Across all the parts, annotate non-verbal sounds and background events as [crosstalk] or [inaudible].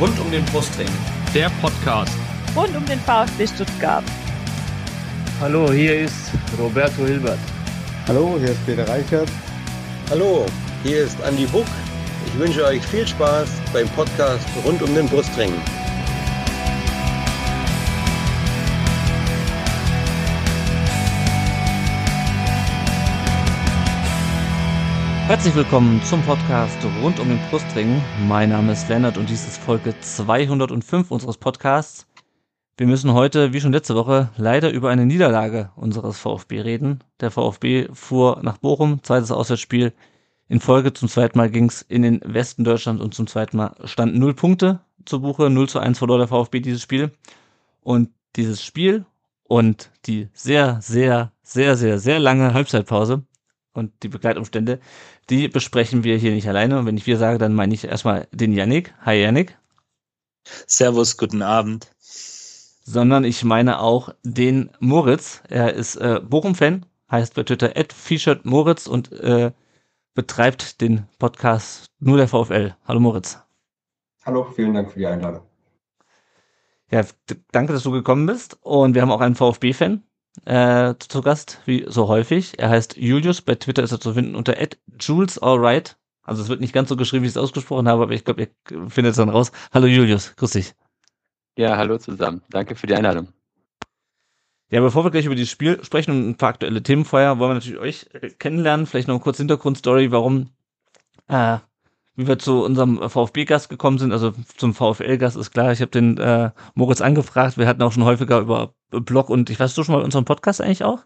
rund um den Brustring. Der Podcast rund um den VfB Stuttgart. Hallo, hier ist Roberto Hilbert. Hallo, hier ist Peter Reichert. Hallo, hier ist Andi Buck. Ich wünsche euch viel Spaß beim Podcast rund um den Brustring. Herzlich willkommen zum Podcast rund um den Brustring. Mein Name ist Lennart und dies ist Folge 205 unseres Podcasts. Wir müssen heute, wie schon letzte Woche, leider über eine Niederlage unseres VfB reden. Der VfB fuhr nach Bochum, zweites Auswärtsspiel. In Folge zum zweiten Mal ging es in den Westen Deutschlands und zum zweiten Mal standen null Punkte zur Buche. 0 zu 1 verlor der VfB dieses Spiel. Und dieses Spiel und die sehr, sehr, sehr, sehr, sehr lange Halbzeitpause und die Begleitumstände, die besprechen wir hier nicht alleine. Und wenn ich wir sage, dann meine ich erstmal den Yannick. Hi Yannick. Servus, guten Abend. Sondern ich meine auch den Moritz. Er ist äh, Bochum-Fan, heißt bei Twitter featured Moritz und äh, betreibt den Podcast Nur der VfL. Hallo Moritz. Hallo, vielen Dank für die Einladung. Ja, danke, dass du gekommen bist. Und wir haben auch einen VfB-Fan, äh, zu Gast, wie so häufig. Er heißt Julius, bei Twitter ist er zu finden unter @julesallright. Also es wird nicht ganz so geschrieben, wie ich es ausgesprochen habe, aber ich glaube, ihr findet es dann raus. Hallo Julius, grüß dich. Ja, hallo zusammen. Danke für die Einladung. Ja, bevor wir gleich über dieses Spiel sprechen und ein paar aktuelle Themen vorher, wollen wir natürlich euch kennenlernen. Vielleicht noch eine kurze Hintergrundstory, warum, äh, wie wir zu unserem VfB-Gast gekommen sind. Also zum VfL-Gast ist klar, ich habe den äh, Moritz angefragt. Wir hatten auch schon häufiger über Blog und ich weiß du schon mal unseren Podcast eigentlich auch?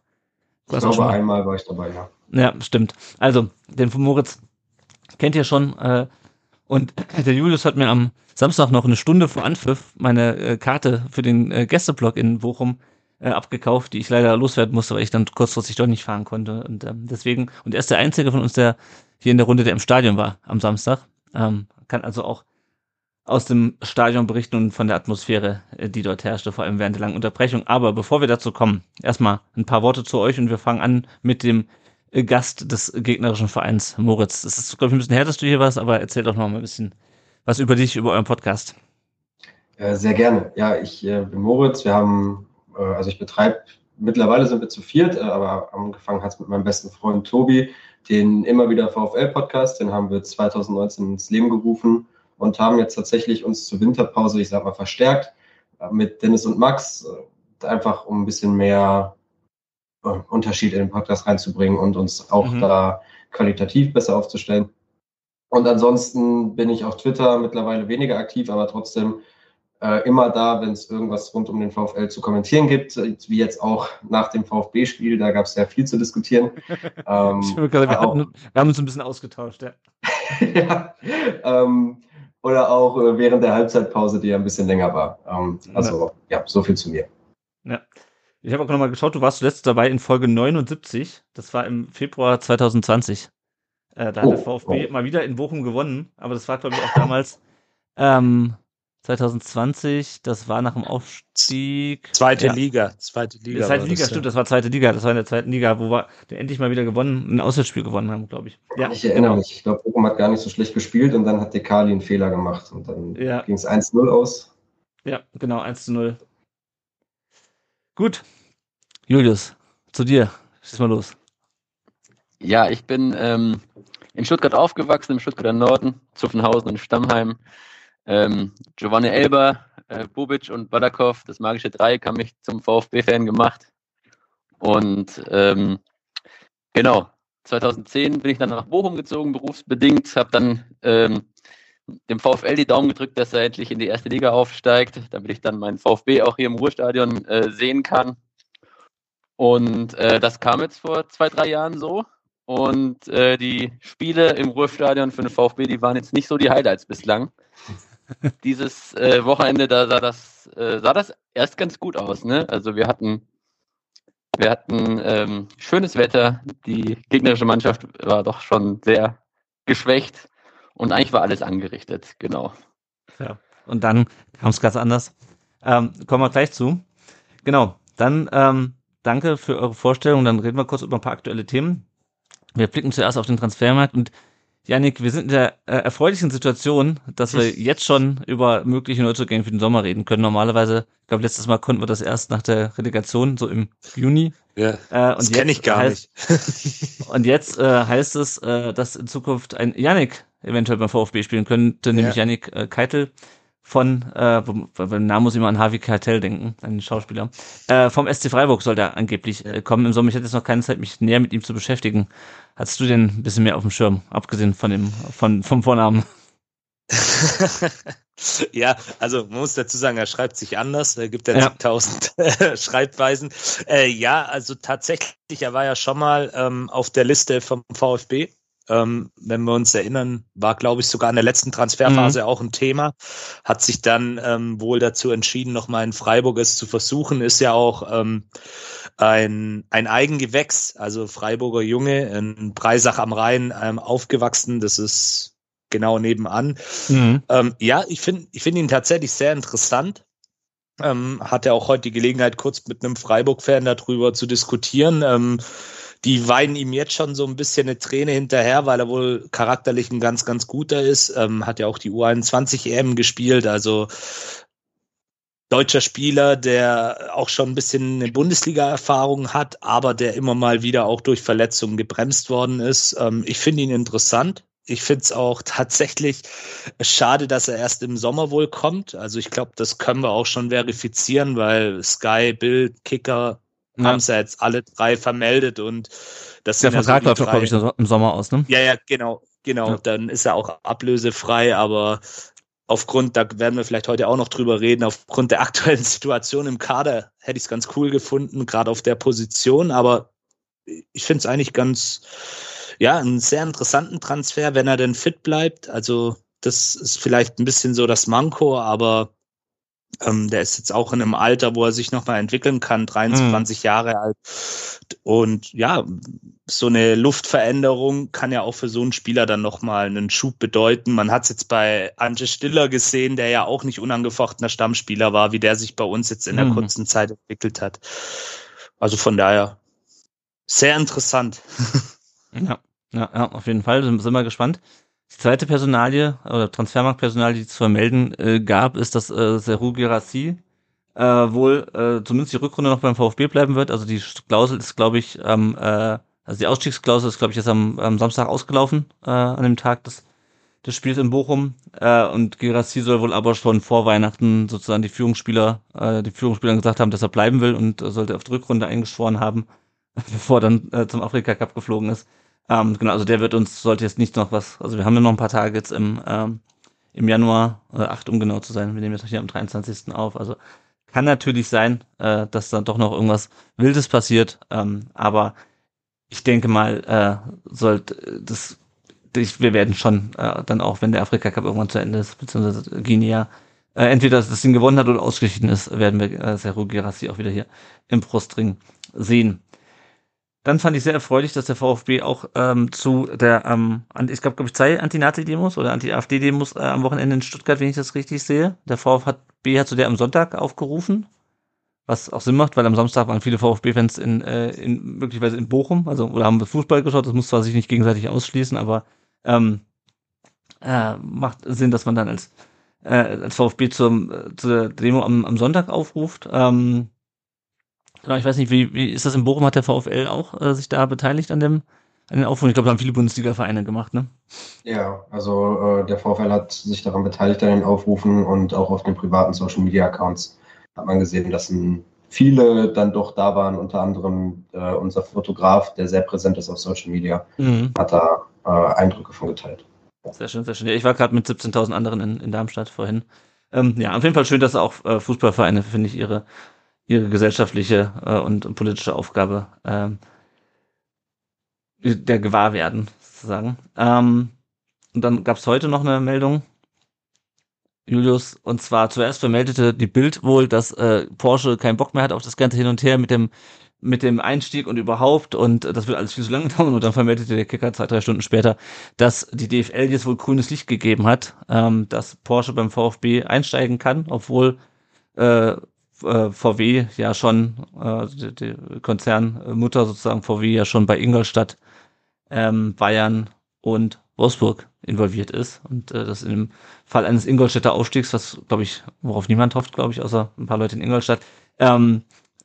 Ich glaube, einmal war ich dabei, ja. Ja, stimmt. Also, den von Moritz kennt ihr schon. Äh, und der Julius hat mir am Samstag noch eine Stunde vor Anpfiff meine äh, Karte für den äh, Gästeblog in Bochum äh, abgekauft, die ich leider loswerden musste, weil ich dann kurzfristig doch nicht fahren konnte. Und ähm, deswegen, und er ist der Einzige von uns, der hier in der Runde, der im Stadion war am Samstag. Ähm, kann also auch aus dem Stadion berichten und von der Atmosphäre, äh, die dort herrschte, vor allem während der langen Unterbrechung. Aber bevor wir dazu kommen, erstmal ein paar Worte zu euch und wir fangen an mit dem äh, Gast des gegnerischen Vereins, Moritz. Es ist, glaube ich, ein bisschen her, dass du hier warst, aber erzähl doch noch mal ein bisschen was über dich, über euren Podcast. Äh, sehr gerne. Ja, ich bin Moritz. Wir haben, also ich betreibe, mittlerweile sind wir zu viert, aber angefangen hat es mit meinem besten Freund Tobi, den immer wieder VfL-Podcast, den haben wir 2019 ins Leben gerufen und haben jetzt tatsächlich uns zur Winterpause, ich sag mal, verstärkt äh, mit Dennis und Max, äh, einfach um ein bisschen mehr äh, Unterschied in den Podcast reinzubringen und uns auch mhm. da qualitativ besser aufzustellen. Und ansonsten bin ich auf Twitter mittlerweile weniger aktiv, aber trotzdem äh, immer da, wenn es irgendwas rund um den VfL zu kommentieren gibt, wie jetzt auch nach dem VfB-Spiel, da gab es sehr viel zu diskutieren. [laughs] ähm, wir, hatten, wir, haben uns ein bisschen ausgetauscht, ja. [laughs] ja ähm, oder auch äh, während der Halbzeitpause, die ja ein bisschen länger war. Ähm, also ja. ja, so viel zu mir. Ja. Ich habe auch nochmal geschaut, du warst zuletzt dabei in Folge 79. Das war im Februar 2020. Äh, da oh, hat der VfB oh. mal wieder in Bochum gewonnen, aber das war, glaube ich, auch damals ähm, 2020, das war nach dem Aufstieg. Zweite ja. Liga, zweite Liga. Zweite Liga, das, stimmt, ja. das war zweite Liga, das war in der zweiten Liga, wo wir endlich mal wieder gewonnen, ein Auswärtsspiel gewonnen haben, glaube ich. Ja. Ich erinnere mich, ich glaube, Bochum hat gar nicht so schlecht gespielt und dann hat Dekali einen Fehler gemacht und dann ja. ging es 1-0 aus. Ja, genau, 1 0. Gut. Julius, zu dir. Schieß mal los. Ja, ich bin ähm, in Stuttgart aufgewachsen, im Stuttgarter Norden, Zuffenhausen und Stammheim. Ähm, Giovanni Elber, äh, Bubic und Badakov, das magische Dreieck, haben mich zum VfB-Fan gemacht. Und ähm, genau, 2010 bin ich dann nach Bochum gezogen, berufsbedingt, habe dann ähm, dem VfL die Daumen gedrückt, dass er endlich in die erste Liga aufsteigt, damit ich dann meinen VfB auch hier im Ruhrstadion äh, sehen kann. Und äh, das kam jetzt vor zwei, drei Jahren so. Und äh, die Spiele im Ruhrstadion für den VfB, die waren jetzt nicht so die Highlights bislang. Dieses äh, Wochenende, da sah das, äh, sah das erst ganz gut aus. Ne? Also wir hatten, wir hatten ähm, schönes Wetter. Die gegnerische Mannschaft war doch schon sehr geschwächt und eigentlich war alles angerichtet. Genau. Ja. Und dann kam es ganz anders. Ähm, kommen wir gleich zu. Genau. Dann ähm, danke für eure Vorstellung. Dann reden wir kurz über ein paar aktuelle Themen. Wir blicken zuerst auf den Transfermarkt und Janik, wir sind in der äh, erfreulichen Situation, dass wir jetzt schon über mögliche Neuzugänge für den Sommer reden können. Normalerweise, ich glaube, letztes Mal konnten wir das erst nach der Relegation, so im Juni. Ja, Äh, und das kenne ich gar heißt, nicht. [laughs] [laughs] Und jetzt äh, heißt es, äh, dass in Zukunft ein Yannick eventuell beim VfB spielen könnte, nämlich Yannick äh, Keitel von, äh, beim Namen muss ich immer an Harvey Keitel denken, einen Schauspieler. Äh, vom SC Freiburg soll der angeblich äh, kommen im Sommer. Ich hatte jetzt noch keine Zeit, mich näher mit ihm zu beschäftigen. Hattest du denn ein bisschen mehr auf dem Schirm, abgesehen von dem, von, vom Vornamen? [laughs] ja, also man muss dazu sagen, er schreibt sich anders, er gibt ja Ja. zigtausend äh, Schreibweisen. Äh, ja, also tatsächlich, er war ja schon mal ähm, auf der Liste vom VfB. Ähm, wenn wir uns erinnern, war, glaube ich, sogar in der letzten Transferphase auch ein Thema. Hat sich dann ähm, wohl dazu entschieden, nochmal in Freiburg es zu versuchen. Ist ja auch ähm, ein, ein Eigengewächs, also Freiburger Junge, in Breisach am Rhein ähm, aufgewachsen. Das ist genau nebenan. Mhm. Ähm, ja, ich finde ich finde ihn tatsächlich sehr interessant. Ähm, hatte auch heute die Gelegenheit, kurz mit einem Freiburg-Fan darüber zu diskutieren. Ähm, die weinen ihm jetzt schon so ein bisschen eine Träne hinterher, weil er wohl charakterlich ein ganz, ganz guter ist. Ähm, hat ja auch die U21 EM gespielt, also deutscher Spieler, der auch schon ein bisschen eine Bundesliga-Erfahrung hat, aber der immer mal wieder auch durch Verletzungen gebremst worden ist. Ähm, ich finde ihn interessant. Ich finde es auch [laughs] tatsächlich schade, dass er erst im Sommer wohl kommt. Also ich glaube, das können wir auch schon verifizieren, weil Sky, Bild, Kicker Ja. haben es ja jetzt alle drei vermeldet und das Der Vertrag läuft doch, glaube ich, im Sommer aus, ne? ja, ja, genau, genau. Ja. Dann ist er auch ablösefrei, aber aufgrund, da werden wir vielleicht heute auch noch drüber reden, aufgrund der [laughs] aktuellen Situation im Kader hätte ich es ganz cool gefunden, gerade auf der Position, aber ich finde es eigentlich ganz, ja, einen sehr interessanten Transfer, wenn er denn fit bleibt. Also das ist vielleicht ein bisschen so das Manko, aber ähm, der ist jetzt auch in einem Alter, wo er sich nochmal entwickeln kann, 23 Jahre alt. Und ja, so eine Luftveränderung kann ja auch für so einen Spieler dann nochmal einen Schub bedeuten. Man hat es jetzt bei Ante Stiller gesehen, der ja auch nicht unangefochtener Stammspieler war, wie der sich bei uns jetzt in der Mhm. kurzen Zeit entwickelt hat. Also von daher sehr interessant. [laughs] Ja, ja, ja auf jeden Fall. Sind, sind wir gespannt. Die zweite Personalie oder Transfermarktpersonalie, die es zu vermelden äh, gab, ist, dass äh, Seru Girassi äh, wohl äh, zumindest die Rückrunde noch beim VfB bleiben wird. Also die Klausel ist, glaube ich, am, äh, also die Ausstiegsklausel ist, glaube ich, jetzt am, am Samstag ausgelaufen, äh, an dem Tag des, des Spiels in Bochum. Äh, und Girassi soll wohl aber schon vor Weihnachten sozusagen die Führungsspieler, äh, die Führungsspieler gesagt haben, dass er bleiben will und äh, sollte auf die Rückrunde eingeschworen haben, [laughs] bevor dann äh, zum Afrika Cup geflogen ist. Ähm, genau, also der wird uns, sollte jetzt nicht noch was, also wir haben ja noch ein paar Tage jetzt im, ähm, im Januar, äh, acht um genau zu sein, wir nehmen jetzt hier am 23. auf, also kann natürlich sein, äh, dass dann doch noch irgendwas Wildes passiert, ähm, aber ich denke mal, äh, sollte das, ich, wir werden schon äh, dann auch, wenn der Afrika Cup irgendwann zu Ende ist, beziehungsweise Guinea, äh, entweder das Ding gewonnen hat oder ausgeschieden ist, werden wir äh, Sergio Girassi auch wieder hier im Brustring sehen. Dann fand ich sehr erfreulich, dass der VfB auch ähm, zu der, ähm, ich glaube, glaube ich, zwei Anti-Nazi-Demos oder Anti-AfD-Demos äh, am Wochenende in Stuttgart, wenn ich das richtig sehe. Der VfB hat zu der am Sonntag aufgerufen, was auch Sinn macht, weil am Samstag waren viele VfB-Fans in, äh, in möglicherweise in Bochum, also oder haben Fußball geschaut. Das muss zwar sich nicht gegenseitig ausschließen, aber ähm, äh, macht Sinn, dass man dann als äh, als VfB zum, äh, zur Demo am, am Sonntag aufruft. Ähm, Genau, ich weiß nicht, wie, wie ist das in Bochum? Hat der VfL auch äh, sich da beteiligt an dem an den Aufruf? Ich glaube, da haben viele Bundesliga-Vereine gemacht, ne? Ja, also äh, der VfL hat sich daran beteiligt an den Aufrufen und auch auf den privaten Social Media Accounts hat man gesehen, dass ein, viele dann doch da waren, unter anderem äh, unser Fotograf, der sehr präsent ist auf Social Media, Mhm. hat da äh, Eindrücke von geteilt. Sehr schön, sehr schön. Ja, ich war gerade mit 17.000 anderen in, in Darmstadt vorhin. Ähm, ja, auf jeden Fall schön, dass auch äh, Fußballvereine, finde ich, ihre ihre gesellschaftliche äh, und, politische Aufgabe ähm, der gewahr werden, sozusagen. Ähm, und dann gab es heute noch eine Meldung, Julius, und zwar zuerst vermeldete die Bild wohl, dass äh, Porsche keinen Bock mehr hat auf das ganze Hin und Her mit dem mit dem Einstieg und überhaupt und äh, das wird alles viel zu lange [laughs] dauern und dann vermeldete der Kicker zwei, drei Stunden später, dass die DFL jetzt wohl grünes Licht gegeben hat, ähm, dass Porsche beim VfB einsteigen kann, obwohl äh, äh, VW ja schon, äh, die, die Konzernmutter sozusagen VW ja schon bei Ingolstadt, ähm, Bayern und Wolfsburg involviert ist und äh, das im Fall eines Ingolstädter Aufstiegs, was glaube ich, worauf niemand hofft, glaube ich, außer ein paar Leute in Ingolstadt, ähm,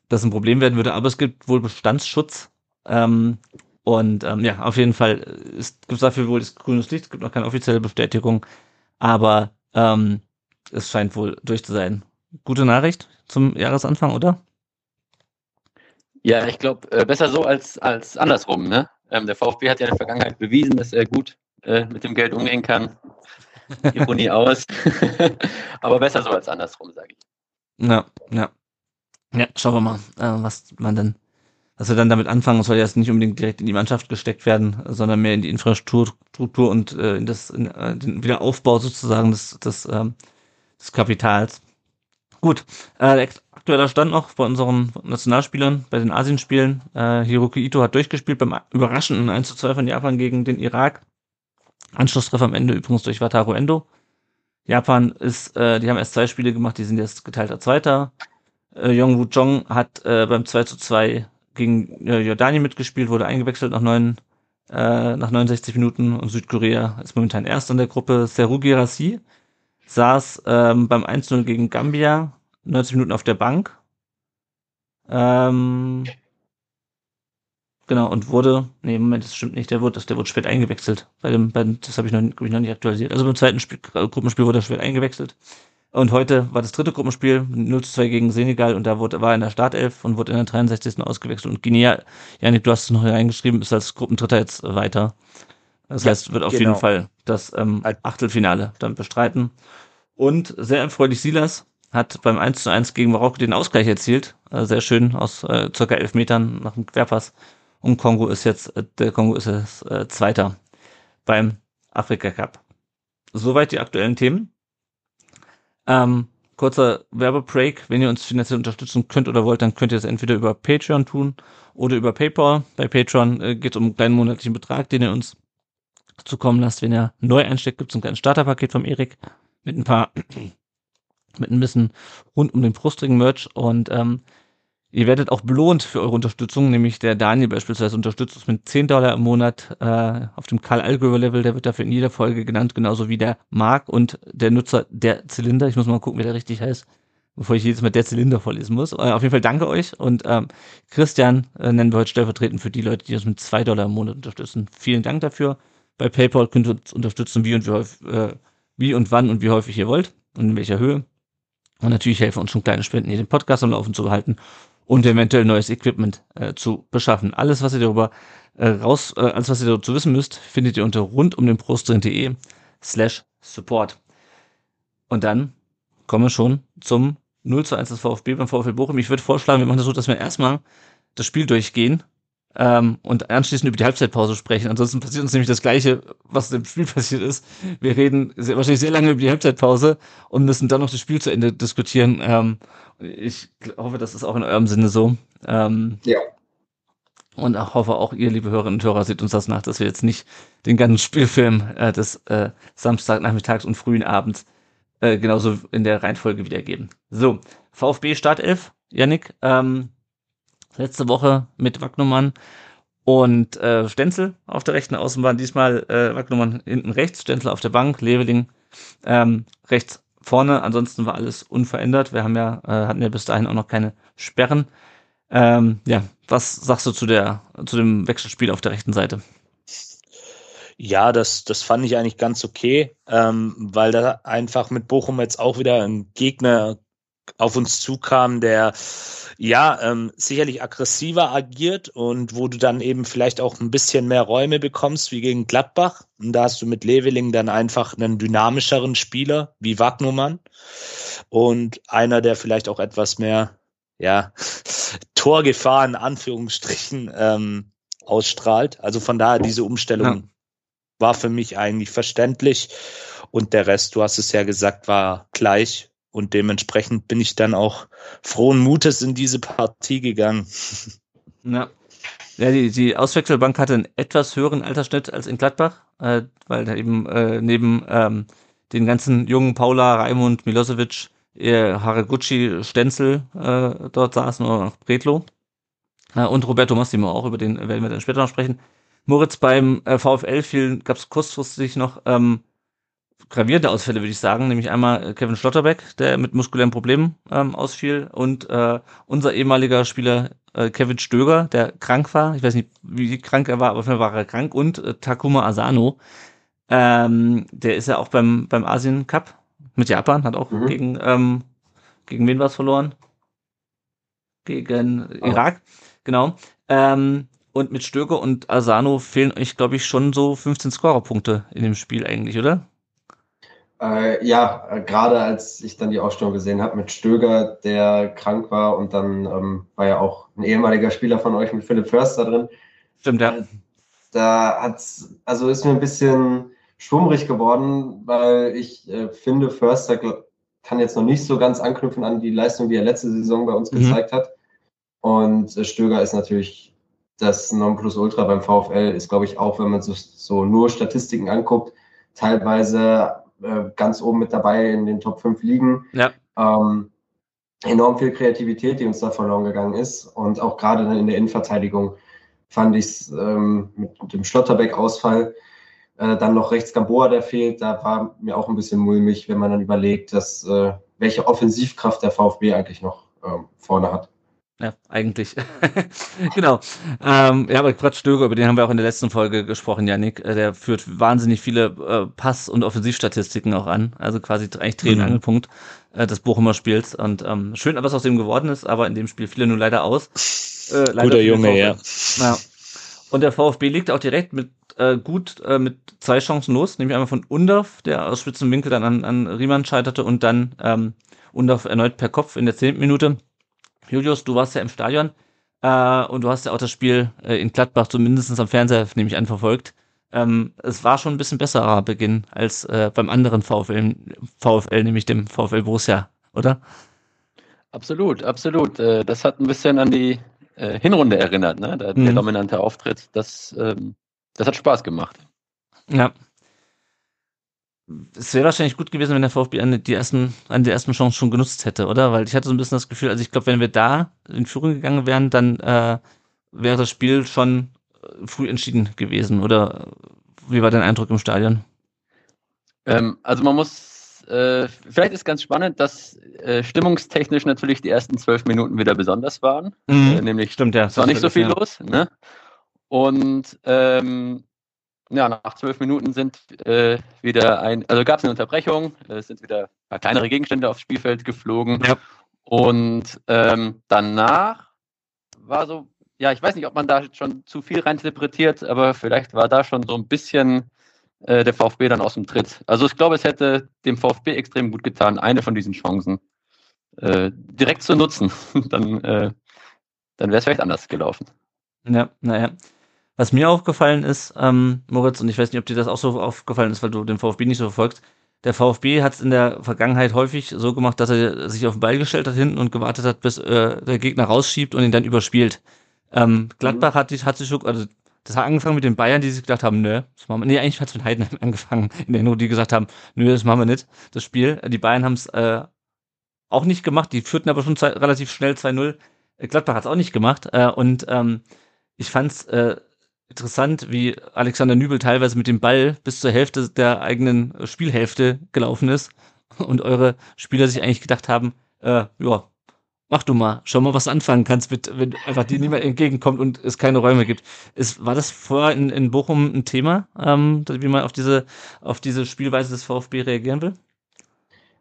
das ein Problem werden würde. Aber es gibt wohl Bestandsschutz ähm, und ähm, ja, auf jeden Fall es gibt dafür wohl das grünes Licht, es gibt noch keine offizielle Bestätigung, aber ähm, es scheint wohl durch zu sein. Gute Nachricht zum Jahresanfang, oder? Ja, ich glaube, äh, besser so als, als andersrum. Ne? Ähm, der VfB hat ja in der Vergangenheit bewiesen, dass er gut äh, mit dem Geld umgehen kann. [laughs] Ironie aus. [laughs] Aber besser so als andersrum, sage ich. Ja, ja. Ja, schauen wir mal, äh, was man dann, was wir dann damit anfangen. Es soll jetzt nicht unbedingt direkt in die Mannschaft gesteckt werden, sondern mehr in die Infrastruktur und äh, in das in, äh, den Wiederaufbau sozusagen des, des, ähm, des Kapitals. Gut, äh, aktueller Stand noch bei unseren Nationalspielern bei den Asienspielen. Äh, Hiroki Ito hat durchgespielt beim überraschenden 1 zu 2 von Japan gegen den Irak. Anschlusstreffer am Ende übrigens durch Wataru Endo. Japan ist, äh, die haben erst zwei Spiele gemacht, die sind jetzt geteilter Zweiter. Äh, Yong Woo Jong hat äh, beim 2 zu 2 gegen äh, Jordanien mitgespielt, wurde eingewechselt nach neun, äh, nach 69 Minuten und Südkorea ist momentan erst in der Gruppe. Serugi Rassi saß ähm, beim 1-0 gegen Gambia 90 Minuten auf der Bank. Ähm, Genau, und wurde, nee, Moment, das stimmt nicht, der wurde, der wurde spät eingewechselt. Bei dem, bei das habe ich noch, ich noch nicht aktualisiert. Also beim zweiten Spiel, Gruppenspiel wurde er spät eingewechselt. Und heute war das dritte Gruppenspiel, 0 zu 2 gegen Senegal, und da wurde, war er in der Startelf und wurde in der 63. ausgewechselt. Und Guinea, Janik, du hast es noch reingeschrieben, ist als Gruppendritter jetzt weiter. Das ja, heißt, wird auf genau. jeden Fall das ähm, Achtelfinale dann bestreiten. Und sehr erfreulich Silas hat beim 1 zu 1 gegen Marokko den Ausgleich erzielt. Äh, sehr schön aus äh, circa elf Metern nach dem Querpass. Und Kongo ist jetzt, äh, der Kongo ist jetzt äh, Zweiter beim Afrika Cup. Soweit die aktuellen Themen. Ähm, kurzer Werbebreak. Wenn ihr uns finanziell unterstützen könnt oder wollt, dann könnt ihr es entweder über Patreon tun oder über PayPal. Bei Patreon äh, geht es um einen kleinen monatlichen Betrag, den ihr uns zukommen lasst. Wenn ihr neu einsteckt, gibt es ein kleines Starterpaket vom Erik mit ein paar, mit ein bisschen rund um den Brustring Merch und ähm, Ihr werdet auch belohnt für eure Unterstützung, nämlich der Daniel beispielsweise unterstützt uns mit 10 Dollar im Monat äh, auf dem Karl Allgöwer Level, der wird dafür in jeder Folge genannt, genauso wie der Mark und der Nutzer der Zylinder. Ich muss mal gucken, wie der richtig heißt, bevor ich jedes Mal der Zylinder vorlesen muss. Äh, auf jeden Fall danke euch und ähm, Christian äh, nennen wir heute stellvertretend für die Leute, die uns mit 2 Dollar im Monat unterstützen. Vielen Dank dafür. Bei PayPal könnt ihr uns unterstützen, wie und wie, äh, wie und wann und wie häufig ihr wollt und in welcher Höhe. Und natürlich helfen uns schon kleine Spenden, hier den Podcast am Laufen zu behalten und eventuell neues Equipment äh, zu beschaffen. Alles, was ihr darüber äh, raus, äh, alles, was ihr dazu wissen müsst, findet ihr unter rundumdenbrustring.de slash support. Und dann kommen wir schon zum 0 zu 1 des VfB beim VfB Bochum. Ich würde vorschlagen, wir machen das so, dass wir erstmal das Spiel durchgehen ähm, und anschließend über die Halbzeitpause sprechen. Ansonsten passiert uns nämlich das Gleiche, was im Spiel [laughs] passiert ist. Wir reden sehr, wahrscheinlich sehr lange über die Halbzeitpause und müssen dann noch das Spiel zu Ende diskutieren. Ähm, ich hoffe, das ist auch in eurem Sinne so. Ähm, ja. Und ich hoffe auch ihr, liebe Hörerinnen und Hörer, seht uns das nach, dass wir jetzt nicht den ganzen Spielfilm äh, des äh, Samstagnachmittags und frühen Abends äh, genauso in der Reihenfolge wiedergeben. So, VfB Startelf, Yannick, ähm, letzte Woche mit Wagnumann und äh, Stenzel auf der rechten Außenbahn, diesmal äh, Wagnumann hinten rechts, Stenzel auf der Bank, Leveling ähm, rechts vorne. Ansonsten war alles unverändert. Wir haben ja, äh, hatten ja bis dahin auch noch keine Sperren. Ähm, ja, was sagst du zu der, zu dem Wechselspiel auf der rechten Seite? Ja, das, das fand ich eigentlich ganz okay, ähm, weil da einfach mit Bochum jetzt auch wieder ein Gegner auf uns zukam, der ja ähm, sicherlich aggressiver agiert und wo du dann eben vielleicht auch ein bisschen mehr Räume bekommst wie gegen Gladbach. Und da hast du mit Leveling dann einfach einen dynamischeren Spieler wie Wagnumann und einer, der vielleicht auch etwas mehr ja [laughs] Torgefahr in Anführungsstrichen ähm, ausstrahlt. Also von daher diese Umstellung ja. war für mich eigentlich verständlich und der Rest, du hast es ja gesagt, war gleich und dementsprechend bin ich dann auch frohen Mutes in diese Partie gegangen. Ja. Ja, die, die Auswechselbank hatte einen etwas höheren Altersschnitt als in Gladbach, äh, weil da eben äh, neben ähm, den ganzen jungen Paula, Raimund, Milosevic, äh, Haraguchi, Stenzel äh, dort saßen oder Bretlo äh, und Roberto Massimo auch, über den werden wir dann später noch sprechen. Moritz, beim äh, VfL gab es kurzfristig noch ähm, gravierende Ausfälle, würde ich sagen, nämlich einmal äh, Kevin Schlotterbeck, der mit muskulären Problemen ähm, ausfiel, und äh, unser ehemaliger Spieler äh, Kevin Stöger, der krank war. Ich weiß nicht, wie krank er war, aber auf jeden Fall war er krank. Und äh, Takuma Asano, ähm, der ist ja auch beim, beim Asien Cup mit Japan, hat auch mhm. gegen, ähm, gegen wen war es verloren? Gegen oh. Irak, genau. Ähm, und mit Stöger und Asano fehlen euch, glaube ich, schon so 15 Scorerpunkte in dem Spiel eigentlich, oder? Äh, ja, äh, gerade als ich dann die Ausstellung gesehen habe mit Stöger, der krank war und dann ähm, war ja auch ein ehemaliger Spieler von euch mit Philipp Förster drin. Stimmt, ja. Äh, da hat's, also ist mir ein bisschen schwummrig geworden, weil ich äh, finde, Förster kann jetzt noch nicht so ganz anknüpfen an die Leistung, die er letzte Saison bei uns mhm. gezeigt hat. Und äh, Stöger ist natürlich das Nonplusultra beim VfL, ist glaube ich auch, wenn man so, so nur Statistiken anguckt, teilweise äh, ganz oben mit dabei in den Top 5 Ligen. Ja. Ähm, enorm viel Kreativität, die uns da verloren gegangen ist. Und auch gerade in der Innenverteidigung fand ich es ähm, mit dem Schlotterbeck-Ausfall äh, dann noch rechts Gamboa, der fehlt. Da war mir auch ein bisschen mulmig, wenn man dann überlegt, dass, äh, welche Offensivkraft der VfB eigentlich noch ähm, vorne hat. Ja, eigentlich. [laughs] genau. Ähm, ja, aber Quatsch Stöger, über den haben wir auch in der letzten Folge gesprochen, Janik. Äh, der führt wahnsinnig viele äh, Pass- und Offensivstatistiken auch an. Also quasi eigentlich Dreh- und mhm. Äh, des Bochumer Spiels. Und ähm, schön, was aus dem geworden ist, aber in dem Spiel fiel er nur leider aus. Äh, leider Guter Junge, ja. ja. Und der VfB liegt auch direkt mit äh, gut äh, mit zwei Chancen los, nämlich einmal von Undorf, der aus spitzen Winkel dann an, an Riemann scheiterte und dann ähm, Undorf erneut per Kopf in der zehnten Minute. Julius, du warst ja im Stadion äh, und du hast ja auch das Spiel äh, in Gladbach zumindest am Fernseher, nehme ich an, verfolgt. Ähm, es war schon ein bisschen besserer Beginn als äh, beim anderen VfL, VfL, nämlich dem VfL Borussia, oder? Absolut, absolut. Äh, das hat ein bisschen an die äh, Hinrunde erinnert, ne? der, mhm. dominante Auftritt. Das, ähm, das hat Spaß gemacht. Ja, es wäre wahrscheinlich gut gewesen, wenn der VfB eine, die ersten, eine der ersten Chancen schon genutzt hätte, oder? Weil ich hatte so ein bisschen das Gefühl, also ich glaube, wenn wir da in Führung gegangen wären, dann äh, wäre das Spiel schon äh, früh entschieden gewesen. Oder wie war dein Eindruck im Stadion? Ähm, also man muss, äh, vielleicht ist ganz spannend, dass äh, stimmungstechnisch natürlich die ersten zwölf Minuten wieder besonders waren. Mhm. Äh, nämlich Stimmt, ja. Es war nicht so viel ja. los. Ne? Und ähm, ja, nach zwölf Minuten sind äh, wieder ein, also gab es eine Unterbrechung, es sind wieder ein paar kleinere Gegenstände aufs Spielfeld geflogen. Ja. Und ähm, danach war so, ja, ich weiß nicht, ob man da schon zu viel reininterpretiert, aber vielleicht war da schon so ein bisschen äh, der VfB dann aus dem Tritt. Also ich glaube, es hätte dem VfB extrem gut getan, eine von diesen Chancen äh, direkt zu nutzen. [laughs] dann äh, dann wäre es vielleicht anders gelaufen. Ja, naja. Was mir aufgefallen ist, ähm, Moritz, und ich weiß nicht, ob dir das auch so aufgefallen ist, weil du den VfB nicht so verfolgst, der VfB hat es in der Vergangenheit häufig so gemacht, dass er sich auf den Ball gestellt hat hinten und gewartet hat, bis äh, der Gegner rausschiebt und ihn dann überspielt. Ähm, Gladbach hat, hat sich, also das hat angefangen mit den Bayern, die sich gedacht haben, nö, das machen wir, nee, eigentlich hat es mit Heidenheim [laughs] angefangen, in der Not, die gesagt haben, nö, das machen wir nicht, das Spiel. Die Bayern haben es äh, auch nicht gemacht, die führten aber schon relativ schnell 2-0. Gladbach hat es auch nicht gemacht äh, und ähm, ich fand's äh, interessant, wie Alexander Nübel teilweise mit dem Ball bis zur Hälfte der eigenen Spielhälfte gelaufen ist [laughs] und eure Spieler sich eigentlich gedacht haben, äh, ja, mach du mal, schau mal, was du anfangen kannst, mit, wenn einfach dir niemand entgegenkommt und es keine Räume gibt. Ist, war das vorher in, in Bochum ein Thema, ähm, wie man auf diese, auf diese Spielweise des VfB reagieren will?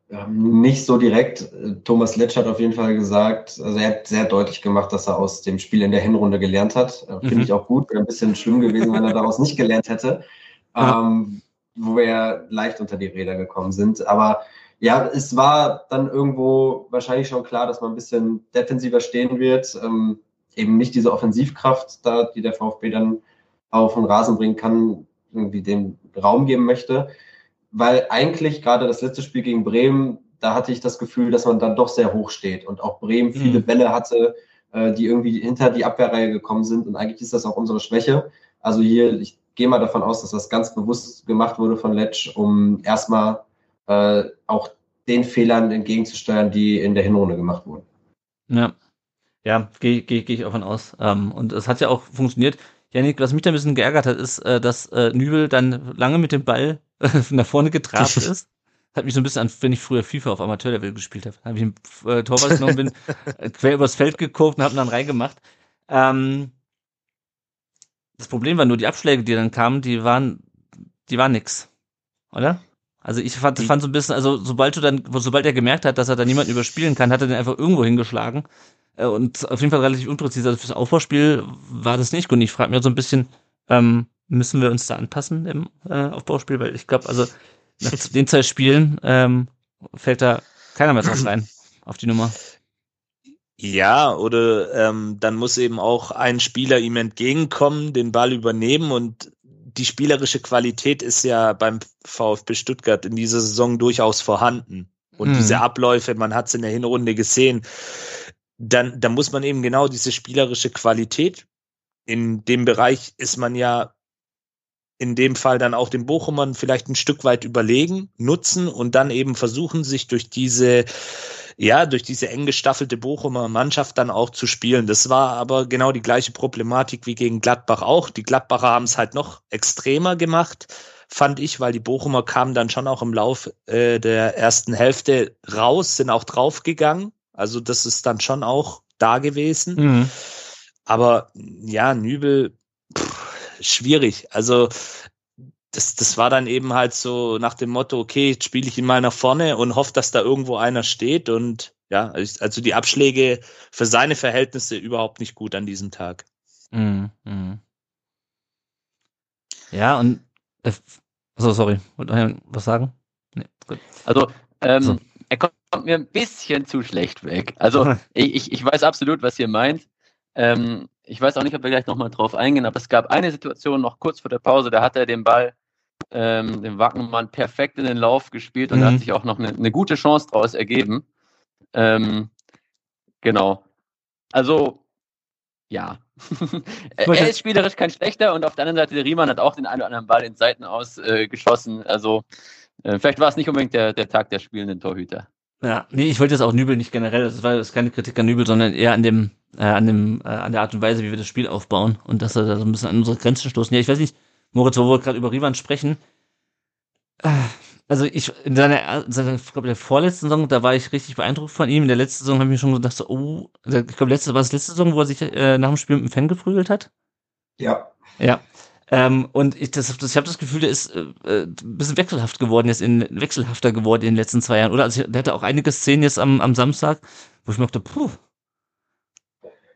Ähm, nicht so direkt. Thomas Letsch hat auf jeden Fall gesagt, also er hat sehr deutlich gemacht, dass er aus dem Spiel in der Hinrunde gelernt hat. Äh, finde mhm. ich auch gut. Wäre ein bisschen schlimm gewesen, wenn er daraus nicht gelernt hätte, ähm, wo wir leicht unter die Räder gekommen sind. Aber ja, es war dann irgendwo wahrscheinlich schon klar, dass man ein bisschen defensiver stehen wird. Ähm, eben nicht diese Offensivkraft da, die der VfB dann auf den Rasen bringen kann, irgendwie den Raum geben möchte weil eigentlich gerade das letzte Spiel gegen Bremen, da hatte ich das Gefühl, dass man dann doch sehr hoch steht und auch Bremen viele mhm. Bälle hatte, äh, die irgendwie hinter die Abwehrreihe gekommen sind und eigentlich ist das auch unsere Schwäche. Also hier, ich gehe mal davon aus, dass das ganz bewusst gemacht wurde von Letsch, um erstmal äh, auch den Fehlern entgegenzusteuern, die in der Hinrunde gemacht wurden. Ja, ja, gehe geh, geh ich auch von aus. Ähm, und es hat ja auch funktioniert. Janik, was mich da ein bisschen geärgert hat, ist, äh, dass äh, Nübel dann lange mit dem Ball [laughs] nach vorne getrabt [laughs] ist. Hat mich so ein bisschen an, wenn ich früher FIFA auf Amateurlevel gespielt habe. Habe ich einen äh, Torwart genommen, bin [laughs] äh, quer übers Feld geguckt und habe dann reingemacht. Ähm, das Problem war nur, die Abschläge, die dann kamen, die waren, die waren nix. Oder? Also ich fand, fand so ein bisschen, also sobald du dann, sobald er gemerkt hat, dass er da niemanden überspielen kann, hat er den einfach irgendwo hingeschlagen. Äh, und auf jeden Fall relativ unpräzise. Also fürs Aufbauspiel war das nicht gut. Und ich frage mich so ein bisschen, ähm, müssen wir uns da anpassen im äh, Aufbauspiel? Weil ich glaube, also nach den zwei Spielen ähm, fällt da keiner mehr drauf rein auf die Nummer. Ja, oder ähm, dann muss eben auch ein Spieler ihm entgegenkommen, den Ball übernehmen und die spielerische Qualität ist ja beim VfB Stuttgart in dieser Saison durchaus vorhanden. Und hm. diese Abläufe, man hat es in der Hinrunde gesehen, dann, dann muss man eben genau diese spielerische Qualität, in dem Bereich ist man ja in dem Fall dann auch den Bochumern vielleicht ein Stück weit überlegen, nutzen und dann eben versuchen, sich durch diese, ja, durch diese eng gestaffelte Bochumer Mannschaft dann auch zu spielen. Das war aber genau die gleiche Problematik wie gegen Gladbach auch. Die Gladbacher haben es halt noch extremer gemacht, fand ich, weil die Bochumer kamen dann schon auch im Lauf äh, der ersten Hälfte raus, sind auch draufgegangen. Also das ist dann schon auch da gewesen. Mhm. Aber ja, Nübel, schwierig. Also das, das war dann eben halt so nach dem Motto, okay, jetzt spiele ich ihn mal nach vorne und hoffe, dass da irgendwo einer steht. Und ja, also die Abschläge für seine Verhältnisse überhaupt nicht gut an diesem Tag. Mhm. mhm. Ja, und äh, also sorry, wollte was sagen? Nee, gut. Also, ähm, so. er kommt mir ein bisschen zu schlecht weg. Also [laughs] ich, ich weiß absolut, was ihr meint. Ähm, ich weiß auch nicht, ob wir gleich nochmal drauf eingehen, aber es gab eine Situation noch kurz vor der Pause, da hat er den Ball, ähm, den Wackenmann, perfekt in den Lauf gespielt und mhm. da hat sich auch noch eine, eine gute Chance daraus ergeben. Ähm, genau. Also, ja. [laughs] er ist spielerisch kein schlechter und auf der anderen Seite, der Riemann hat auch den einen oder anderen Ball in Seiten ausgeschossen. Äh, also, äh, vielleicht war es nicht unbedingt der, der Tag der spielenden Torhüter. Ja, nee, ich wollte jetzt auch Nübel nicht generell, das war jetzt keine Kritik an Nübel, sondern eher an dem, äh, an dem, äh, an der Art und Weise, wie wir das Spiel aufbauen und dass er da so ein bisschen an unsere Grenzen stoßen. Ja, ich weiß nicht, Moritz, wo wir gerade über Rivan sprechen. Äh, also ich, in seiner, seiner ich glaube, der vorletzten Saison, da war ich richtig beeindruckt von ihm. In der letzten Saison habe ich mir schon gedacht, so, oh, ich glaube, letzte, war es letzte Saison, wo er sich äh, nach dem Spiel mit dem Fan geprügelt hat? Ja. Ja. Ähm, und ich, das, das, ich habe das Gefühl, der ist äh, äh, ein bisschen wechselhaft geworden, jetzt in wechselhafter geworden in den letzten zwei Jahren. Oder also der hatte auch einige Szenen jetzt am, am Samstag, wo ich mir dachte, puh.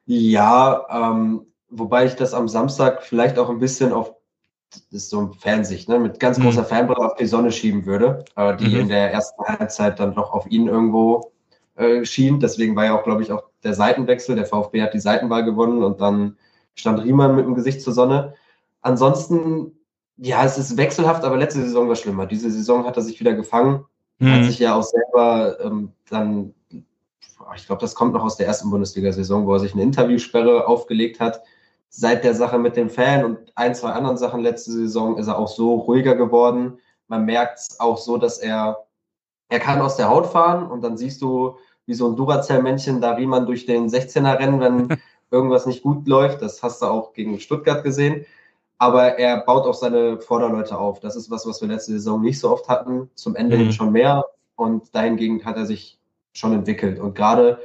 Ja, ähm, wobei ich das am Samstag vielleicht auch ein bisschen auf das ist so ein Fansicht, ne, mit ganz mhm. großer mhm. Fanbrille auf die Sonne schieben würde, äh, die mhm. in der ersten Halbzeit dann doch auf ihn irgendwo äh, schien. Deswegen war ja auch, glaube ich, auch der Seitenwechsel. Der VfB hat die Seitenwahl gewonnen und dann stand Riemann mit dem Gesicht zur Sonne. Ansonsten, ja, es ist wechselhaft, aber letzte Saison war schlimmer. Diese Saison hat er sich wieder gefangen, mhm. hat sich ja auch selber ähm, dann, ich glaube, das kommt noch aus der ersten Bundesliga-Saison, wo er sich eine Interviewsperre aufgelegt hat. Seit der Sache mit dem Fan und ein, zwei anderen Sachen letzte Saison ist er auch so ruhiger geworden. Man merkt es auch so, dass er, er kann aus der Haut fahren und dann siehst du, wie so ein Duracell-Männchen da Riemann durch den 16er rennen, wenn [laughs] irgendwas nicht gut läuft. Das hast du auch gegen Stuttgart gesehen aber er baut auch seine Vorderleute auf. Das ist was, was wir letzte Saison nicht so oft hatten, zum Ende mhm. hin schon mehr und dahingehend hat er sich schon entwickelt. Und gerade,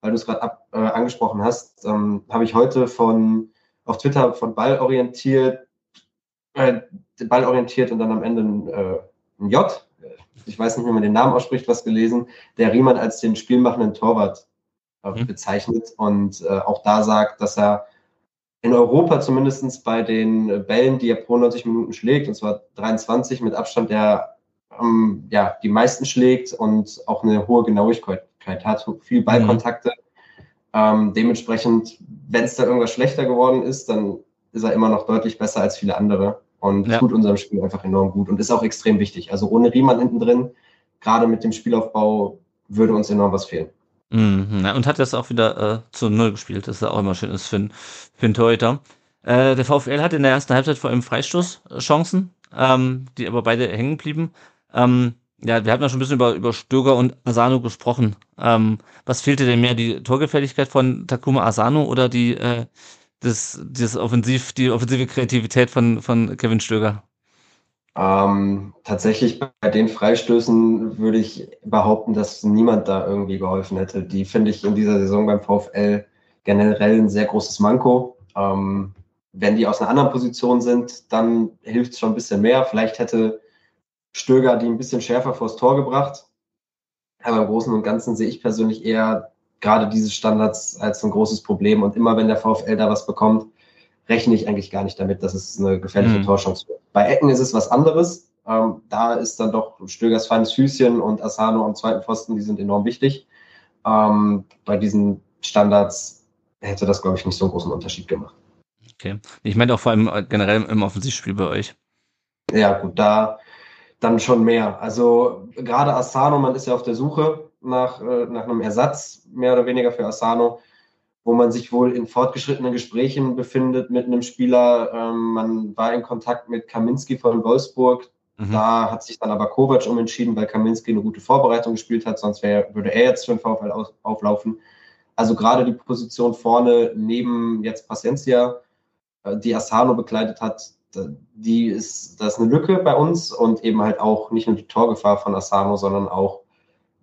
weil du es gerade äh, angesprochen hast, ähm, habe ich heute von auf Twitter von Ballorientiert, äh, Ballorientiert und dann am Ende ein, äh, ein J, ich weiß nicht, wie man den Namen ausspricht, was gelesen, der Riemann als den spielmachenden Torwart äh, mhm. bezeichnet und äh, auch da sagt, dass er in Europa zumindest bei den Bällen, die er pro 90 Minuten schlägt, und zwar 23 mit Abstand, der ähm, ja, die meisten schlägt und auch eine hohe Genauigkeit hat, viel Ballkontakte. Mhm. Ähm, dementsprechend, wenn es da irgendwas schlechter geworden ist, dann ist er immer noch deutlich besser als viele andere und ja. tut unserem Spiel einfach enorm gut und ist auch extrem wichtig. Also ohne Riemann hinten drin, gerade mit dem Spielaufbau, würde uns enorm was fehlen. Mhm, ja, und hat das auch wieder äh, zu Null gespielt. Das ist auch immer schön ist für, für einen Torhüter. Äh, der VfL hat in der ersten Halbzeit vor allem Freistoßchancen, ähm, die aber beide hängen blieben. Ähm, ja, wir haben ja schon ein bisschen über, über Stöger und Asano gesprochen. Ähm, was fehlte denn mehr, die Torgefälligkeit von Takuma Asano oder die, äh, das, das Offensiv, die offensive Kreativität von, von Kevin Stöger? Ähm, tatsächlich bei den Freistößen würde ich behaupten, dass niemand da irgendwie geholfen hätte. Die finde ich in dieser Saison beim VfL generell ein sehr großes Manko. Ähm, wenn die aus einer anderen Position sind, dann hilft es schon ein bisschen mehr. Vielleicht hätte Stöger die ein bisschen schärfer vors Tor gebracht. Aber im Großen und Ganzen sehe ich persönlich eher gerade diese Standards als ein großes Problem. Und immer wenn der VfL da was bekommt, rechne ich eigentlich gar nicht damit, dass es eine gefährliche mhm. Torchance wird. Bei Ecken ist es was anderes. Ähm, da ist dann doch Stögers feines Füßchen und Asano am zweiten Pfosten, die sind enorm wichtig. Ähm, bei diesen Standards hätte das, glaube ich, nicht so einen großen Unterschied gemacht. Okay. Ich meine auch vor allem generell im Offensivspiel bei euch. Ja, gut, da dann schon mehr. Also gerade Asano, man ist ja auf der Suche nach, äh, nach einem Ersatz, mehr oder weniger für Asano wo man sich wohl in fortgeschrittenen Gesprächen befindet mit einem Spieler. Ähm, man war in Kontakt mit Kaminski von Wolfsburg. Mhm. Da hat sich dann aber Kovac umentschieden, weil Kaminski eine gute Vorbereitung gespielt hat, sonst wär, würde er jetzt für den VfL auf, auflaufen. Also gerade die Position vorne neben jetzt Paciencia, äh, die Asano bekleidet hat, die ist, das ist eine Lücke bei uns und eben halt auch nicht nur die Torgefahr von Asano, sondern auch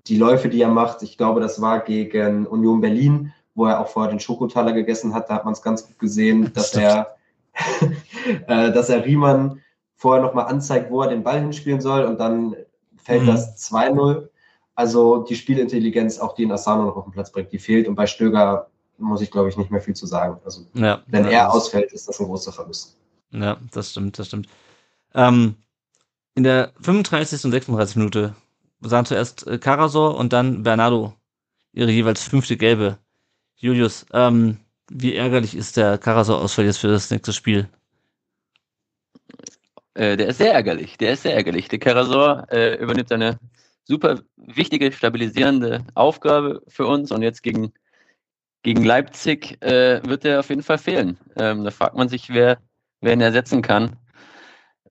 die Läufe, die er macht. Ich glaube, das war gegen Union Berlin, wo er auch vorher den Schokotaler gegessen hat. Da hat man es ganz gut gesehen, [laughs] dass er, [laughs] äh, dass er Riemann vorher nochmal anzeigt, wo er den Ball hinspielen soll und dann fällt mhm. das 2-0. Also die Spielintelligenz, auch die in Asano noch auf den Platz bringt, die fehlt. Und bei Stöger muss ich, glaube ich, nicht mehr viel zu sagen. Also ja, wenn ja, er ausfällt, ist das ein großer Verlust. Ja, das stimmt, das stimmt. Ähm, in der 35. und 36. Minute sahen zuerst äh, Karasor und dann Bernardo ihre jeweils fünfte gelbe. Julius, ähm, wie ärgerlich ist der Karasor-Ausfall jetzt für das nächste Spiel? Äh, der ist sehr ärgerlich. Der ist sehr ärgerlich. Der Karasor äh, übernimmt eine super wichtige, stabilisierende Aufgabe für uns und jetzt gegen, gegen Leipzig äh, wird er auf jeden Fall fehlen. Ähm, da fragt man sich, wer, wer ihn ersetzen kann.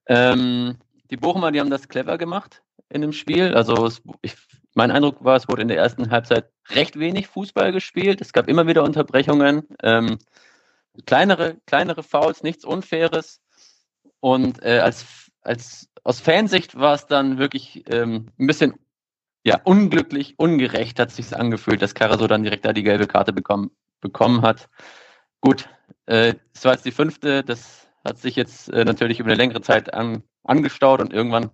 Ähm, die Bochumer, die haben das clever gemacht in dem Spiel. Also ich mein Eindruck war, es wurde in der ersten Halbzeit recht wenig Fußball gespielt. Es gab immer wieder Unterbrechungen, ähm, kleinere, kleinere Fouls, nichts Unfaires. Und äh, als, als aus Fansicht war es dann wirklich ähm, ein bisschen ja, unglücklich, ungerecht hat es sich angefühlt, dass Caraso dann direkt da die gelbe Karte bekommen, bekommen hat. Gut, äh, das war jetzt die fünfte, das hat sich jetzt äh, natürlich über eine längere Zeit an, angestaut und irgendwann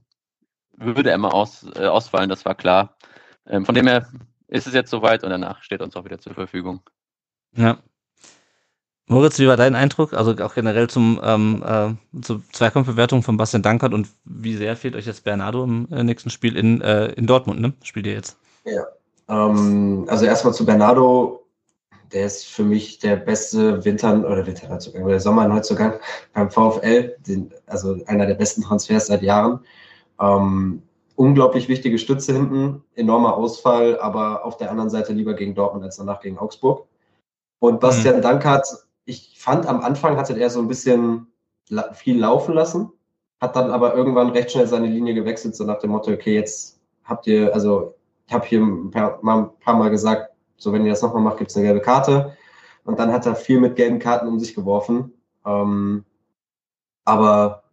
würde er mal aus, äh, ausfallen, das war klar. Ähm, von dem her ist es jetzt soweit und danach steht uns auch wieder zur Verfügung. Ja. Moritz, wie war dein Eindruck? Also auch generell zum ähm, äh, zur Zweikampfbewertung von Bastian Dankert und wie sehr fehlt euch jetzt Bernardo im äh, nächsten Spiel in, äh, in Dortmund, ne? Spielt ihr jetzt? Ja. Ähm, also erstmal zu Bernardo, der ist für mich der beste Winter- oder Winterneuzugang, oder Sommerneuzugang beim VfL, den, also einer der besten Transfers seit Jahren. Ähm, unglaublich wichtige Stütze hinten, enormer Ausfall, aber auf der anderen Seite lieber gegen Dortmund als danach gegen Augsburg. Und Bastian mhm. Dankert, ich fand am Anfang hatte er so ein bisschen viel laufen lassen, hat dann aber irgendwann recht schnell seine Linie gewechselt, so nach dem Motto, okay, jetzt habt ihr, also ich habe hier ein paar, mal, ein paar Mal gesagt, so wenn ihr das nochmal macht, gibt es eine gelbe Karte. Und dann hat er viel mit gelben Karten um sich geworfen. Ähm, aber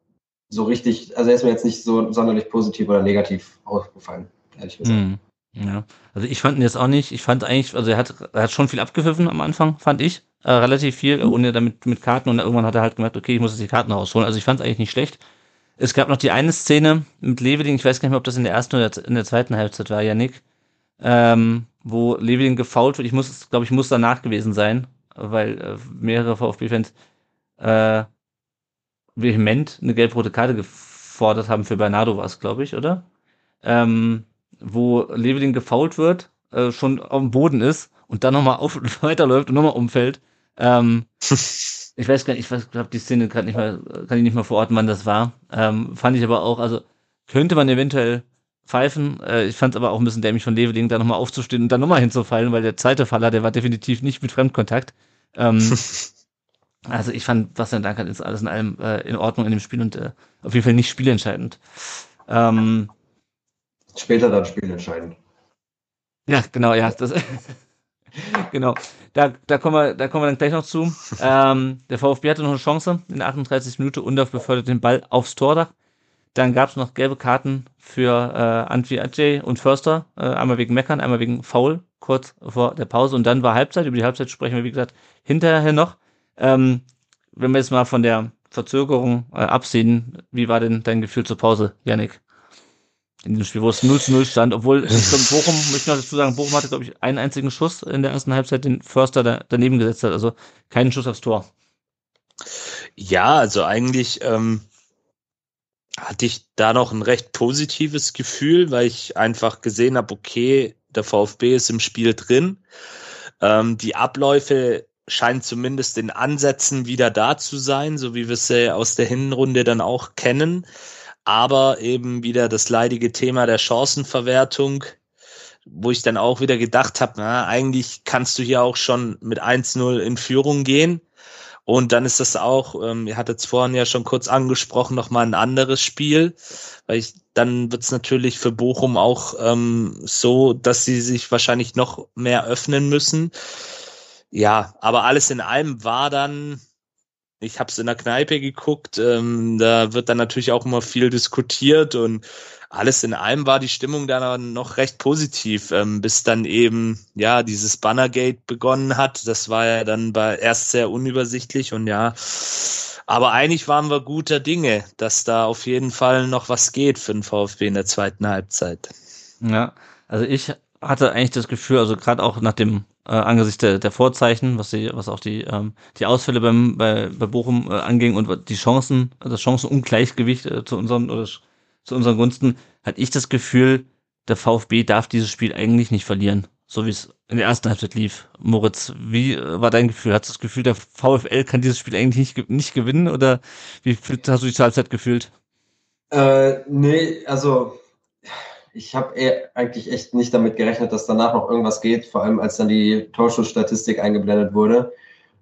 so richtig, also er ist mir jetzt nicht so sonderlich positiv oder negativ aufgefallen, ehrlich gesagt. Hm, ja, also ich fand ihn jetzt auch nicht. Ich fand eigentlich, also er hat, er hat schon viel abgepfiffen am Anfang, fand ich. Äh, relativ viel, mhm. ohne damit mit Karten und irgendwann hat er halt gemerkt, okay, ich muss jetzt die Karten rausholen. Also ich fand es eigentlich nicht schlecht. Es gab noch die eine Szene mit Leveling, ich weiß gar nicht mehr, ob das in der ersten oder in der zweiten Halbzeit war, Janik, ähm, wo Leveling gefault wird. Ich muss, glaube ich, muss danach gewesen sein, weil äh, mehrere VfB-Fans äh, vehement eine gelb-rote Karte gefordert haben für Bernardo war es, glaube ich, oder? Ähm, wo Leveling gefault wird, äh, schon auf dem Boden ist und dann nochmal auf [laughs] weiterläuft und nochmal umfällt. Ähm, [laughs] ich weiß gar nicht, ich glaube, die Szene kann, nicht mehr, kann ich nicht mehr verorten, wann das war. Ähm, fand ich aber auch, also könnte man eventuell pfeifen. Äh, ich fand es aber auch ein bisschen dämlich von Leveling, da nochmal aufzustehen und dann nochmal hinzufallen, weil der zweite Faller, der war definitiv nicht mit Fremdkontakt. Ähm, [laughs] Also ich fand Bastian Dankert ist alles in allem äh, in Ordnung in dem Spiel und äh, auf jeden Fall nicht spielentscheidend. Ähm, Später dann spielentscheidend. Ja, genau, ja. Das, [laughs] Genau. Da, da, kommen wir, da kommen wir dann gleich noch zu. Ähm, der VfB hatte noch eine Chance in der 38. Minute. Undorf befördert den Ball aufs Tordach. Dann gab es noch gelbe Karten für äh, Antwi Ajay und Förster. Äh, einmal wegen Meckern, einmal wegen Foul, kurz vor der Pause. Und dann war Halbzeit. Über die Halbzeit sprechen wir, wie gesagt, hinterher noch. Ähm, wenn wir jetzt mal von der Verzögerung äh, absehen, wie war denn dein Gefühl zur Pause, Yannick? In dem Spiel, wo es 0 zu 0 stand, obwohl ich glaube, [laughs] Bochum, möchte ich noch dazu sagen, Bochum hatte, glaube ich, einen einzigen Schuss in der ersten Halbzeit, den Förster da, daneben gesetzt hat, also keinen Schuss aufs Tor. Ja, also eigentlich ähm, hatte ich da noch ein recht positives Gefühl, weil ich einfach gesehen habe, okay, der VfB ist im Spiel drin. Ähm, die Abläufe scheinen zumindest in Ansätzen wieder da zu sein, so wie wir sie aus der Hinrunde dann auch kennen. Aber eben wieder das leidige Thema der Chancenverwertung, wo ich dann auch wieder gedacht habe, eigentlich kannst du hier auch schon mit 1-0 in Führung gehen. Und dann ist das auch, ähm, ihr hattet es vorhin ja schon kurz angesprochen, nochmal ein anderes Spiel, weil ich, dann wird es natürlich für Bochum auch ähm, so, dass sie sich wahrscheinlich noch mehr öffnen müssen. Ja, aber alles in allem war dann, ich habe es in der Kneipe geguckt, ähm, da wird dann natürlich auch immer viel diskutiert und alles in allem war die Stimmung dann noch recht positiv, ähm, bis dann eben ja dieses Bannergate begonnen hat. Das war ja dann bei erst sehr unübersichtlich und ja, aber eigentlich waren wir guter Dinge, dass da auf jeden Fall noch was geht für den VfB in der zweiten Halbzeit. Ja, also ich hatte eigentlich das Gefühl, also gerade auch nach dem äh, angesichts der, der Vorzeichen, was die, was auch die ähm, die Ausfälle beim bei, bei Bochum äh, anging und die Chancen, das Chancenungleichgewicht äh, zu unseren oder zu unseren Gunsten, hatte ich das Gefühl, der VfB darf dieses Spiel eigentlich nicht verlieren, so wie es in der ersten Halbzeit lief. Moritz, wie äh, war dein Gefühl? Hattest du das Gefühl, der VfL kann dieses Spiel eigentlich nicht, nicht gewinnen oder wie hast du dich zur Halbzeit gefühlt? Äh, nee, also ich habe eigentlich echt nicht damit gerechnet, dass danach noch irgendwas geht. Vor allem als dann die Torschussstatistik eingeblendet wurde,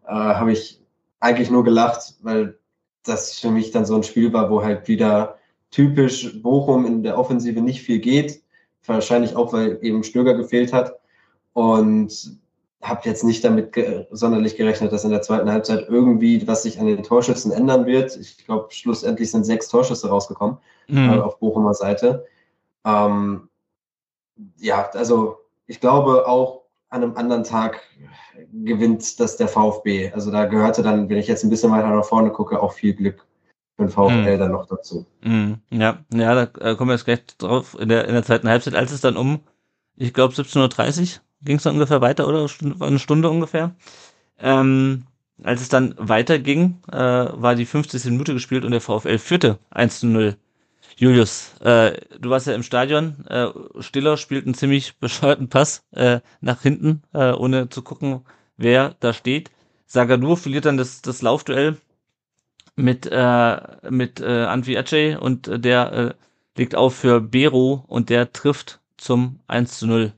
äh, habe ich eigentlich nur gelacht, weil das für mich dann so ein Spiel war, wo halt wieder typisch Bochum in der Offensive nicht viel geht. Wahrscheinlich auch, weil eben Stöger gefehlt hat. Und habe jetzt nicht damit ge sonderlich gerechnet, dass in der zweiten Halbzeit irgendwie was sich an den Torschützen ändern wird. Ich glaube, schlussendlich sind sechs Torschüsse rausgekommen mhm. äh, auf Bochumer Seite. Ähm, ja, also ich glaube auch an einem anderen Tag gewinnt das der VfB. Also da gehörte dann, wenn ich jetzt ein bisschen weiter nach vorne gucke, auch viel Glück für den VfL mm. dann noch dazu. Mm. Ja, ja, da äh, kommen wir jetzt gleich drauf in der, in der zweiten Halbzeit, als es dann um, ich glaube 17.30 Uhr ging es dann ungefähr weiter oder eine Stunde ungefähr. Ähm, als es dann weiterging, äh, war die 50. Minute gespielt und der VfL führte 1 zu 0. Julius, äh, du warst ja im Stadion. Äh, Stiller spielt einen ziemlich [laughs] bescheuerten Pass äh, nach hinten, äh, ohne zu gucken, wer da steht. Sagadur verliert dann das, das Laufduell mit, äh, mit äh, Antwi Aceh und äh, der äh, legt auf für Bero und der trifft zum 1 zu 0.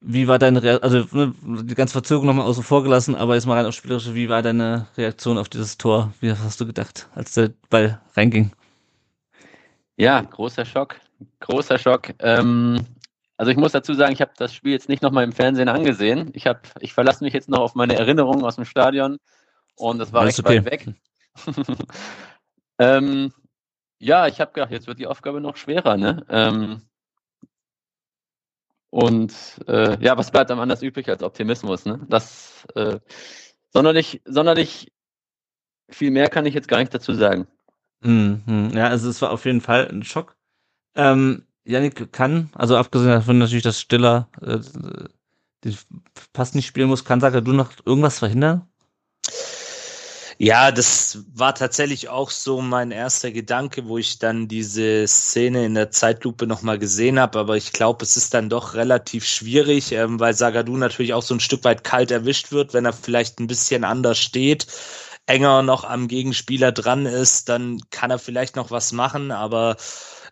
Wie war deine Reaktion, also ne, die ganze Verzögerung nochmal außen vor gelassen, aber jetzt mal rein auf spielerische, wie war deine Reaktion auf dieses Tor? Wie hast du gedacht, als der Ball reinging? Ja, großer Schock, großer Schock. Ähm, also ich muss dazu sagen, ich habe das Spiel jetzt nicht nochmal im Fernsehen angesehen. Ich habe, ich verlasse mich jetzt noch auf meine Erinnerungen aus dem Stadion und das war Alles recht okay. weit weg. [laughs] ähm, ja, ich habe gedacht, jetzt wird die Aufgabe noch schwerer, ne? Ähm, und äh, ja, was bleibt am anders übrig als Optimismus, ne? Das äh, sonderlich, sonderlich viel mehr kann ich jetzt gar nicht dazu sagen. Mhm. Ja, also es war auf jeden Fall ein Schock. Ähm, Janik kann, also abgesehen davon natürlich, dass Stiller äh, den Pass nicht spielen muss, kann Saga du noch irgendwas verhindern? Ja, das war tatsächlich auch so mein erster Gedanke, wo ich dann diese Szene in der Zeitlupe nochmal gesehen habe. Aber ich glaube, es ist dann doch relativ schwierig, ähm, weil Sagadu natürlich auch so ein Stück weit kalt erwischt wird, wenn er vielleicht ein bisschen anders steht, enger noch am Gegenspieler dran ist, dann kann er vielleicht noch was machen. Aber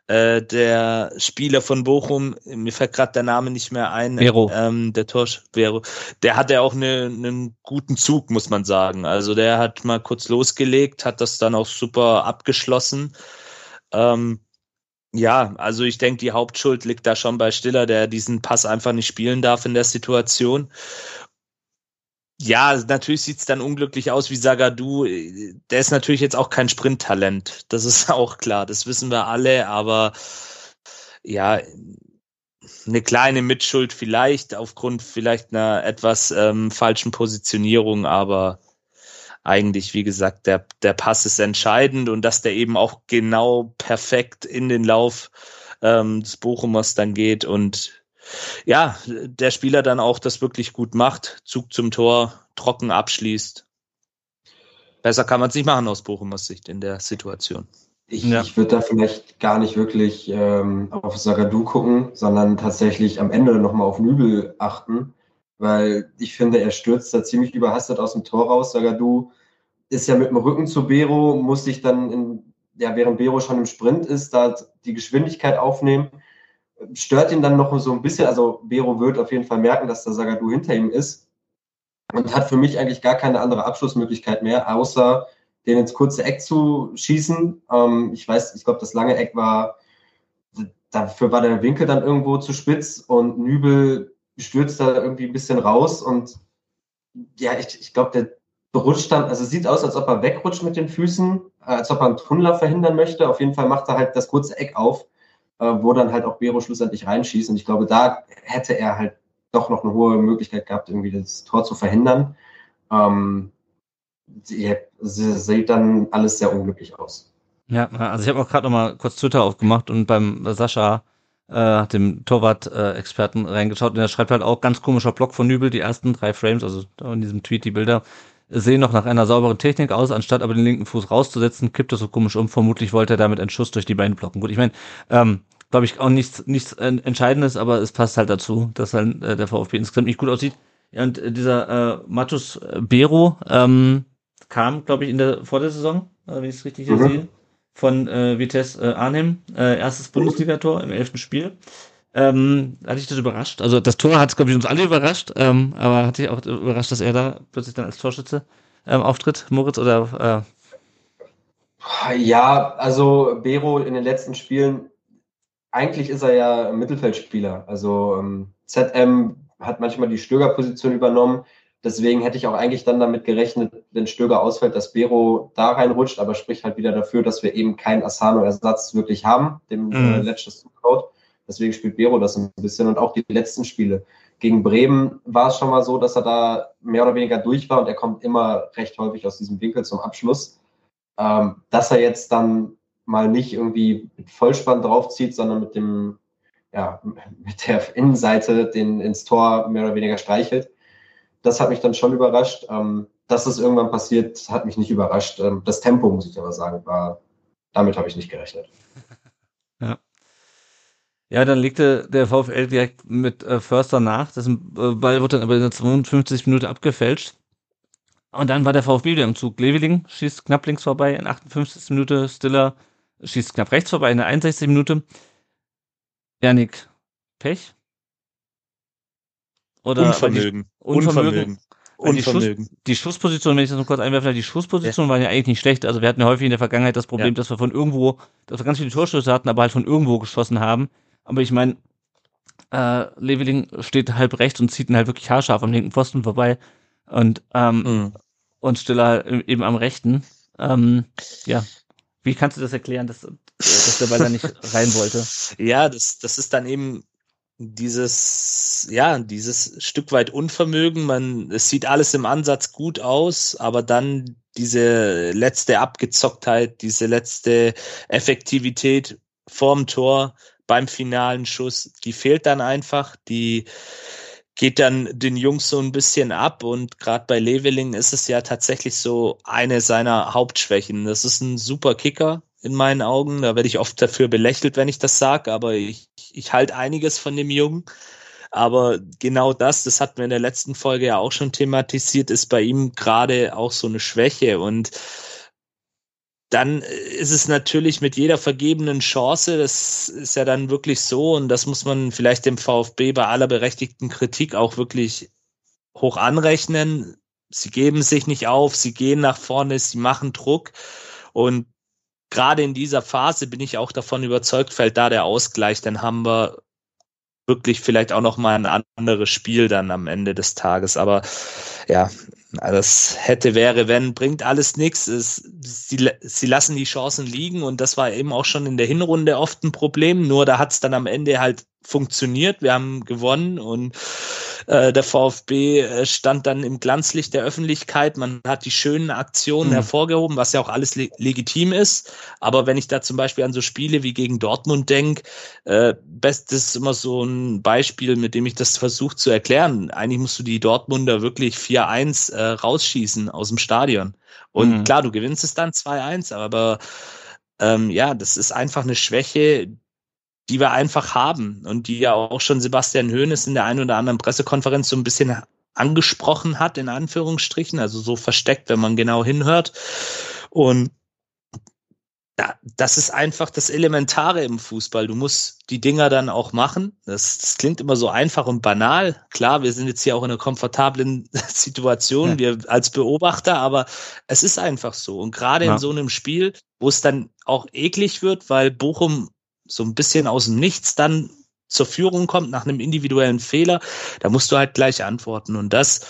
äh, der Spieler von Bochum, mir fällt gerade der Name nicht mehr ein, Vero. Ähm, der Torsch, Vero, der hatte auch eine, einen guten Zug, muss man sagen. Also der hat mal kurz losgelegt, hat das dann auch super abgeschlossen. Ähm, Ja, also ich denke, die Hauptschuld liegt da schon bei Stiller, der diesen Pass einfach nicht spielen darf in der Situation. Ja, natürlich sieht's dann unglücklich aus wie Sagadu. Der ist natürlich jetzt auch kein Sprinttalent. Das ist [laughs] auch klar. Das wissen wir alle. Aber ja, eine kleine Mitschuld vielleicht aufgrund vielleicht einer etwas ähm, falschen Positionierung. Aber eigentlich, wie gesagt, der, der Pass ist entscheidend und dass der eben auch genau perfekt in den Lauf ähm, des Bochumers dann geht und ja, der Spieler dann auch das wirklich gut macht, Zug zum Tor, trocken abschließt. Besser kann man es nicht machen aus Bochumers Sicht in der Situation. Ich, ja. ich würde da vielleicht gar nicht wirklich ähm, auf Sagadu gucken, sondern tatsächlich am Ende nochmal auf Nübel achten, weil ich finde, er stürzt da ziemlich überhastet aus dem Tor raus. Sagadu ist ja mit dem Rücken zu Bero, muss sich dann, in, ja, während Bero schon im Sprint ist, da die Geschwindigkeit aufnehmen. Stört ihn dann noch so ein bisschen, also Bero wird auf jeden Fall merken, dass der Sagadu hinter ihm ist und hat für mich eigentlich gar keine andere Abschlussmöglichkeit mehr, außer den ins kurze Eck zu schießen. Ähm, ich weiß, ich glaube, das lange Eck war, dafür war der Winkel dann irgendwo zu spitz und Nübel stürzt da irgendwie ein bisschen raus und ja, ich, ich glaube, der rutscht dann, also sieht aus, als ob er wegrutscht mit den Füßen, als ob er einen Tunnler verhindern möchte. Auf jeden Fall macht er halt das kurze Eck auf, äh, wo dann halt auch Bero schlussendlich reinschießt. Und ich glaube, da hätte er halt doch noch eine hohe Möglichkeit gehabt, irgendwie das Tor zu verhindern. Ähm, sie, sie sieht dann alles sehr unglücklich aus. Ja, also ich habe auch gerade noch mal kurz Twitter aufgemacht und beim Sascha, äh, dem Torwart-Experten, reingeschaut und er schreibt halt auch ganz komischer Block von Nübel, die ersten drei Frames, also in diesem Tweet die Bilder sehen noch nach einer sauberen Technik aus, anstatt aber den linken Fuß rauszusetzen, kippt er so komisch um. Vermutlich wollte er damit einen Schuss durch die Beine blocken. Gut, ich meine, ähm, glaube ich auch nichts, nichts Entscheidendes, aber es passt halt dazu, dass halt äh, der VfB insgesamt nicht gut aussieht. Ja, und äh, dieser äh, Matus Bero ähm, kam, glaube ich, in der vor der Saison, äh, wenn ich es richtig mhm. sehe, von äh, Vitesse äh, Arnhem, äh, erstes Bundesligator im elften Spiel. Ähm, hatte ich das überrascht. Also das Tor hat, glaube ich, uns alle überrascht, ähm, aber hatte ich auch überrascht, dass er da plötzlich dann als Torschütze ähm, auftritt, Moritz, oder äh? Ja, also Bero in den letzten Spielen, eigentlich ist er ja Mittelfeldspieler. Also ähm, ZM hat manchmal die Stöger-Position übernommen. Deswegen hätte ich auch eigentlich dann damit gerechnet, wenn Stöger ausfällt, dass Bero da reinrutscht, aber spricht halt wieder dafür, dass wir eben keinen Asano-Ersatz wirklich haben, dem mhm. äh, letztes zutraut. Deswegen spielt Bero das ein bisschen und auch die letzten Spiele. Gegen Bremen war es schon mal so, dass er da mehr oder weniger durch war und er kommt immer recht häufig aus diesem Winkel zum Abschluss. Ähm, dass er jetzt dann mal nicht irgendwie mit Vollspann draufzieht, sondern mit dem, ja, [laughs] mit der Innenseite den ins Tor mehr oder weniger streichelt. Das hat mich dann schon überrascht. Ähm, dass es irgendwann passiert, hat mich nicht überrascht. Ähm, das Tempo, muss ich aber sagen, war, damit habe ich nicht gerechnet. [laughs] Ja. Ja, dann legte der VfL direkt mit äh, Förster nach. Das äh, Ball wurde dann aber in der 52 Minute abgefälscht. Und dann war der VfB wieder im Zug. Leveling schießt knapp links vorbei in 58 Minute. Stiller schießt knapp rechts vorbei in der 61 Minute. Janik, Pech? Oder Unvermögen. Unvermögen. Unvermögen. Die, Schuss, die, Schussposition, wenn ich das noch kurz einwerfe, die Schussposition ja. waren ja eigentlich nicht schlecht. Also wir hatten ja häufig in der Vergangenheit das Problem, ja. dass wir von irgendwo, dass wir ganz viele Torschüsse hatten, aber halt von irgendwo geschossen haben. Aber ich meine, äh, Leveling steht halb rechts und zieht ihn halt wirklich haarscharf am linken Pfosten vorbei. Und, ähm, mhm. und Stiller eben am rechten. Ähm, ja. Wie kannst du das erklären, dass, dass der Ball da nicht [laughs] rein wollte? Ja, das, das ist dann eben dieses, ja, dieses Stück weit Unvermögen. Man, es sieht alles im Ansatz gut aus, aber dann diese letzte Abgezocktheit, diese letzte Effektivität vorm Tor, beim finalen Schuss, die fehlt dann einfach, die geht dann den Jungs so ein bisschen ab und gerade bei Leveling ist es ja tatsächlich so eine seiner Hauptschwächen. Das ist ein super Kicker in meinen Augen, da werde ich oft dafür belächelt, wenn ich das sage, aber ich, ich halte einiges von dem Jungen. Aber genau das, das hatten wir in der letzten Folge ja auch schon thematisiert, ist bei ihm gerade auch so eine Schwäche und dann ist es natürlich mit jeder vergebenen Chance, das ist ja dann wirklich so und das muss man vielleicht dem VfB bei aller berechtigten Kritik auch wirklich hoch anrechnen. Sie geben sich nicht auf, sie gehen nach vorne, sie machen Druck und gerade in dieser Phase bin ich auch davon überzeugt, fällt da der Ausgleich, dann haben wir wirklich vielleicht auch noch mal ein anderes Spiel dann am Ende des Tages. Aber ja, das hätte, wäre, wenn, bringt alles nichts. Sie, sie lassen die Chancen liegen und das war eben auch schon in der Hinrunde oft ein Problem. Nur da hat es dann am Ende halt funktioniert. Wir haben gewonnen und äh, der VfB äh, stand dann im Glanzlicht der Öffentlichkeit. Man hat die schönen Aktionen mhm. hervorgehoben, was ja auch alles le legitim ist. Aber wenn ich da zum Beispiel an so Spiele wie gegen Dortmund denke, äh, best ist immer so ein Beispiel, mit dem ich das versuche zu erklären. Eigentlich musst du die Dortmunder wirklich 4-1 äh, rausschießen aus dem Stadion. Und mhm. klar, du gewinnst es dann 2-1, aber ähm, ja, das ist einfach eine Schwäche, die wir einfach haben und die ja auch schon Sebastian Hoeneß in der einen oder anderen Pressekonferenz so ein bisschen angesprochen hat, in Anführungsstrichen, also so versteckt, wenn man genau hinhört. Und ja, das ist einfach das Elementare im Fußball. Du musst die Dinger dann auch machen. Das, das klingt immer so einfach und banal. Klar, wir sind jetzt hier auch in einer komfortablen [laughs] Situation, ja. wir als Beobachter, aber es ist einfach so. Und gerade ja. in so einem Spiel, wo es dann auch eklig wird, weil Bochum so ein bisschen aus dem Nichts dann zur Führung kommt nach einem individuellen Fehler, da musst du halt gleich antworten. Und das,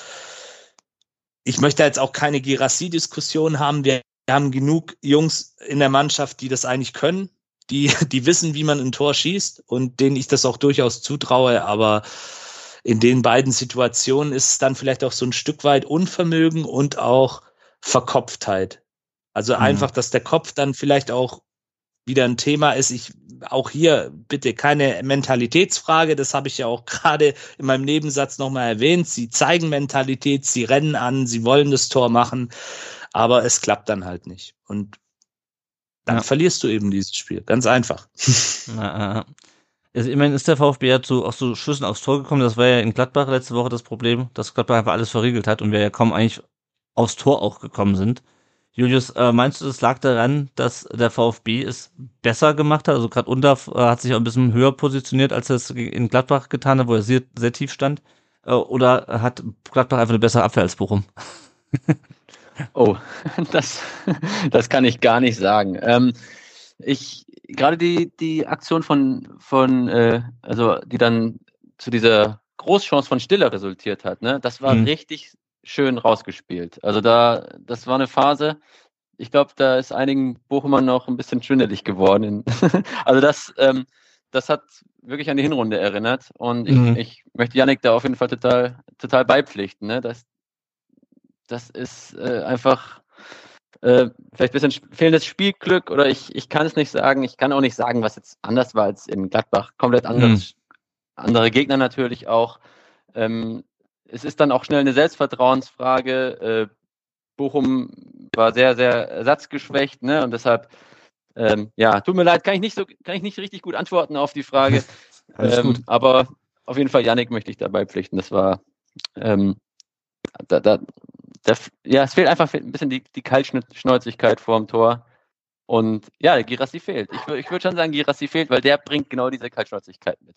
ich möchte jetzt auch keine Girassi-Diskussion haben. Wir haben genug Jungs in der Mannschaft, die das eigentlich können, die, die wissen, wie man ein Tor schießt und denen ich das auch durchaus zutraue. Aber in den beiden Situationen ist es dann vielleicht auch so ein Stück weit Unvermögen und auch Verkopftheit. Also mhm. einfach, dass der Kopf dann vielleicht auch wieder ein Thema ist. Ich auch hier bitte keine Mentalitätsfrage, das habe ich ja auch [laughs] gerade in meinem Nebensatz nochmal erwähnt. Sie zeigen Mentalität, sie rennen an, sie wollen das Tor machen, aber es klappt dann halt nicht. Und dann ja. verlierst du eben dieses Spiel. Ganz einfach. [laughs] Na, also, immerhin ist der VfB ja zu, auch zu Schüssen aufs Tor gekommen. Das war ja in Gladbach letzte Woche das Problem, dass Gladbach einfach alles verriegelt hat und wir ja kaum eigentlich aufs Tor auch gekommen sind. Julius, äh, meinst du, das lag daran, dass der VfB es besser gemacht hat? Also gerade Undaf äh, hat sich auch ein bisschen höher positioniert, als er es in Gladbach getan hat, wo er sehr, sehr tief stand. Äh, oder hat Gladbach einfach eine bessere Abwehr als Bochum? [laughs] oh, [laughs] das, [laughs] das kann ich gar nicht sagen. Ähm, ich gerade die, die Aktion von, von äh, also die dann zu dieser Großchance von Stiller resultiert hat, ne, das war mhm. richtig schön rausgespielt. Also da, das war eine Phase, ich glaube, da ist einigen Bochumern noch ein bisschen schwindelig geworden. [laughs] also das, ähm, das hat wirklich an die Hinrunde erinnert und ich, mhm. ich möchte Yannick da auf jeden Fall total, total beipflichten. Ne? Das, das ist äh, einfach äh, vielleicht ein bisschen fehlendes Spielglück oder ich, ich kann es nicht sagen. Ich kann auch nicht sagen, was jetzt anders war als in Gladbach. Komplett anderes, mhm. andere Gegner natürlich auch. Ähm, es ist dann auch schnell eine Selbstvertrauensfrage. Äh, Bochum war sehr, sehr ersatzgeschwächt, ne? Und deshalb, ähm, ja, tut mir leid, kann ich nicht so, kann ich nicht richtig gut antworten auf die Frage. [laughs] Ähm. Aber auf jeden Fall, Yannick möchte ich dabei pflichten. Das war, ähm, da, da, da, ja, es fehlt einfach ein bisschen die, die Kaltschnäuzigkeit vorm Tor. Und ja, Girassi fehlt. Ich, ich würde schon sagen, Girassi fehlt, weil der bringt genau diese Kaltschnäuzigkeit mit.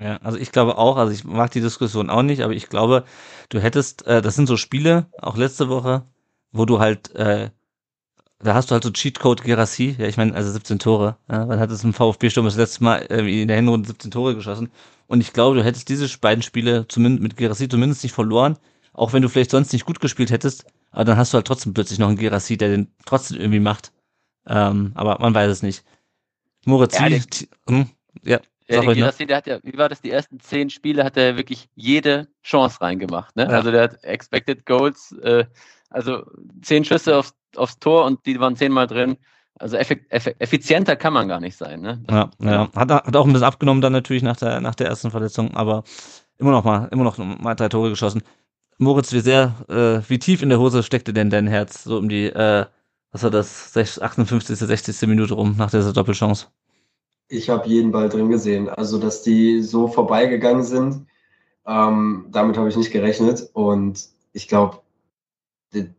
Ja, also ich glaube auch, also ich mag die Diskussion auch nicht, aber ich glaube, du hättest, äh, das sind so Spiele, auch letzte Woche, wo du halt, äh, da hast du halt so Cheatcode Gerassi, ja, ich meine, also 17 Tore, ja, wann hat es im VfB-Sturm das letzte Mal äh, in der Hinrunde 17 Tore geschossen und ich glaube, du hättest diese beiden Spiele zumindest mit Gerassi zumindest nicht verloren, auch wenn du vielleicht sonst nicht gut gespielt hättest, aber dann hast du halt trotzdem plötzlich noch einen Gerassi, der den trotzdem irgendwie macht, ähm, aber man weiß es nicht. Moritz, ja, hm, ja. Ja, der Girassi, der hat ja, wie war das, die ersten zehn Spiele hat er wirklich jede Chance reingemacht. Ne? Ja. Also der hat Expected Goals, äh, also zehn Schüsse aufs, aufs Tor und die waren zehnmal drin. Also effizienter kann man gar nicht sein. Ne? Ja, ja. Hat, hat auch ein bisschen abgenommen dann natürlich nach der, nach der ersten Verletzung, aber immer noch mal, immer noch mal drei Tore geschossen. Moritz, wie sehr, äh, wie tief in der Hose steckte denn dein Herz so um die, äh, was war das, 58., 60. Minute rum nach dieser Doppelchance? Ich habe jeden Ball drin gesehen. Also, dass die so vorbeigegangen sind, ähm, damit habe ich nicht gerechnet. Und ich glaube,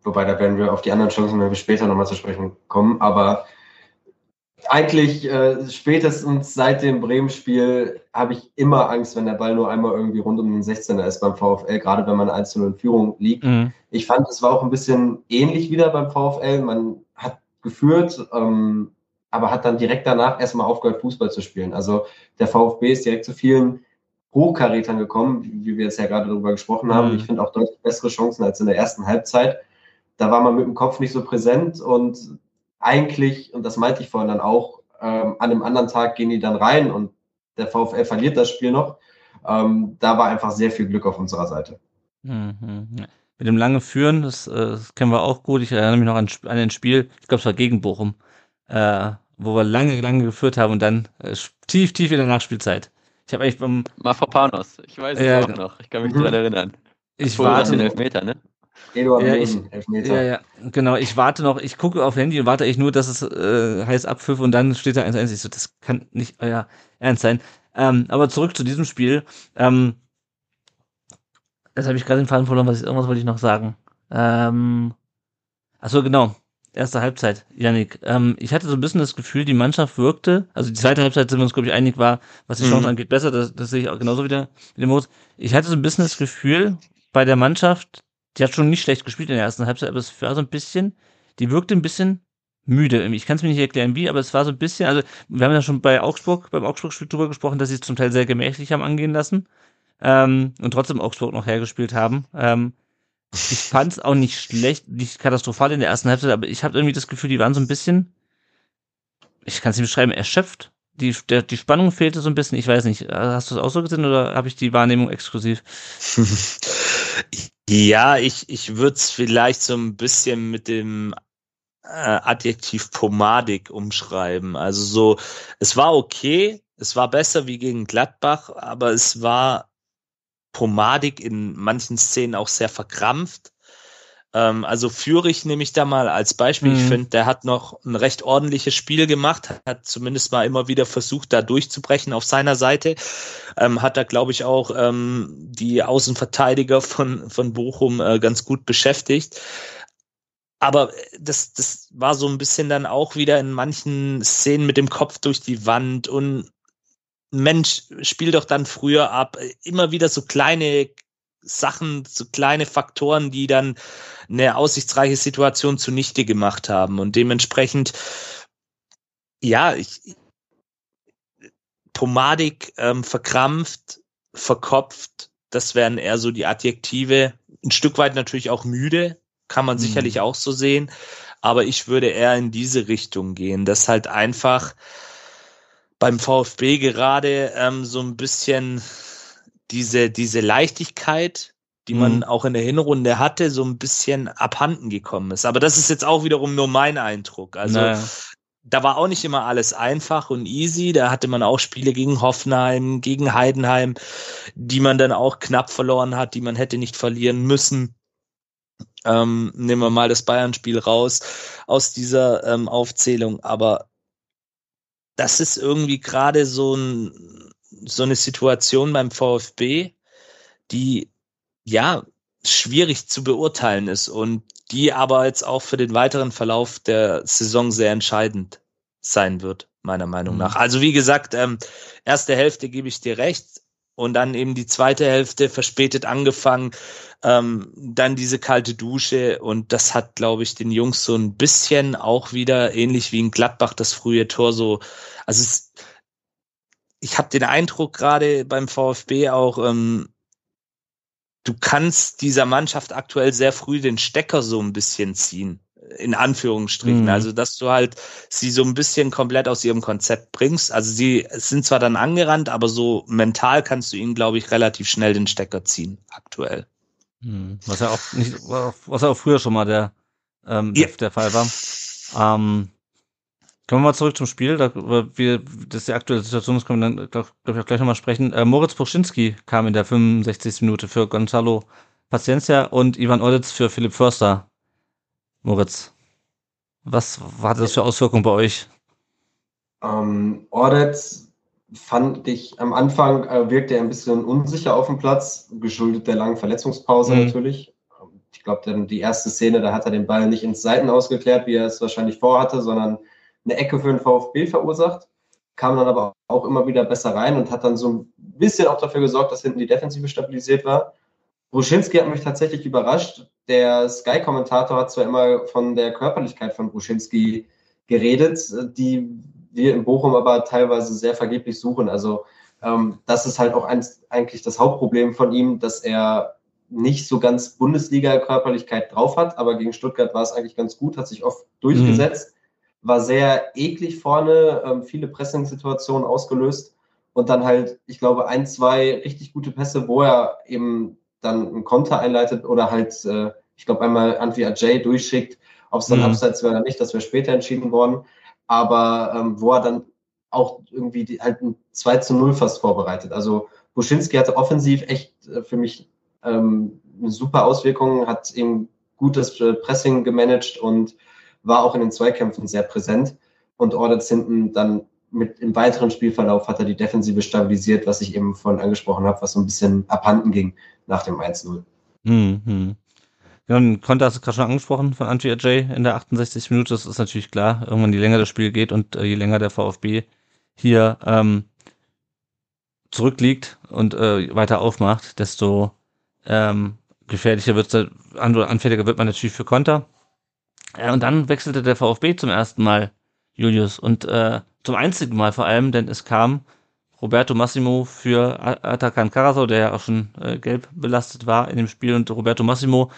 wobei da werden wir auf die anderen Chancen wir später nochmal zu sprechen kommen. Aber eigentlich äh, spätestens seit dem Bremen-Spiel habe ich immer Angst, wenn der Ball nur einmal irgendwie rund um den 16er ist beim VfL, gerade wenn man 1 in Führung liegt. Mhm. Ich fand, es war auch ein bisschen ähnlich wieder beim VfL. Man hat geführt, ähm, aber hat dann direkt danach erstmal aufgehört, Fußball zu spielen. Also der VfB ist direkt zu vielen Hochkarätern gekommen, wie wir jetzt ja gerade darüber gesprochen haben. Mhm. Ich finde auch deutlich bessere Chancen als in der ersten Halbzeit. Da war man mit dem Kopf nicht so präsent und eigentlich, und das meinte ich vorhin dann auch, ähm, an einem anderen Tag gehen die dann rein und der VfL verliert das Spiel noch. Ähm, da war einfach sehr viel Glück auf unserer Seite. Mhm. Mit dem lange Führen, das, äh, das, kennen wir auch gut. Ich erinnere mich noch an, an ein Spiel, ich glaube, es war gegen Bochum, äh, wo wir lange, lange geführt haben und dann äh, tief, tief in der Nachspielzeit. Ich habe eigentlich beim. Mafapanos, ich weiß es ja, auch noch. Ich kann mich mhm. daran erinnern. Ich warte. Den Elfmeter, ne? Eduard ja, ich, Elfmeter. Ja, ja, genau. Ich warte noch, ich gucke auf Handy und warte eigentlich nur, dass es äh, heißt Abpfiff und dann steht da 1-1. Ich so, das kann nicht euer Ernst sein. Ähm, aber zurück zu diesem Spiel. Ähm, das habe ich gerade den Faden verloren, was ich, irgendwas wollte ich noch sagen. Ähm, achso, genau erste Halbzeit, Yannick. Ähm, ich hatte so ein bisschen das Gefühl, die Mannschaft wirkte, also die zweite Halbzeit sind wir uns, glaube ich, einig war, was die Chance mhm. angeht, besser. Das, das sehe ich auch genauso wieder mit dem Mut. Ich hatte so ein bisschen das Gefühl, bei der Mannschaft, die hat schon nicht schlecht gespielt in der ersten Halbzeit, aber es war so ein bisschen, die wirkte ein bisschen müde. Ich kann es mir nicht erklären, wie, aber es war so ein bisschen, also wir haben ja schon bei Augsburg, beim Augsburg-Spiel drüber gesprochen, dass sie es zum Teil sehr gemächlich haben angehen lassen ähm, und trotzdem Augsburg noch hergespielt haben. Ähm, ich fand es auch nicht schlecht, nicht katastrophal in der ersten Halbzeit, aber ich habe irgendwie das Gefühl, die waren so ein bisschen, ich kann es nicht beschreiben, erschöpft. Die, der, die Spannung fehlte so ein bisschen. Ich weiß nicht, hast du es auch so gesehen oder habe ich die Wahrnehmung exklusiv? [laughs] ja, ich, ich würde es vielleicht so ein bisschen mit dem äh, Adjektiv pomadig umschreiben. Also so, es war okay, es war besser wie gegen Gladbach, aber es war pomadig, in manchen Szenen auch sehr verkrampft. Ähm, also Führig nehme ich da mal als Beispiel. Mhm. Ich finde, der hat noch ein recht ordentliches Spiel gemacht, hat zumindest mal immer wieder versucht, da durchzubrechen auf seiner Seite. Ähm, hat da, glaube ich, auch ähm, die Außenverteidiger von, von Bochum äh, ganz gut beschäftigt. Aber das, das war so ein bisschen dann auch wieder in manchen Szenen mit dem Kopf durch die Wand und Mensch, spiel doch dann früher ab. Immer wieder so kleine Sachen, so kleine Faktoren, die dann eine aussichtsreiche Situation zunichte gemacht haben. Und dementsprechend, ja, ich, pomadig, ähm, verkrampft, verkopft, das wären eher so die Adjektive. Ein Stück weit natürlich auch müde, kann man mhm. sicherlich auch so sehen. Aber ich würde eher in diese Richtung gehen, dass halt einfach, beim VfB gerade ähm, so ein bisschen diese, diese Leichtigkeit, die man mhm. auch in der Hinrunde hatte, so ein bisschen abhanden gekommen ist. Aber das ist jetzt auch wiederum nur mein Eindruck. Also naja. da war auch nicht immer alles einfach und easy. Da hatte man auch Spiele gegen Hoffenheim, gegen Heidenheim, die man dann auch knapp verloren hat, die man hätte nicht verlieren müssen. Ähm, nehmen wir mal das Bayern-Spiel raus aus dieser ähm, Aufzählung. Aber das ist irgendwie gerade so, ein, so eine Situation beim VfB, die ja schwierig zu beurteilen ist und die aber jetzt auch für den weiteren Verlauf der Saison sehr entscheidend sein wird, meiner Meinung mhm. nach. Also wie gesagt, ähm, erste Hälfte gebe ich dir recht und dann eben die zweite Hälfte verspätet angefangen, ähm, dann diese kalte Dusche und das hat, glaube ich, den Jungs so ein bisschen auch wieder ähnlich wie in Gladbach das frühe Tor so, also es, ich habe den Eindruck gerade beim VfB auch, ähm, du kannst dieser Mannschaft aktuell sehr früh den Stecker so ein bisschen ziehen in Anführungsstrichen. Mhm. Also, dass du halt sie so ein bisschen komplett aus ihrem Konzept bringst. Also, sie sind zwar dann angerannt, aber so mental kannst du ihnen, glaube ich, relativ schnell den Stecker ziehen, aktuell. Mhm. Was ja auch nicht, was ja auch früher schon mal der, ähm, ja. der Fall war. Ähm, Kommen wir mal zurück zum Spiel, da wir, das ist die aktuelle Situation, das können wir dann, glaube glaub ich, auch gleich nochmal sprechen. Äh, Moritz Puschinski kam in der 65. Minute für Gonzalo Paciencia und Ivan Oditz für Philipp Förster. Moritz, was hatte das für Auswirkungen bei euch? Ähm, Ordetz fand ich am Anfang äh, wirkte er ein bisschen unsicher auf dem Platz, geschuldet der langen Verletzungspause mhm. natürlich. Ich glaube, die erste Szene, da hat er den Ball nicht ins Seiten ausgeklärt, wie er es wahrscheinlich vorhatte, sondern eine Ecke für den VfB verursacht, kam dann aber auch immer wieder besser rein und hat dann so ein bisschen auch dafür gesorgt, dass hinten die Defensive stabilisiert war. Bruschinski hat mich tatsächlich überrascht. Der Sky-Kommentator hat zwar immer von der Körperlichkeit von Bruschinski geredet, die wir in Bochum aber teilweise sehr vergeblich suchen. Also ähm, das ist halt auch eins, eigentlich das Hauptproblem von ihm, dass er nicht so ganz Bundesliga-Körperlichkeit drauf hat, aber gegen Stuttgart war es eigentlich ganz gut, hat sich oft durchgesetzt, mhm. war sehr eklig vorne, ähm, viele Pressing-Situationen ausgelöst und dann halt, ich glaube, ein, zwei richtig gute Pässe, wo er eben dann einen Konter einleitet oder halt, äh, ich glaube, einmal Antwi Ajay durchschickt, ob es dann mhm. abseits wäre oder nicht, das wäre später entschieden worden, aber ähm, wo er dann auch irgendwie die, halt ein 2 zu 0 fast vorbereitet. Also Buschinski hatte offensiv echt äh, für mich ähm, eine super Auswirkung, hat eben gutes äh, Pressing gemanagt und war auch in den Zweikämpfen sehr präsent. Und Ordets hinten dann mit im weiteren Spielverlauf hat er die Defensive stabilisiert, was ich eben vorhin angesprochen habe, was so ein bisschen abhanden ging nach dem 1-0. Mhm. Ja, und Konter hast du gerade schon angesprochen von Antwi Ajay in der 68. Minute. Das ist natürlich klar. Irgendwann, je länger das Spiel geht und äh, je länger der VfB hier ähm, zurückliegt und äh, weiter aufmacht, desto ähm, gefährlicher wird es, anfälliger wird man natürlich für Konter. Äh, und dann wechselte der VfB zum ersten Mal Julius und äh, zum einzigen Mal vor allem, denn es kam Roberto Massimo für Atakan Karasau, der ja auch schon äh, gelb belastet war in dem Spiel und Roberto Massimo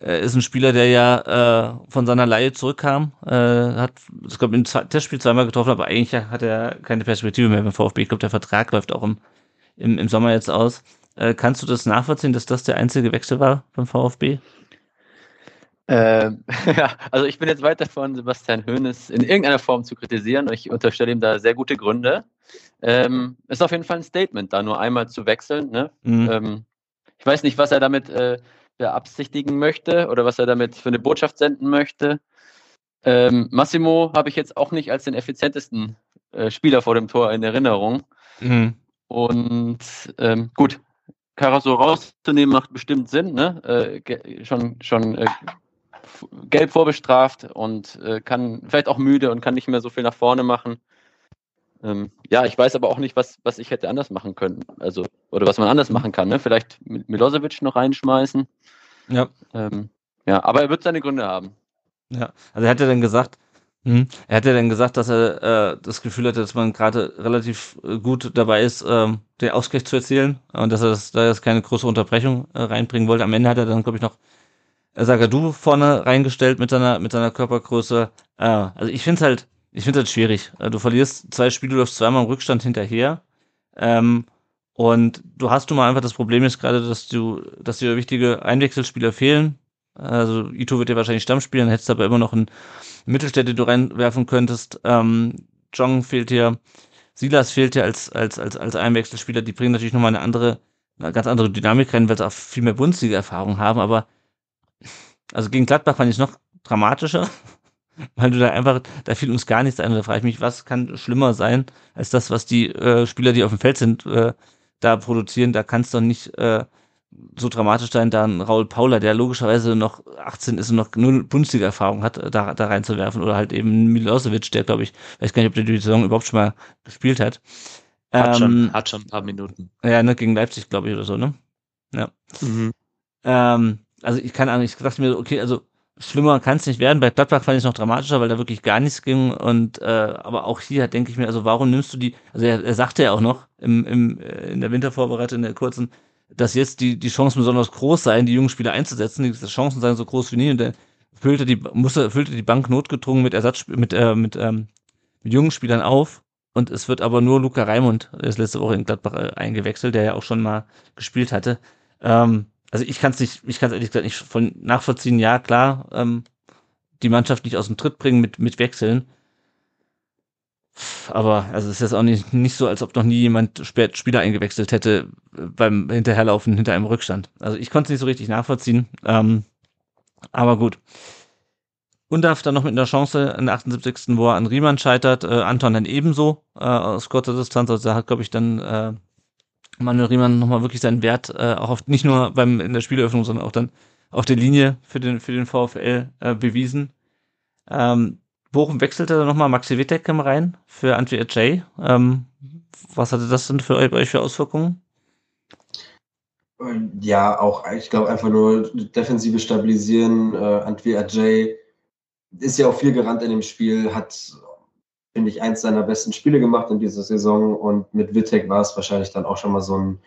äh, ist ein Spieler, der ja äh, von seiner Laie zurückkam, äh, hat, ich glaube, im Testspiel zweimal getroffen, aber eigentlich hat er keine Perspektive mehr beim VfB. Ich glaube, der Vertrag läuft auch im, im, im Sommer jetzt aus. Äh, kannst du das nachvollziehen, dass das der einzige Wechsel war beim VfB? Ähm, [laughs] ja, also ich bin jetzt weit davon, Sebastian Hoeneß in irgendeiner Form zu kritisieren. Ich unterstelle ihm da sehr gute Gründe. Ähm, ist auf jeden Fall ein Statement, da nur einmal zu wechseln. Ne? Mhm. Ähm, ich weiß nicht, was er damit äh, beabsichtigen möchte oder was er damit für eine Botschaft senden möchte. Ähm, Massimo habe ich jetzt auch nicht als den effizientesten äh, Spieler vor dem Tor in Erinnerung. Mhm. Und ähm, gut, Carasso rauszunehmen macht bestimmt Sinn, ne? Äh, schon schon äh, gelb vorbestraft und äh, kann vielleicht auch müde und kann nicht mehr so viel nach vorne machen. Ähm, ja, ich weiß aber auch nicht, was, was ich hätte anders machen können. Also, oder was man anders mhm. machen kann. Ne? Vielleicht Milosevic noch reinschmeißen. Ja. Ähm, ja, aber er wird seine Gründe haben. Ja, also er hat ja dann gesagt, hm, er hat ja dann gesagt, dass er äh, das Gefühl hatte, dass man gerade relativ äh, gut dabei ist, ähm, den Ausgleich zu erzielen und dass er das, da jetzt keine große Unterbrechung äh, reinbringen wollte. Am Ende hat er dann, glaube ich, noch Sagadu vorne reingestellt mit seiner, mit seiner Körpergröße. Äh, also ich finde es halt, ich finde halt schwierig. Äh, du verlierst zwei Spiele, du läufst zweimal im Rückstand hinterher. Ähm, und du hast du mal einfach das Problem ist gerade, dass du, dass dir wichtige Einwechselspieler fehlen. Also Ito wird ja wahrscheinlich Stamm spielen, hättest aber immer noch einen Mittelstädte, den du reinwerfen könntest. Ähm, Jong fehlt hier, Silas fehlt ja als, als, als, als Einwechselspieler. Die bringen natürlich nochmal eine andere, eine ganz andere Dynamik rein, weil sie auch viel mehr Bundesliga-Erfahrung haben. Aber also gegen Gladbach fand ich es noch dramatischer [laughs] weil du da einfach, da fiel uns gar nichts ein. Da frage ich mich, was kann schlimmer sein als das, was die äh, Spieler, die auf dem Feld sind, äh, da produzieren. Da kann es doch nicht äh, so dramatisch sein, da ein Raul Paula, der logischerweise noch 18 ist und noch null Bundesliga-Erfahrung hat, da, da reinzuwerfen. Oder halt eben Milosevic, der, glaube ich, weiß gar nicht, ob der die Saison überhaupt schon mal gespielt hat. Hat, ähm, schon, hat schon ein paar Minuten. Ja, ne, gegen Leipzig, glaube ich, oder so, ne? Ja. Mhm. Ähm, also ich kann eigentlich, ich dachte mir, okay, also schlimmer kann es nicht werden. Bei Gladbach fand ich es noch dramatischer, weil da wirklich gar nichts ging. Und äh, aber auch hier denke ich mir, also warum nimmst du die? Also er, er sagte ja auch noch im, im, äh, in der Wintervorbereitung, in der kurzen, dass jetzt die, die Chancen besonders groß seien, die jungen Spieler einzusetzen. Die Chancen seien so groß wie nie. Und der füllte die, musste, füllte die Bank notgedrungen mit Ersatz, mit, äh, mit, ähm, mit jungen Spielern auf. Und es wird aber nur Luca Raimund, der ist letzte Woche in Gladbach äh, eingewechselt, der ja auch schon mal gespielt hatte. Ähm, also ich kann es nicht, ich kann es ehrlich gesagt nicht von nachvollziehen. Ja, klar, ähm, die Mannschaft nicht aus dem Tritt bringen mit, mit Wechseln. Aber also es ist jetzt auch nicht, nicht so, als ob noch nie jemand spät Spieler eingewechselt hätte äh, beim Hinterherlaufen hinter einem Rückstand. Also ich konnte es nicht so richtig nachvollziehen. Ähm, aber gut. Und darf dann noch mit einer Chance in der 78. wo er an Riemann scheitert, äh, Anton dann ebenso äh, aus kurzer Distanz. Also er hat, glaube ich, dann äh, Manuel Riemann nochmal wirklich seinen Wert äh, auch auf, nicht nur beim in der Spieleröffnung, sondern auch dann auf der Linie für den für den VfL äh, bewiesen. Ähm, Bochum wechselte dann nochmal Maxi Wittek rein für Antwi Ajay. Ähm, was hatte das denn für euch für Auswirkungen? Ja, auch, ich glaube, einfach nur defensive stabilisieren. Äh, Antwi Ajay ist ja auch viel gerannt in dem Spiel, hat, finde ich, eins seiner besten Spiele gemacht in dieser Saison und mit Wittek war es wahrscheinlich dann auch schon mal so ein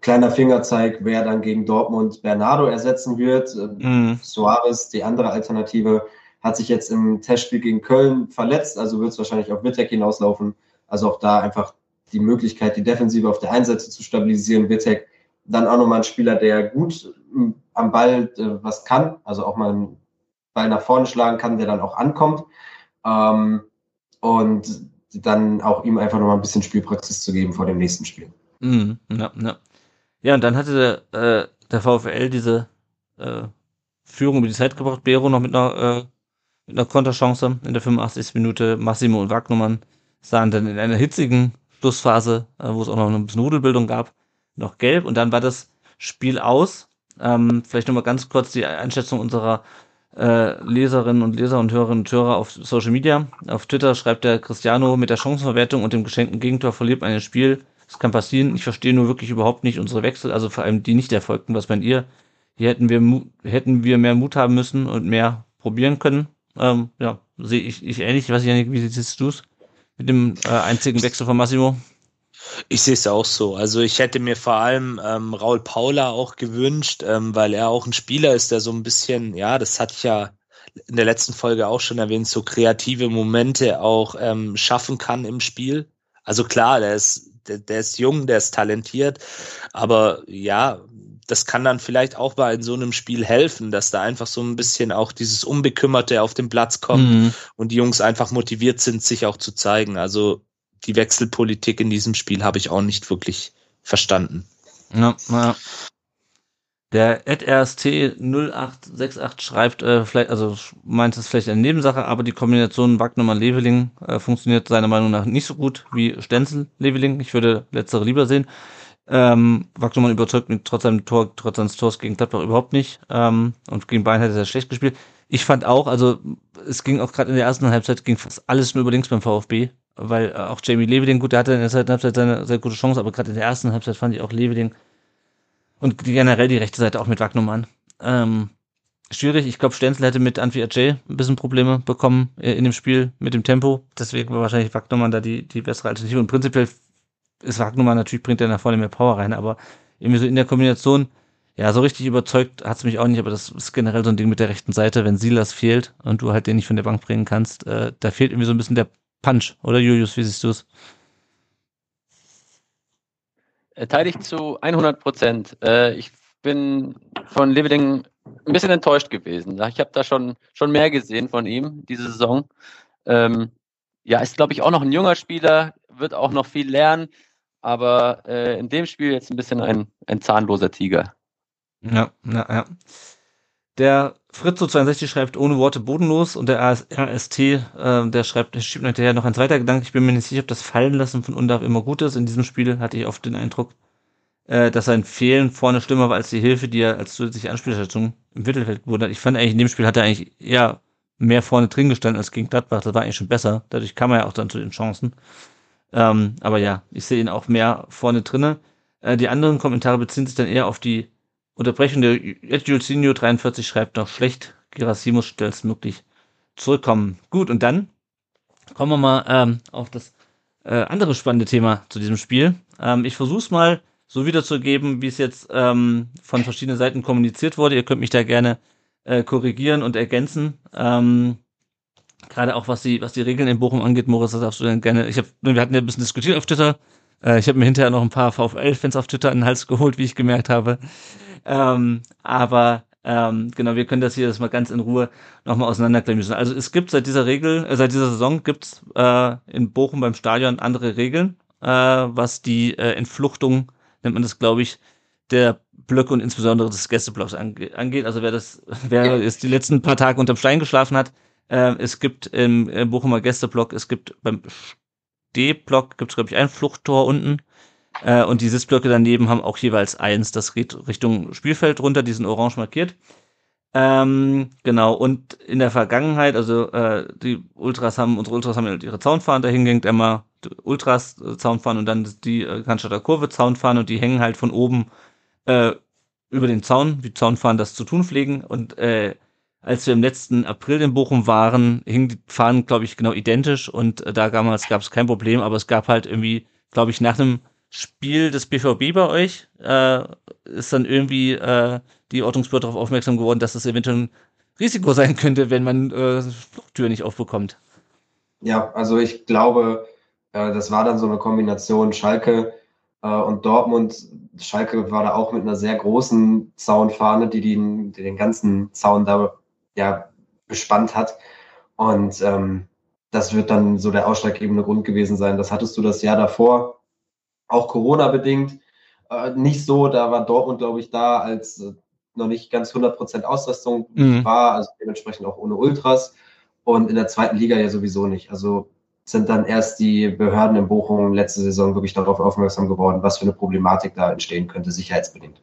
kleiner Fingerzeig, wer dann gegen Dortmund Bernardo ersetzen wird. Mhm. Suarez, die andere Alternative, hat sich jetzt im Testspiel gegen Köln verletzt, also wird es wahrscheinlich auf Wittek hinauslaufen. Also auch da einfach die Möglichkeit, die Defensive auf der Einsätze zu stabilisieren. Wittek dann auch nochmal ein Spieler, der gut am Ball äh, was kann, also auch mal einen Ball nach vorne schlagen kann, der dann auch ankommt. Ähm, und dann auch ihm einfach nochmal ein bisschen Spielpraxis zu geben vor dem nächsten Spiel. Mhm, ja, ja. ja, und dann hatte der, äh, der VfL diese äh, Führung über die Zeit gebracht. Bero noch mit einer, äh, mit einer Konterchance in der 85. Minute. Massimo und Wagnumann sahen dann in einer hitzigen Schlussphase, äh, wo es auch noch ein bisschen Rudelbildung gab, noch gelb. Und dann war das Spiel aus. Ähm, vielleicht nochmal ganz kurz die Einschätzung unserer äh, Leserinnen und Leser und Hörerinnen und Hörer auf Social Media. Auf Twitter schreibt der Cristiano, mit der Chancenverwertung und dem geschenkten Gegentor verliert man ein Spiel. Das kann passieren. Ich verstehe nur wirklich überhaupt nicht unsere Wechsel, also vor allem die nicht erfolgten. Was meint ihr? Hier hätten wir, hätten wir mehr Mut haben müssen und mehr probieren können. Ähm, ja, sehe ich, ich ähnlich. Ich weiß nicht, wie siehst du es mit dem äh, einzigen Wechsel von Massimo? Ich sehe es auch so. Also ich hätte mir vor allem ähm, Raul Paula auch gewünscht, ähm, weil er auch ein Spieler ist, der so ein bisschen, ja, das hatte ich ja in der letzten Folge auch schon erwähnt, so kreative Momente auch ähm, schaffen kann im Spiel. Also klar, der ist, der, der ist jung, der ist talentiert, aber ja, das kann dann vielleicht auch mal in so einem Spiel helfen, dass da einfach so ein bisschen auch dieses Unbekümmerte auf den Platz kommt mhm. und die Jungs einfach motiviert sind, sich auch zu zeigen. Also die Wechselpolitik in diesem Spiel habe ich auch nicht wirklich verstanden. Ja, ja. Der RST0868 schreibt, äh, vielleicht, also meint es vielleicht eine Nebensache, aber die Kombination Wagnermann-Leveling äh, funktioniert seiner Meinung nach nicht so gut wie Stenzel-Leveling. Ich würde letztere lieber sehen. Ähm, Wagnermann überzeugt mich trotz seinem Tor, trotz seines Tors gegen Gladbach überhaupt nicht. Ähm, und gegen Bayern hat er sehr schlecht gespielt. Ich fand auch, also es ging auch gerade in der ersten Halbzeit ging fast alles nur über links beim VfB weil äh, auch Jamie Leveling, gut, der hatte in der zweiten Halbzeit seine sehr gute Chance, aber gerade in der ersten Halbzeit fand ich auch Leveling und generell die rechte Seite auch mit Wagnumann. Ähm, schwierig. Ich glaube, Stenzel hätte mit Anfi Ajay ein bisschen Probleme bekommen äh, in dem Spiel mit dem Tempo. Deswegen war wahrscheinlich Wagnumann da die, die bessere Alternative. Und prinzipiell ist Wagnumann natürlich, bringt er nach vorne mehr Power rein, aber irgendwie so in der Kombination, ja, so richtig überzeugt hat's mich auch nicht, aber das ist generell so ein Ding mit der rechten Seite, wenn Silas fehlt und du halt den nicht von der Bank bringen kannst, äh, da fehlt irgendwie so ein bisschen der Punch, oder Julius, wie siehst du es? Äh, teile ich zu 100 Prozent. Äh, ich bin von Leveling ein bisschen enttäuscht gewesen. Ich habe da schon, schon mehr gesehen von ihm diese Saison. Ähm, ja, ist, glaube ich, auch noch ein junger Spieler, wird auch noch viel lernen, aber äh, in dem Spiel jetzt ein bisschen ein, ein zahnloser Tiger. Ja, ja, ja. Der Fritzo62 schreibt ohne Worte bodenlos und der RST, äh, der schreibt, der schiebt hinterher noch ein zweiter Gedanke. Ich bin mir nicht sicher, ob das Fallenlassen von Undarf immer gut ist. In diesem Spiel hatte ich oft den Eindruck, äh, dass sein Fehlen vorne schlimmer war als die Hilfe, die er als zusätzliche Anspielstation im Mittelfeld wurde. Ich fand eigentlich, in dem Spiel hat er eigentlich eher mehr vorne drin gestanden als gegen Gladbach. Das war eigentlich schon besser. Dadurch kam er ja auch dann zu den Chancen. Ähm, aber ja, ich sehe ihn auch mehr vorne drinne. Äh, die anderen Kommentare beziehen sich dann eher auf die Unterbrechung der Julcinho 43 schreibt noch schlecht. Gerasimus schnellstmöglich zurückkommen. Gut, und dann kommen wir mal ähm, auf das äh, andere spannende Thema zu diesem Spiel. Ähm, ich versuche es mal so wiederzugeben, wie es jetzt ähm, von verschiedenen Seiten kommuniziert wurde. Ihr könnt mich da gerne äh, korrigieren und ergänzen. Ähm, Gerade auch was die, was die Regeln in Bochum angeht, Moritz, das darfst du dann gerne. Ich hab, wir hatten ja ein bisschen diskutiert auf Twitter. Äh, ich habe mir hinterher noch ein paar VfL-Fans auf Twitter an den Hals geholt, wie ich gemerkt habe. Ähm, aber ähm, genau, wir können das hier das mal ganz in Ruhe nochmal auseinanderklamüsen. Also es gibt seit dieser Regel, äh, seit dieser Saison gibt's äh, in Bochum beim Stadion andere Regeln, äh, was die äh, Entfluchtung, nennt man das, glaube ich, der Blöcke und insbesondere des Gästeblocks ange angeht. Also wer das, [laughs] wer jetzt die letzten paar Tage unterm Stein geschlafen hat, äh, es gibt im, im Bochumer Gästeblock, es gibt beim D-Block gibt es, glaube ich, ein Fluchttor unten äh, und die Sitzblöcke daneben haben auch jeweils eins. Das geht Richtung Spielfeld runter, die sind orange markiert. Ähm, genau, und in der Vergangenheit, also äh, die Ultras haben, unsere Ultras haben ihre Zaunfahnen dahingehängt, einmal Ultras äh, Zaunfahnen und dann die äh, Cannstatter Kurve Zaunfahnen und die hängen halt von oben äh, über den Zaun, wie Zaunfahnen das zu tun pflegen und äh, als wir im letzten April in Bochum waren, hingen die Fahnen, glaube ich, genau identisch und äh, da damals gab es kein Problem, aber es gab halt irgendwie, glaube ich, nach einem Spiel des BVB bei euch äh, ist dann irgendwie äh, die Ordnungsbehörde darauf aufmerksam geworden, dass es eventuell ein Risiko sein könnte, wenn man äh, Fluchttür nicht aufbekommt. Ja, also ich glaube, äh, das war dann so eine Kombination Schalke äh, und Dortmund. Schalke war da auch mit einer sehr großen Zaunfahne, die den, die den ganzen Zaun da ja bespannt hat. Und ähm, das wird dann so der ausschlaggebende Grund gewesen sein. Das hattest du das Jahr davor, auch Corona-bedingt, äh, nicht so. Da war Dortmund, glaube ich, da, als äh, noch nicht ganz 100% Auslastung mhm. war, also dementsprechend auch ohne Ultras. Und in der zweiten Liga ja sowieso nicht. Also sind dann erst die Behörden in Bochum letzte Saison wirklich darauf aufmerksam geworden, was für eine Problematik da entstehen könnte, sicherheitsbedingt.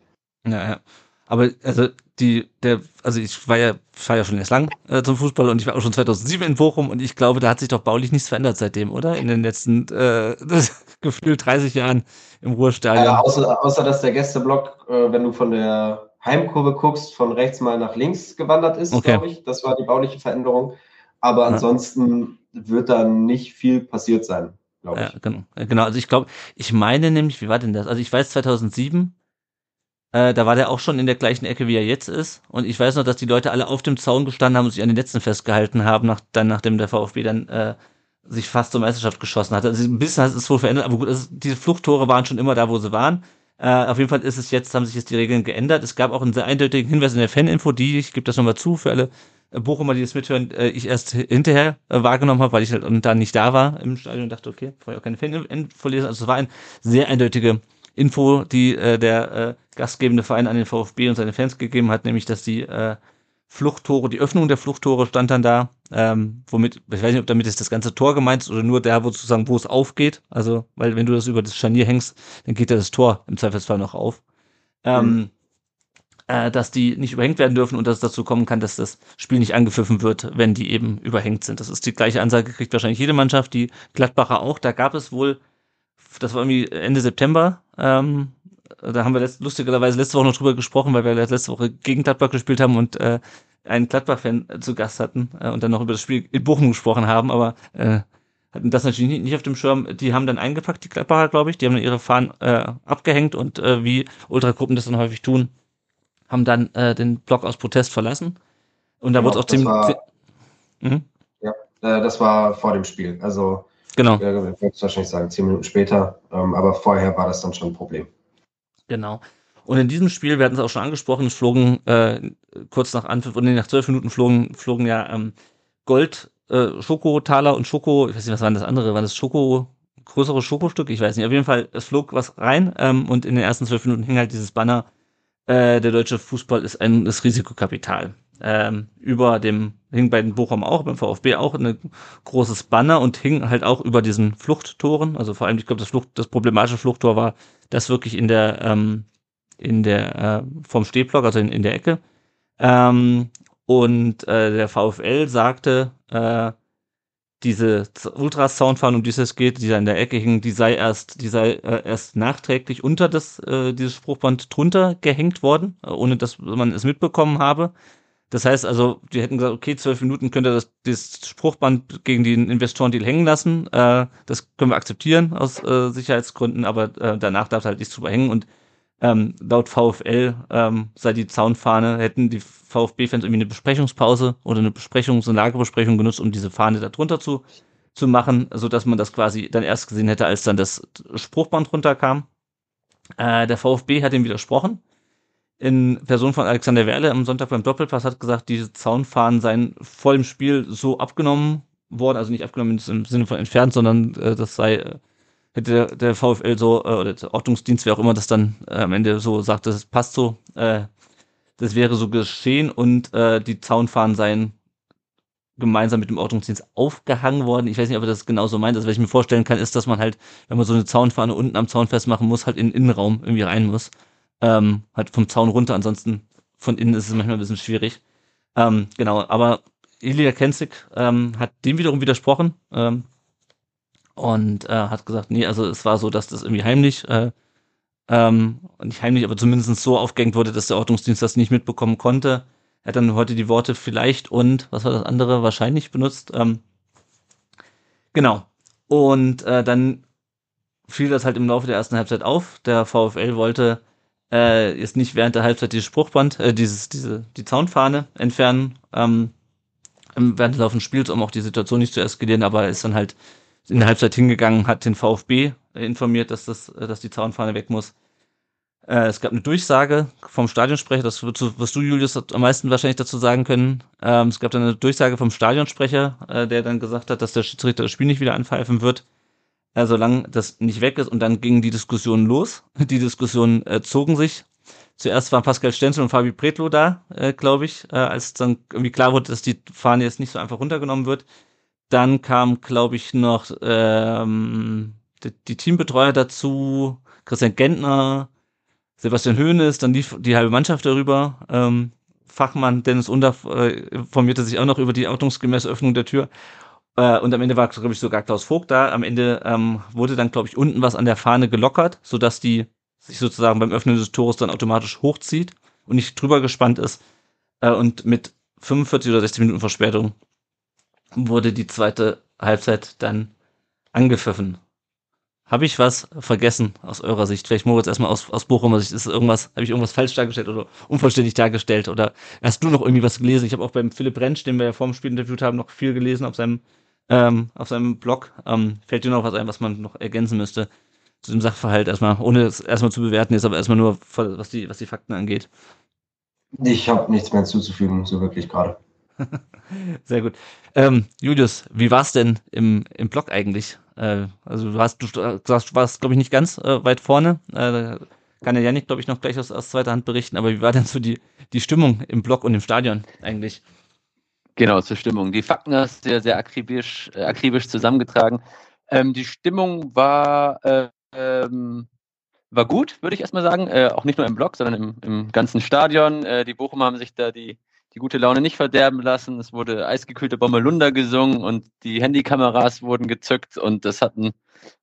Ja, ja. Aber also die, der, also ich war ja, war ja schon erst lang äh, zum Fußball und ich war auch schon 2007 in Bochum und ich glaube, da hat sich doch baulich nichts verändert seitdem, oder? In den letzten äh, [laughs] gefühlt 30 Jahren im Ruhestadion. Ja, außer, außer dass der Gästeblock, äh, wenn du von der Heimkurve guckst, von rechts mal nach links gewandert ist, okay. glaube ich. Das war die bauliche Veränderung. Aber ja. ansonsten wird da nicht viel passiert sein, glaube ich. Ja, genau. genau. Also ich glaube, ich meine nämlich, wie war denn das? Also ich weiß 2007, äh, da war der auch schon in der gleichen Ecke, wie er jetzt ist. Und ich weiß noch, dass die Leute alle auf dem Zaun gestanden haben und sich an den Netzen festgehalten haben, nach, dann, nachdem der VfB dann äh, sich fast zur Meisterschaft geschossen hat. Also ein bisschen hat es wohl verändert, aber gut, also diese Fluchttore waren schon immer da, wo sie waren. Äh, auf jeden Fall ist es jetzt, haben sich jetzt die Regeln geändert. Es gab auch einen sehr eindeutigen Hinweis in der Faninfo, die, ich gebe das nochmal zu, für alle Bochumer, die das mithören, äh, ich erst hinterher äh, wahrgenommen habe, weil ich halt und da nicht da war im Stadion und dachte, okay, vorher auch keine Faninfo lesen. Also es war eine sehr eindeutige Info, die äh, der äh, gastgebende Verein an den VfB und seine Fans gegeben hat, nämlich dass die äh, Fluchttore, die Öffnung der Fluchttore stand dann da, ähm, womit, ich weiß nicht, ob damit ist das ganze Tor gemeint ist oder nur der, wo sozusagen, wo es aufgeht. Also, weil wenn du das über das Scharnier hängst, dann geht ja das Tor im Zweifelsfall noch auf. Ähm, mhm äh, dass die nicht überhängt werden dürfen und dass es dazu kommen kann, dass das Spiel nicht angepfiffen wird, wenn die eben überhängt sind. Das ist die gleiche Ansage, kriegt wahrscheinlich jede Mannschaft, die Gladbacher auch. Da gab es wohl, das war irgendwie Ende September, ähm, da haben wir letzt, lustigerweise letzte Woche noch drüber gesprochen, weil wir letzte Woche gegen Gladbach gespielt haben und äh, einen Gladbach-Fan zu Gast hatten äh, und dann noch über das Spiel in Bochum gesprochen haben, aber äh, hatten das natürlich nicht, nicht auf dem Schirm. Die haben dann eingepackt, die Gladbacher, glaube ich. Die haben dann ihre Fahnen äh, abgehängt und äh, wie Ultragruppen das dann häufig tun, haben dann äh, den Block aus Protest verlassen. Und da genau, wurde es auch ziemlich. War, mhm. Ja, äh, das war vor dem Spiel. Also, genau. ich würde wahrscheinlich sagen, zehn Minuten später. Ähm, aber vorher war das dann schon ein Problem. Genau. Und in diesem Spiel, wir hatten es auch schon angesprochen, flogen äh, kurz nach Anpfiff, und nach zwölf Minuten flogen, flogen ja ähm, Gold, äh, Schokotaler und Schoko, ich weiß nicht, was war das andere, war das Schoko, größere Schokostück? Ich weiß nicht. Auf jeden Fall, es flog was rein ähm, und in den ersten zwölf Minuten hing halt dieses Banner äh, der deutsche Fußball ist ein das Risikokapital. Ähm, über dem hing bei den Bochum auch, beim VfB auch ein großes Banner und hing halt auch über diesen Fluchttoren. Also vor allem, ich glaube, das Flucht, das problematische Fluchttor war das wirklich in der ähm, in der äh, vom Stehblock, also in, in der Ecke. Ähm, und äh, der VfL sagte, äh, diese Ultrasoundfahren, um die es geht, die da in der Ecke hingen, die sei erst, die sei äh, erst nachträglich unter das, äh, dieses Spruchband drunter gehängt worden, äh, ohne dass man es mitbekommen habe. Das heißt also, die hätten gesagt, okay, zwölf Minuten könnt ihr das, das Spruchband gegen den Investoren-Deal hängen lassen. Äh, das können wir akzeptieren aus äh, Sicherheitsgründen, aber äh, danach darf halt nichts drüber hängen. Und ähm, laut VfL ähm, sei die Zaunfahne, hätten die VfB-Fans irgendwie eine Besprechungspause oder eine Besprechung, so eine Lagerbesprechung genutzt, um diese Fahne da drunter zu, zu machen, so dass man das quasi dann erst gesehen hätte, als dann das Spruchband runterkam. Äh, der VfB hat ihm widersprochen. In Person von Alexander Werle am Sonntag beim Doppelpass hat gesagt, diese Zaunfahnen seien vor dem Spiel so abgenommen worden, also nicht abgenommen im Sinne von entfernt, sondern äh, das sei äh, hätte der, der VfL so, äh, oder der Ordnungsdienst, wer auch immer das dann äh, am Ende so sagt, das passt so, äh, das wäre so geschehen und äh, die Zaunfahnen seien gemeinsam mit dem Ordnungsdienst aufgehangen worden. Ich weiß nicht, ob er das genau so meint. Also, was ich mir vorstellen kann, ist, dass man halt, wenn man so eine Zaunfahne unten am Zaun festmachen muss, halt in den Innenraum irgendwie rein muss. Ähm, halt vom Zaun runter, ansonsten von innen ist es manchmal ein bisschen schwierig. Ähm, genau, aber Ilya Kenzig ähm, hat dem wiederum widersprochen. Ähm, und äh, hat gesagt, nee, also es war so, dass das irgendwie heimlich, äh, ähm, nicht heimlich, aber zumindest so aufgehängt wurde, dass der Ordnungsdienst das nicht mitbekommen konnte. Er hat dann heute die Worte vielleicht und, was war das andere, wahrscheinlich benutzt. Ähm, genau. Und äh, dann fiel das halt im Laufe der ersten Halbzeit auf. Der VfL wollte äh, jetzt nicht während der Halbzeit dieses Spruchband, äh, dieses, diese, die Zaunfahne entfernen, ähm, während des laufenden Spiels, um auch die Situation nicht zu eskalieren, aber er ist dann halt in der Halbzeit hingegangen, hat den VfB informiert, dass das, äh, dass die Zaunfahne weg muss. Äh, es gab eine Durchsage vom Stadionsprecher, das wirst du, Julius, am meisten wahrscheinlich dazu sagen können. Ähm, es gab dann eine Durchsage vom Stadionsprecher, äh, der dann gesagt hat, dass der Schiedsrichter das Spiel nicht wieder anpfeifen wird, äh, solange das nicht weg ist. Und dann gingen die Diskussionen los. [laughs] Die Diskussionen äh, zogen sich. Zuerst waren Pascal Stenzel und Fabi Pretlo da, äh, glaube ich, äh, als dann irgendwie klar wurde, dass die Fahne jetzt nicht so einfach runtergenommen wird. Dann kam, glaube ich, noch ähm, die, die Teambetreuer dazu, Christian Gentner, Sebastian Höhnes, dann lief die halbe Mannschaft darüber. Ähm, Fachmann Dennis Under äh, informierte sich auch noch über die ordnungsgemäße Öffnung der Tür. Äh, und am Ende war, glaube ich, sogar Klaus Vogt da. Am Ende ähm, wurde dann, glaube ich, unten was an der Fahne gelockert, sodass die sich sozusagen beim Öffnen des Tores dann automatisch hochzieht und nicht drüber gespannt ist. Äh, und mit 45 oder 60 Minuten Verspätung wurde die zweite Halbzeit dann angepfiffen. Habe ich was vergessen aus eurer Sicht? Vielleicht Moritz erstmal aus, aus Bochumer Sicht. Ist irgendwas, habe ich irgendwas falsch dargestellt oder unvollständig dargestellt? Oder hast du noch irgendwie was gelesen? Ich habe auch beim Philipp Rentsch, den wir ja vor dem Spiel interviewt haben, noch viel gelesen auf seinem, ähm, auf seinem Blog. Ähm, fällt dir noch was ein, was man noch ergänzen müsste zu dem Sachverhalt erstmal, ohne es erstmal zu bewerten, jetzt aber erstmal nur, was die, was die Fakten angeht? Ich habe nichts mehr hinzuzufügen, so wirklich gerade. [laughs] Sehr gut. Ähm, Julius, wie war es denn im, im Blog eigentlich? Äh, also du hast, du sagst, du warst, glaube ich, nicht ganz äh, weit vorne. Äh, kann ja Janik, glaube ich, noch gleich aus, aus zweiter Hand berichten, aber wie war denn so die, die Stimmung im Blog und im Stadion eigentlich? Genau, zur Stimmung. Die Fakten hast du ja sehr akribisch, äh, akribisch zusammengetragen. Ähm, die Stimmung war, äh, ähm, war gut, würde ich erstmal sagen. Äh, auch nicht nur im Blog, sondern im, im ganzen Stadion. Äh, die Bochumer haben sich da die, die gute Laune nicht verderben lassen. Es wurde eisgekühlte Bommelunder gesungen und die Handykameras wurden gezückt und das hat ein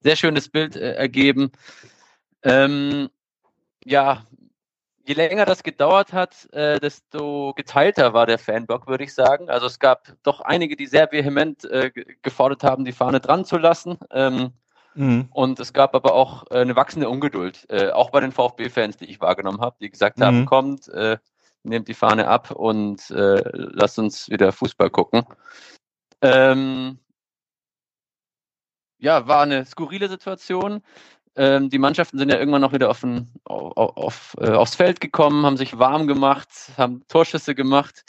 sehr schönes Bild äh, ergeben. Ähm, ja, je länger das gedauert hat, äh, desto geteilter war der Fanblock, würde ich sagen. Also es gab doch einige, die sehr vehement äh, gefordert haben, die Fahne dran zu lassen. Ähm, mhm. Und es gab aber auch äh, eine wachsende Ungeduld, äh, auch bei den VfB-Fans, die ich wahrgenommen habe, die gesagt haben, mhm. kommt, äh, nehmt die Fahne ab und äh, lasst uns wieder Fußball gucken. Ähm, ja, war eine skurrile Situation. Ähm, die Mannschaften sind ja irgendwann noch wieder auf ein, auf, auf, äh, aufs Feld gekommen, haben sich warm gemacht, haben Torschüsse gemacht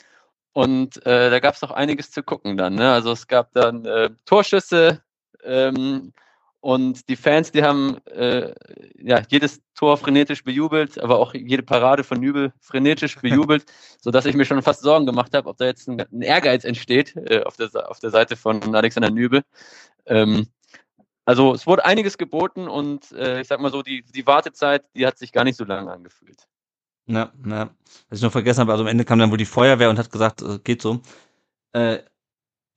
und äh, da gab es noch einiges zu gucken dann. Ne? Also es gab dann äh, Torschüsse, ähm, und die Fans, die haben äh, ja jedes Tor frenetisch bejubelt, aber auch jede Parade von Nübel frenetisch [laughs] bejubelt, sodass ich mir schon fast Sorgen gemacht habe, ob da jetzt ein, ein Ehrgeiz entsteht äh, auf, der, auf der Seite von Alexander Nübel. Ähm, also es wurde einiges geboten und äh, ich sag mal so, die, die Wartezeit, die hat sich gar nicht so lange angefühlt. Ja, ja. Was ich noch vergessen habe, also am Ende kam dann wohl die Feuerwehr und hat gesagt, äh, geht so. Äh,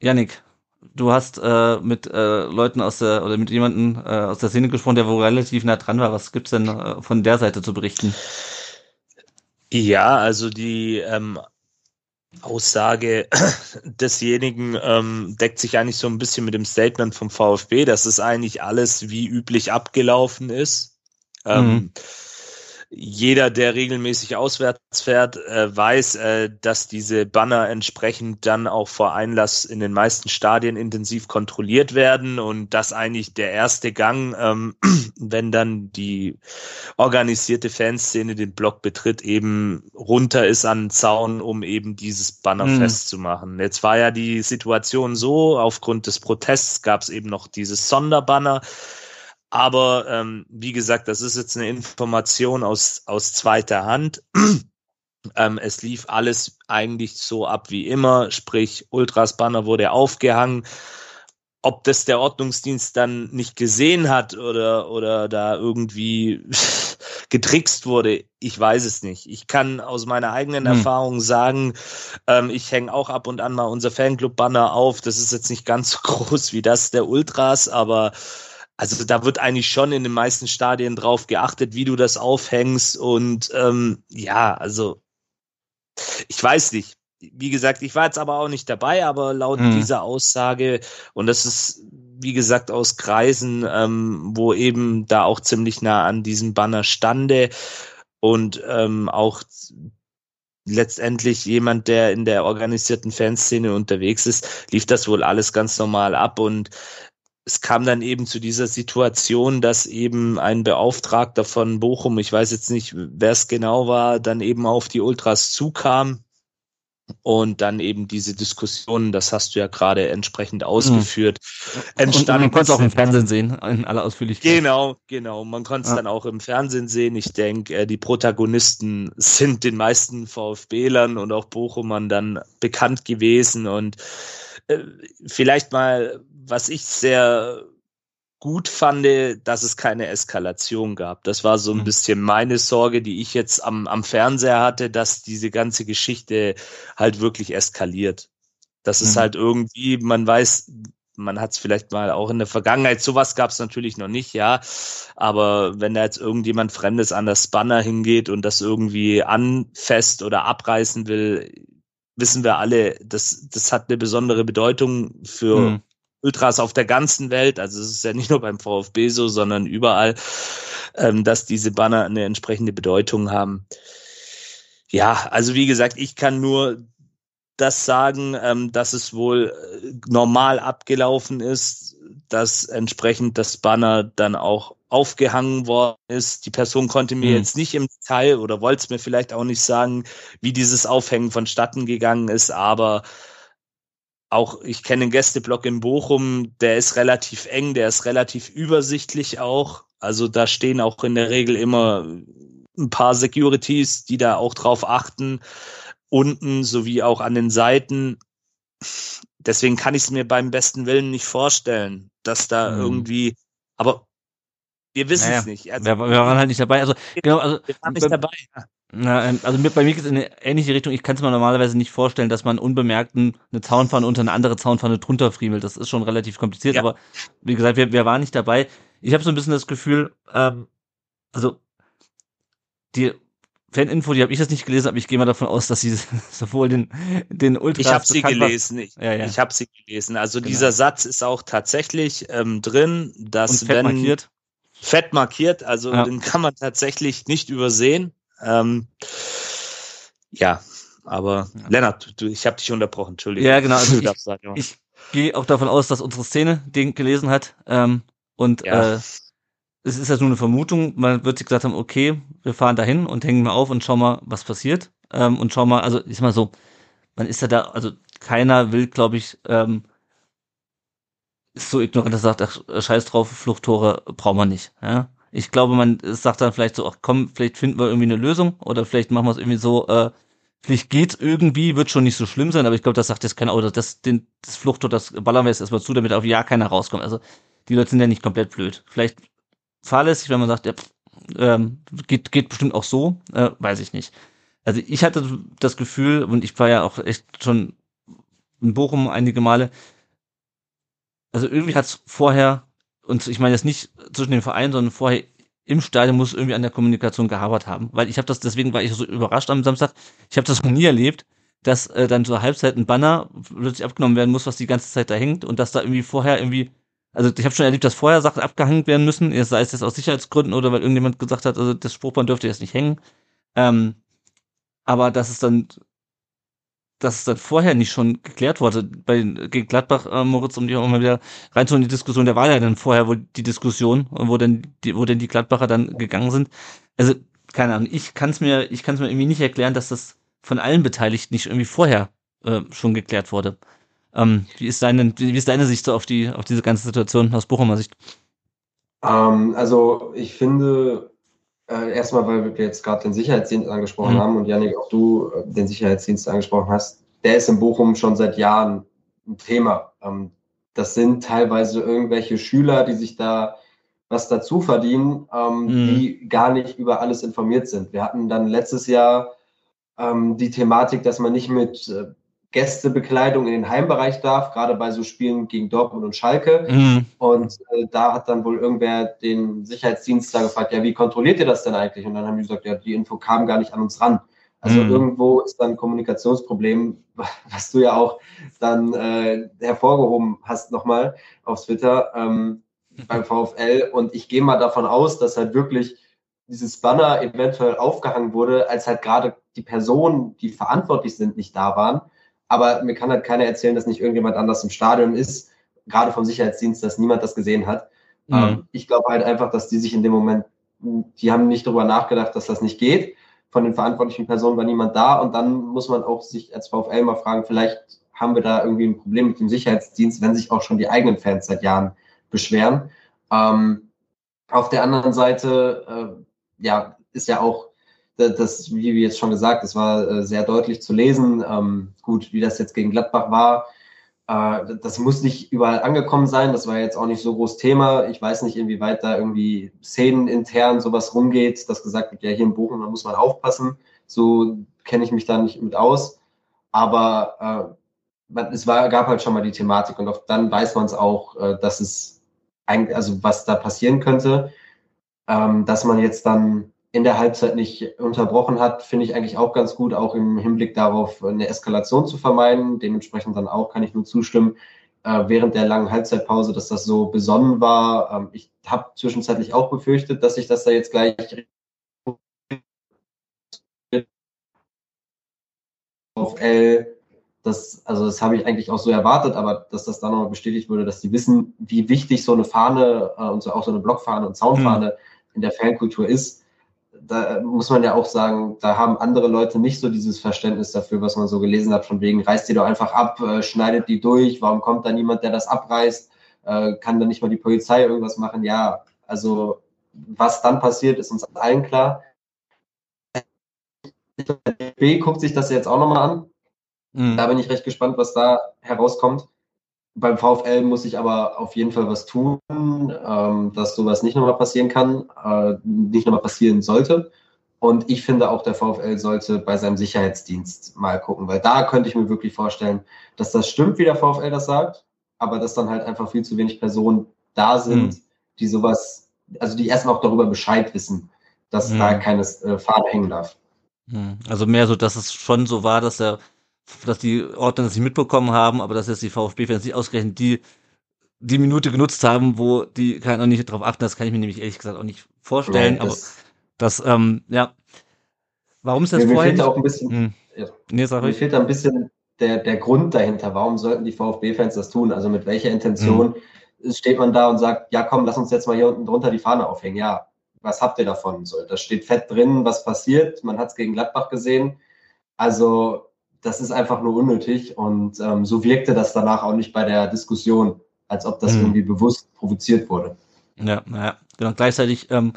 Yannick, du hast äh, mit äh, Leuten aus der oder mit jemandem äh, aus der Szene gesprochen, der wohl relativ nah dran war. Was gibt's denn äh, von der Seite zu berichten? Ja, also die ähm, Aussage [clears throat] desjenigen ähm, deckt sich eigentlich so ein bisschen mit dem Statement vom VfB, dass es eigentlich alles wie üblich abgelaufen ist. Ähm, mhm jeder, der regelmäßig auswärts fährt, äh, weiß, äh, dass diese Banner entsprechend dann auch vor Einlass in den meisten Stadien intensiv kontrolliert werden und dass eigentlich der erste Gang, ähm, [clears throat] wenn dann die organisierte Fanszene den Block betritt, eben runter ist an den Zaun, um eben dieses Banner mhm. festzumachen. Jetzt war ja die Situation so, aufgrund des Protests gab es eben noch dieses Sonderbanner aber ähm, wie gesagt, das ist jetzt eine Information aus, aus zweiter Hand. [clears throat] ähm, es lief alles eigentlich so ab wie immer, sprich Ultras Banner wurde aufgehangen. Ob das der Ordnungsdienst dann nicht gesehen hat oder, oder da irgendwie [laughs] getrickst wurde, ich weiß es nicht. Ich kann aus meiner eigenen hm. Erfahrung sagen, ähm, ich hänge auch ab und an mal unser Fanclub-Banner auf. Das ist jetzt nicht ganz [laughs] so groß wie das der Ultras, aber also da wird eigentlich schon in den meisten Stadien drauf geachtet, wie du das aufhängst. Und ähm, ja, also ich weiß nicht. wie gesagt, ich war jetzt aber auch nicht dabei, aber laut mhm. dieser Aussage, und das ist, wie gesagt, aus Kreisen, ähm, wo eben da auch ziemlich nah an diesem Banner stande und ähm, auch letztendlich jemand, der in der organisierten Fanszene unterwegs ist, lief das wohl alles ganz normal ab und es kam dann eben zu dieser Situation, dass eben ein Beauftragter von Bochum, ich weiß jetzt nicht, wer es genau war, dann eben auf die Ultras zukam und dann eben diese Diskussion, das hast du ja gerade entsprechend ausgeführt, mhm. entstanden. Und man konnte es auch im Fernsehen sehen, in aller Ausführlichkeit. Genau, genau. Man konnte es ja. dann auch im Fernsehen sehen. Ich denke, äh, die Protagonisten sind den meisten VfB-Lern und auch Bochumern dann bekannt gewesen und äh, vielleicht mal, was ich sehr gut fand, dass es keine Eskalation gab. Das war so ein mhm. bisschen meine Sorge, die ich jetzt am, am Fernseher hatte, dass diese ganze Geschichte halt wirklich eskaliert. Das ist mhm. halt irgendwie, man weiß, man hat es vielleicht mal auch in der Vergangenheit, sowas gab es natürlich noch nicht, ja. Aber wenn da jetzt irgendjemand Fremdes an das Banner hingeht und das irgendwie anfasst oder abreißen will, wissen wir alle, das, das hat eine besondere Bedeutung für mhm. Ultras auf der ganzen Welt, also es ist ja nicht nur beim VfB so, sondern überall, ähm, dass diese Banner eine entsprechende Bedeutung haben. Ja, also wie gesagt, ich kann nur das sagen, ähm, dass es wohl äh, normal abgelaufen ist, dass entsprechend das Banner dann auch aufgehangen worden ist. Die Person konnte mir mhm. jetzt nicht im Detail oder wollte es mir vielleicht auch nicht sagen, wie dieses Aufhängen vonstatten gegangen ist, aber auch ich kenne den Gästeblock in Bochum, der ist relativ eng, der ist relativ übersichtlich auch. Also da stehen auch in der Regel immer ein paar Securities, die da auch drauf achten, unten sowie auch an den Seiten. Deswegen kann ich es mir beim besten Willen nicht vorstellen, dass da mhm. irgendwie, aber wir wissen es naja, nicht. Also, wir, wir, waren halt nicht dabei. Also, genau, also, wir waren nicht dabei. Na, ähm, also bei mir geht es in eine ähnliche Richtung. Ich kann es mir normalerweise nicht vorstellen, dass man unbemerkt eine Zaunpfanne unter eine andere Zaunpfanne drunter friemelt. Das ist schon relativ kompliziert, ja. aber wie gesagt, wir, wir waren nicht dabei. Ich habe so ein bisschen das Gefühl, ähm, also die Faninfo, die habe ich jetzt nicht gelesen, aber ich gehe mal davon aus, dass sie [laughs] sowohl den den Ultras Ich habe sie gelesen. Ich, ja, ja. ich habe sie gelesen. Also genau. dieser Satz ist auch tatsächlich ähm, drin, dass wenn markiert. fett markiert, also ja. den kann man tatsächlich nicht übersehen. Ähm, ja, aber ja. Lennart, du, ich habe dich unterbrochen, Entschuldigung. Ja, genau. Also [laughs] ich, sagen, ich gehe auch davon aus, dass unsere Szene den gelesen hat. Ähm, und ja. äh, es ist ja nur eine Vermutung. Man wird sich gesagt haben, okay, wir fahren dahin und hängen mal auf und schauen mal, was passiert. Ähm, und schauen mal, also ich sag mal so, man ist ja da, also keiner will, glaube ich, ähm, ist so ignorant, dass er sagt, ach, scheiß drauf, Fluchttore brauchen wir nicht. Ja? Ich glaube, man sagt dann vielleicht so, ach komm, vielleicht finden wir irgendwie eine Lösung oder vielleicht machen wir es irgendwie so, äh, vielleicht geht's irgendwie, wird schon nicht so schlimm sein, aber ich glaube, das sagt jetzt keiner, oder das, den, das Fluchttor, das ballern wir jetzt erstmal zu, damit auf ja keiner rauskommt. Also die Leute sind ja nicht komplett blöd. Vielleicht fahrlässig, wenn man sagt, ja, pff, ähm, geht, geht bestimmt auch so, äh, weiß ich nicht. Also ich hatte das Gefühl, und ich war ja auch echt schon in Bochum einige Male, also irgendwie hat's vorher und ich meine jetzt nicht zwischen den Vereinen, sondern vorher im Stadion muss irgendwie an der Kommunikation gehabert haben, weil ich habe das deswegen war ich so überrascht am Samstag. Ich habe das noch nie erlebt, dass äh, dann zur Halbzeit ein Banner plötzlich abgenommen werden muss, was die ganze Zeit da hängt und dass da irgendwie vorher irgendwie also ich habe schon erlebt, dass vorher Sachen abgehängt werden müssen, sei es jetzt aus Sicherheitsgründen oder weil irgendjemand gesagt hat, also das Spruchband dürfte jetzt nicht hängen. Ähm, aber dass es dann dass dann vorher nicht schon geklärt wurde. Bei gegen Gladbach, äh, Moritz, um die auch mal wieder reinzuholen, die Diskussion, der war ja dann vorher wohl die Diskussion, wo denn die, wo denn die Gladbacher dann gegangen sind. Also, keine Ahnung, ich kann es mir, ich kann es mir irgendwie nicht erklären, dass das von allen Beteiligten nicht irgendwie vorher äh, schon geklärt wurde. Ähm, wie ist deine, wie ist deine Sicht so auf die, auf diese ganze Situation aus Bochumer Sicht? Ähm, also ich finde, äh, erstmal, weil wir jetzt gerade den Sicherheitsdienst angesprochen mhm. haben und Janik, auch du äh, den Sicherheitsdienst angesprochen hast, der ist in Bochum schon seit Jahren ein Thema. Ähm, das sind teilweise irgendwelche Schüler, die sich da was dazu verdienen, ähm, mhm. die gar nicht über alles informiert sind. Wir hatten dann letztes Jahr ähm, die Thematik, dass man nicht mit äh, Gästebekleidung in den Heimbereich darf, gerade bei so Spielen gegen Dortmund und Schalke. Mhm. Und äh, da hat dann wohl irgendwer den Sicherheitsdienst da gefragt, ja, wie kontrolliert ihr das denn eigentlich? Und dann haben die gesagt, ja, die Info kam gar nicht an uns ran. Also Mhm. irgendwo ist dann ein Kommunikationsproblem, [laughs] was du ja auch dann äh, hervorgehoben hast nochmal auf Twitter ähm, beim VfL. Und ich gehe mal davon aus, dass halt wirklich dieses Banner eventuell aufgehangen wurde, als halt gerade die Personen, die verantwortlich sind, nicht da waren. Aber mir kann halt keiner erzählen, dass nicht irgendjemand anders im Stadion ist, gerade vom Sicherheitsdienst, dass niemand das gesehen hat. Mhm. Ähm, ich glaube halt einfach, dass die sich in dem Moment, die haben nicht darüber nachgedacht, dass das nicht geht. Von den verantwortlichen Personen war niemand da und dann muss man auch sich als VfL mal fragen, vielleicht haben wir da irgendwie ein Problem mit dem Sicherheitsdienst, wenn sich auch schon die eigenen Fans seit Jahren beschweren. Ähm, auf der anderen Seite, äh, ja, ist ja auch das, wie jetzt schon gesagt, das war äh, sehr deutlich zu lesen. Ähm, gut, wie das jetzt gegen Gladbach war, äh, das muss nicht überall angekommen sein. Das war jetzt auch nicht so groß Thema. Ich weiß nicht, inwieweit da irgendwie Szenen intern sowas rumgeht, dass gesagt wird, ja, hier in Bochum, da muss man aufpassen. So kenne ich mich da nicht mit aus. Aber äh, es war, gab halt schon mal die Thematik und auch dann weiß man es auch, äh, dass es eigentlich, also was da passieren könnte. Ähm, dass man jetzt dann in der Halbzeit nicht unterbrochen hat, finde ich eigentlich auch ganz gut, auch im Hinblick darauf, eine Eskalation zu vermeiden. Dementsprechend dann auch kann ich nur zustimmen, äh, während der langen Halbzeitpause, dass das so besonnen war. Ähm, ich habe zwischenzeitlich auch befürchtet, dass sich das da jetzt gleich auf L, das, also das habe ich eigentlich auch so erwartet, aber dass das dann nochmal bestätigt wurde, dass die wissen, wie wichtig so eine Fahne äh, und so auch so eine Blockfahne und Zaunfahne Hm. in der Fankultur ist, da muss man ja auch sagen, da haben andere Leute nicht so dieses Verständnis dafür, was man so gelesen hat, von wegen, reißt die doch einfach ab, äh, schneidet die durch, warum kommt da niemand, der das abreißt, äh, kann da nicht mal die Polizei irgendwas machen? Ja, also was dann passiert, ist uns allen klar. B guckt sich das jetzt auch nochmal an. Mhm. Da bin ich recht gespannt, was da herauskommt. Beim VfL muss ich aber auf jeden Fall was tun, ähm, dass sowas nicht nochmal passieren kann, äh, nicht nochmal passieren sollte. Und ich finde auch, der VfL sollte bei seinem Sicherheitsdienst mal gucken, weil da könnte ich mir wirklich vorstellen, dass das stimmt, wie der VfL das sagt, aber dass dann halt einfach viel zu wenig Personen da sind, Mhm. die sowas, also die erstmal auch darüber Bescheid wissen, dass Mhm. da keine äh, Fahne hängen darf. Hm. Also mehr so, dass es schon so war, dass er, dass die Ordner das nicht mitbekommen haben, aber dass jetzt die VfB-Fans nicht ausgerechnet die, die Minute genutzt haben, wo die keiner nicht darauf achten, das kann ich mir nämlich ehrlich gesagt auch nicht vorstellen, Nee, aber das, das, ähm, ja. Warum es mir, jetzt mir vorher fehlt da auch ein bisschen, hm. Ja. Nee, sag Mir fehlt da ein bisschen der, der Grund dahinter. Warum sollten die VfB-Fans das tun? Also mit welcher Intention Mhm. steht man da und sagt, ja komm, lass uns jetzt mal hier unten drunter die Fahne aufhängen. Ja, was habt ihr davon? So, da steht fett drin, was passiert. Man hat es gegen Gladbach gesehen. Also das ist einfach nur unnötig und ähm, so wirkte das danach auch nicht bei der Diskussion, als ob das Mhm. irgendwie bewusst provoziert wurde. Ja, naja, genau. Gleichzeitig ähm,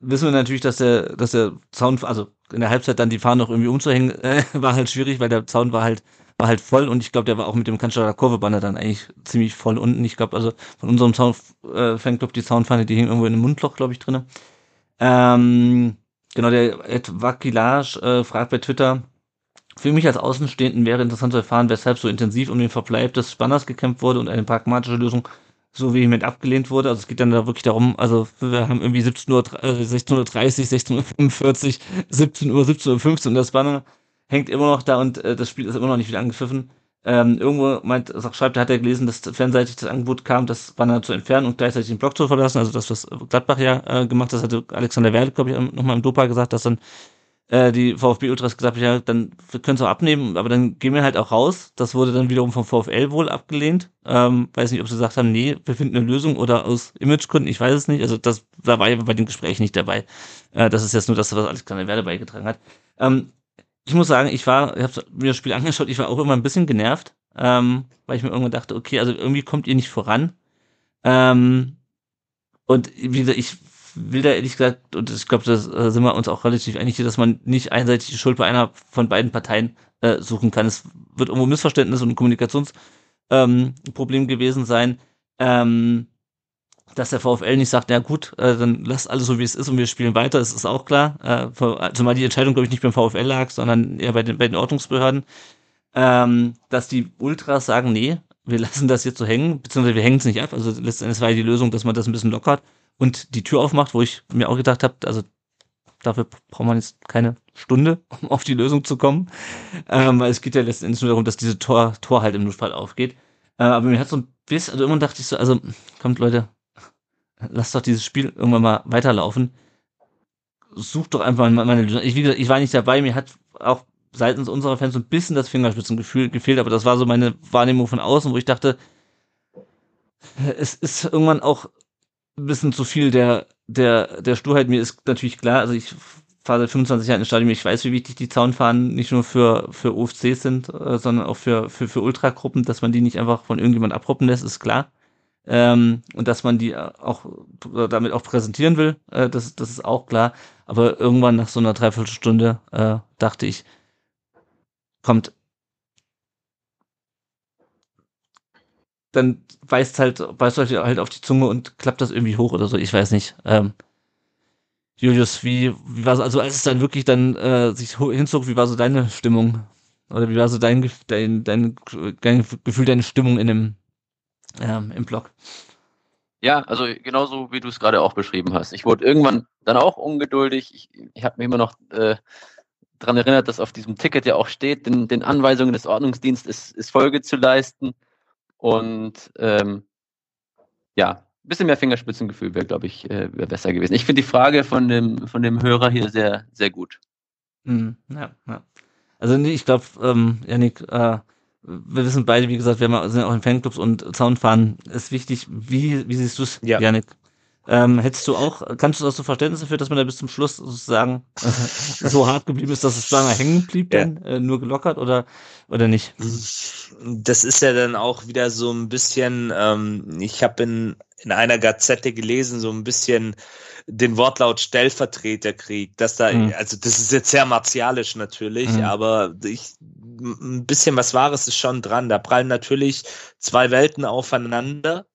wissen wir natürlich, dass der, dass der Zaun, also in der Halbzeit dann die Fahne noch irgendwie umzuhängen, äh, [laughs] war halt schwierig, weil der Zaun war halt, war halt voll und ich glaube, der war auch mit dem Kanzler Kurvebanner dann eigentlich ziemlich voll unten. Ich glaube, also von unserem Zaun, äh, Fanclub, die Zaunfahne, die hing irgendwo in einem Mundloch, glaube ich, drinne. Ähm, genau, der Ed Vakilage äh, fragt bei Twitter, für mich als Außenstehenden wäre interessant zu erfahren, weshalb so intensiv um den Verbleib des Spanners gekämpft wurde und eine pragmatische Lösung so vehement abgelehnt wurde. Also es geht dann da wirklich darum, also wir haben irgendwie 17 Uhr, äh, 16.30 Uhr, 16.45 Uhr, 17 [laughs] Uhr, 17.15 Uhr und das Banner hängt immer noch da und äh, das Spiel ist immer noch nicht wieder angepfiffen. Ähm, irgendwo meint, schreibt, er hat er gelesen, dass fernseitig das Angebot kam, das Banner zu entfernen und gleichzeitig den Block zu verlassen. Also das, was Gladbach ja äh, gemacht hat, das hatte Alexander Werle, glaube ich, nochmal im Dopa gesagt, dass dann äh, die VfB-Ultras gesagt ja, dann können es auch abnehmen, aber dann gehen wir halt auch raus. Das wurde dann wiederum vom VfL wohl abgelehnt. Ähm, weiß nicht, ob sie gesagt haben, nee, wir finden eine Lösung oder aus Imagegründen, ich weiß es nicht. Also das, da war ja bei dem Gespräch nicht dabei. Äh, das ist jetzt nur das, was Alexander Werle beigetragen hat. Ähm, ich muss sagen, ich war, ich habe mir das Spiel [laughs] angeschaut, ich war auch immer ein bisschen genervt, ähm, weil ich mir irgendwann dachte, okay, also irgendwie kommt ihr nicht voran. Ähm, und gesagt, ich will da ehrlich gesagt, und ich glaube, da sind wir uns auch relativ einig, dass man nicht einseitig die Schuld bei einer von beiden Parteien äh, suchen kann. Es wird irgendwo Missverständnis und ein Kommunikationsproblem ähm, gewesen sein, ähm, dass der VfL nicht sagt, na gut, äh, dann lasst alles so, wie es ist und wir spielen weiter, das ist auch klar. Äh, zumal die Entscheidung, glaube ich, nicht beim VfL lag, sondern eher bei den, bei den Ordnungsbehörden. Ähm, dass die Ultras sagen, nee, wir [laughs] lassen das jetzt so hängen, beziehungsweise wir hängen es nicht ab. Also letztendlich war ja die Lösung, dass man das ein bisschen lockert und die Tür aufmacht, wo ich mir auch gedacht habe, also Dafür braucht man jetzt keine Stunde, [laughs] um auf die Lösung zu kommen. Ähm, weil es geht ja letztendlich nur darum, dass diese Tor, Tor halt im Notfall aufgeht. Äh, aber mir hat so ein bisschen, also irgendwann dachte ich so, also kommt Leute, lasst doch dieses Spiel irgendwann mal weiterlaufen. Sucht doch einfach mal meine Lösung. Ich, wie gesagt, ich war nicht dabei, mir hat auch seitens unserer Fans so ein bisschen das Fingerspitzengefühl gefehlt, aber das war so meine Wahrnehmung von außen, wo ich dachte, es ist irgendwann auch bisschen zu viel der, der, der Sturheit. Mir ist natürlich klar, also ich fahre seit 25 Jahren ins Stadion, ich weiß, wie wichtig die Zaunfahren nicht nur für, für OFCs sind, äh, sondern auch für, für, für Ultragruppen, dass man die nicht einfach von irgendjemand abruppen lässt, ist klar. Ähm, und dass man die auch damit auch präsentieren will, äh, das, das ist auch klar. Aber irgendwann nach so einer Dreiviertelstunde äh, dachte ich, kommt, dann weist halt, weist euch halt auf die Zunge und klappt das irgendwie hoch oder so, ich weiß nicht. Ähm, Julius, wie, wie war so, also als es dann wirklich dann äh, sich hinzog, wie war so deine Stimmung? Oder wie war so dein, dein, dein, dein Gefühl, deine Stimmung in dem, ähm, im Blog? Ja, also genauso wie du es gerade auch beschrieben hast. Ich wurde irgendwann dann auch ungeduldig. Ich, ich habe mich immer noch äh, daran erinnert, dass auf diesem Ticket ja auch steht, den, den Anweisungen des Ordnungsdienstes ist, ist Folge zu leisten. Und ähm, ja, ein bisschen mehr Fingerspitzengefühl wäre, glaube ich, äh, wär besser gewesen. Ich finde die Frage von dem, von dem Hörer hier sehr, sehr gut. Mhm, ja, ja. Also ich glaube, ähm, Janik, äh, wir wissen beide, wie gesagt, wir sind auch in Fanclubs und Soundfahren ist wichtig. Wie, wie siehst du es, ja. Janik? Ähm, hättest du auch, kannst du auch so Verständnis dafür, dass man da bis zum Schluss sozusagen [laughs] so hart geblieben ist, dass es lange hängen blieb, ja. dann äh, nur gelockert oder oder nicht? Das ist ja dann auch wieder so ein bisschen. Ähm, ich habe in in einer Gazette gelesen, so ein bisschen den Wortlaut Stellvertreterkrieg, dass da, mhm. also das ist jetzt sehr martialisch natürlich, mhm. aber ich, ein bisschen was Wahres ist schon dran. Da prallen natürlich zwei Welten aufeinander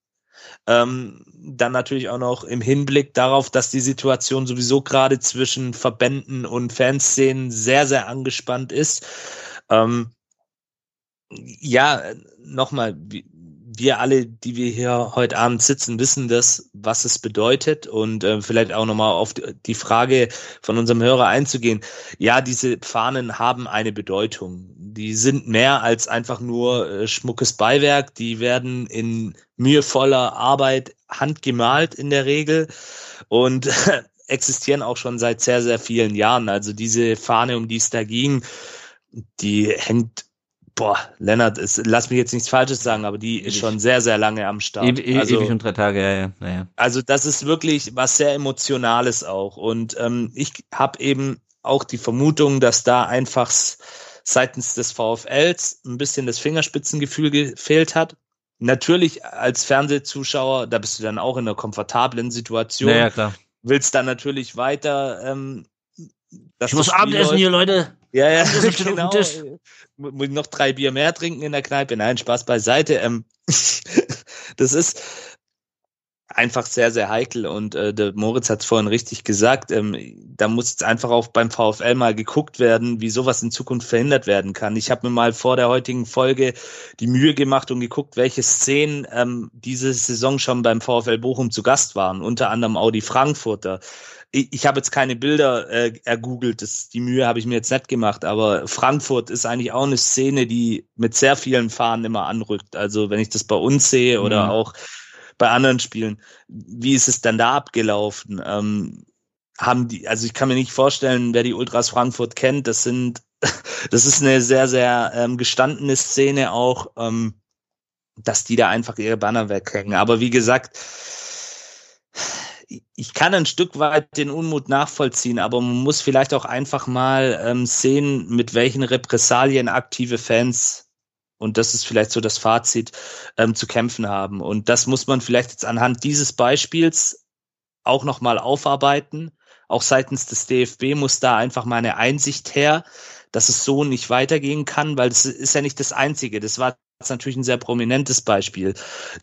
ähm, dann natürlich auch noch im Hinblick darauf, dass die Situation sowieso gerade zwischen Verbänden und Fanszenen sehr, sehr angespannt ist. Ähm, ja, nochmal, alle, die wir hier heute Abend sitzen, wissen das, was es bedeutet und äh, vielleicht auch nochmal auf die Frage von unserem Hörer einzugehen. Ja, diese Fahnen haben eine Bedeutung. Die sind mehr als einfach nur äh, schmuckes Beiwerk. Die werden in mühevoller Arbeit handgemalt in der Regel und [laughs] existieren auch schon seit sehr, sehr vielen Jahren. Also diese Fahne, um die es da ging, die hängt boah, Lennart, ist, lass mich jetzt nichts Falsches sagen, aber die ist schon sehr, sehr lange am Start. E also, ewig und drei Tage, ja, ja, ja. Also das ist wirklich was sehr Emotionales auch. Und ähm, ich habe eben auch die Vermutung, dass da einfach seitens des VfLs ein bisschen das Fingerspitzengefühl gefehlt hat. Natürlich als Fernsehzuschauer, da bist du dann auch in einer komfortablen Situation. Ja, ja klar. Willst dann natürlich weiter ähm, ich muss Abendessen hier, Leute. Ja, ja, [laughs] genau. Muss noch drei Bier mehr trinken in der Kneipe. Nein, Spaß beiseite. Ähm, [laughs] das ist einfach sehr, sehr heikel und äh, der Moritz hat es vorhin richtig gesagt. Ähm, da muss jetzt einfach auch beim VfL mal geguckt werden, wie sowas in Zukunft verhindert werden kann. Ich habe mir mal vor der heutigen Folge die Mühe gemacht und geguckt, welche Szenen ähm, diese Saison schon beim VfL Bochum zu Gast waren. Unter anderem Audi Frankfurter ich, habe jetzt keine Bilder äh, ergoogelt, das, die Mühe habe ich mir jetzt nicht gemacht, aber Frankfurt ist eigentlich auch eine Szene, die mit sehr vielen Fahnen immer anrückt. Also wenn ich das bei uns sehe oder mhm. auch bei anderen Spielen, wie ist es dann da abgelaufen? Ähm, haben die, also ich kann mir nicht vorstellen, wer die Ultras Frankfurt kennt, das sind, [laughs] das ist eine sehr, sehr ähm, gestandene Szene auch, ähm, dass die da einfach ihre Banner weghängen. Aber wie gesagt, ich kann ein Stück weit den Unmut nachvollziehen, aber man muss vielleicht auch einfach mal ähm, sehen, mit welchen Repressalien aktive Fans, und das ist vielleicht so das Fazit, ähm, zu kämpfen haben. Und das muss man vielleicht jetzt anhand dieses Beispiels auch nochmal aufarbeiten. Auch seitens des DFB muss da einfach mal eine Einsicht her, dass es so nicht weitergehen kann, weil das ist ja nicht das Einzige. Das war ist natürlich ein sehr prominentes Beispiel.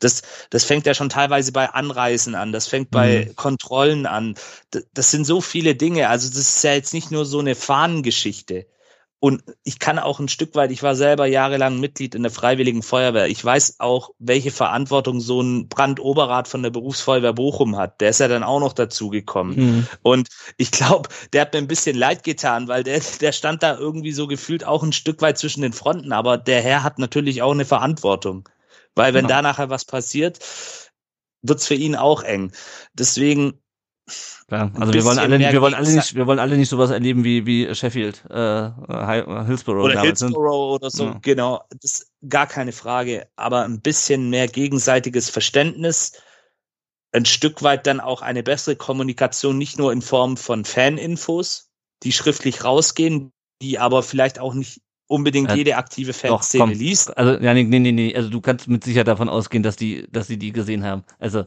Das, das fängt ja schon teilweise bei Anreisen an, das fängt bei mhm. Kontrollen an. Das, das sind so viele Dinge. Also das ist ja jetzt nicht nur so eine Fahnengeschichte. Und ich kann auch ein Stück weit, ich war selber jahrelang Mitglied in der Freiwilligen Feuerwehr. Ich weiß auch, welche Verantwortung so ein Brandoberrat von der Berufsfeuerwehr Bochum hat. Der ist ja dann auch noch dazugekommen. Mhm. Und ich glaube, der hat mir ein bisschen leid getan, weil der, der stand da irgendwie so gefühlt auch ein Stück weit zwischen den Fronten. Aber der Herr hat natürlich auch eine Verantwortung. Weil wenn genau. da nachher was passiert, wird's für ihn auch eng. Deswegen Klar, also wir wollen alle, nicht, wir wollen alle nicht, wir wollen alle nicht sowas erleben wie wie Sheffield, äh, Hillsborough oder ne? Hillsborough oder so. Ja. Genau, das ist gar keine Frage. Aber ein bisschen mehr gegenseitiges Verständnis, ein Stück weit dann auch eine bessere Kommunikation, nicht nur in Form von Faninfos, die schriftlich rausgehen, die aber vielleicht auch nicht unbedingt äh, jede aktive Fanszene liest. Also ja, nee, nee, nee, also du kannst mit Sicherheit davon ausgehen, dass die, dass sie die gesehen haben. Also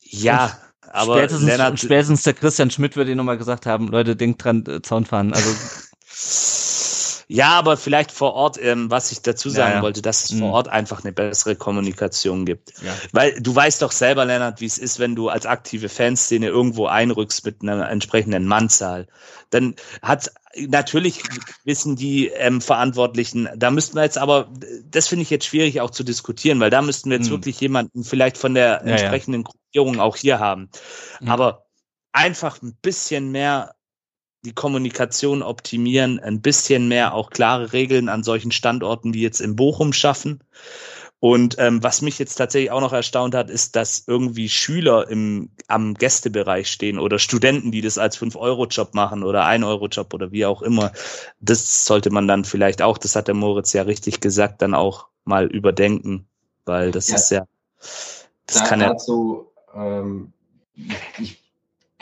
ja, [laughs] aber spätestens, Lennart, spätestens der Christian Schmidt würde ihn nochmal gesagt haben, Leute, denkt dran, äh, Zaun fahren. Also [laughs] Ja, aber vielleicht vor Ort, ähm, was ich dazu sagen ja, ja. wollte, dass es mhm. vor Ort einfach eine bessere Kommunikation gibt. Ja. Weil du weißt doch selber, Lennart, wie es ist, wenn du als aktive Fanszene irgendwo einrückst mit einer entsprechenden Mannzahl. Dann hat natürlich wissen die ähm, Verantwortlichen, da müssten wir jetzt aber, das finde ich jetzt schwierig auch zu diskutieren, weil da müssten wir jetzt mhm. wirklich jemanden vielleicht von der entsprechenden Gruppierung auch hier haben. Mhm. Aber einfach ein bisschen mehr die Kommunikation optimieren, ein bisschen mehr auch klare Regeln an solchen Standorten wie jetzt in Bochum schaffen. Und ähm, was mich jetzt tatsächlich auch noch erstaunt hat, ist, dass irgendwie Schüler im, am Gästebereich stehen oder Studenten, die das als 5-Euro-Job machen oder 1-Euro-Job oder wie auch immer. Das sollte man dann vielleicht auch, das hat der Moritz ja richtig gesagt, dann auch mal überdenken, weil das ja. ist ja, das da kann ja. Dazu, ähm, ich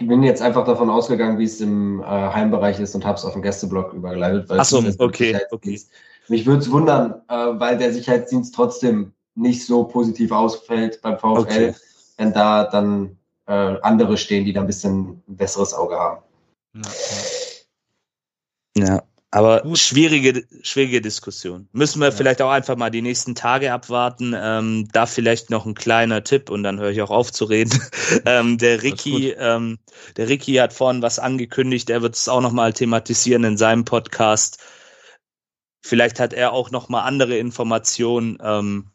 bin jetzt einfach davon ausgegangen, wie es im äh, Heimbereich ist und habe es auf dem Gästeblock übergeleitet. Ach so, okay, okay. Mich würde es wundern, äh, weil der Sicherheitsdienst trotzdem nicht so positiv ausfällt beim VfL, okay. wenn da dann äh, andere stehen, die da ein bisschen ein besseres Auge haben. Ja. Aber Gut. schwierige, schwierige Diskussion. Müssen wir ja. vielleicht auch einfach mal die nächsten Tage abwarten. Ähm, da vielleicht noch ein kleiner Tipp und dann höre ich auch auf zu reden. [laughs] ähm, der Ricky, ähm, der Ricky hat vorhin was angekündigt. Er wird es auch noch mal thematisieren in seinem Podcast. Vielleicht hat er auch noch mal andere Informationen. Ähm,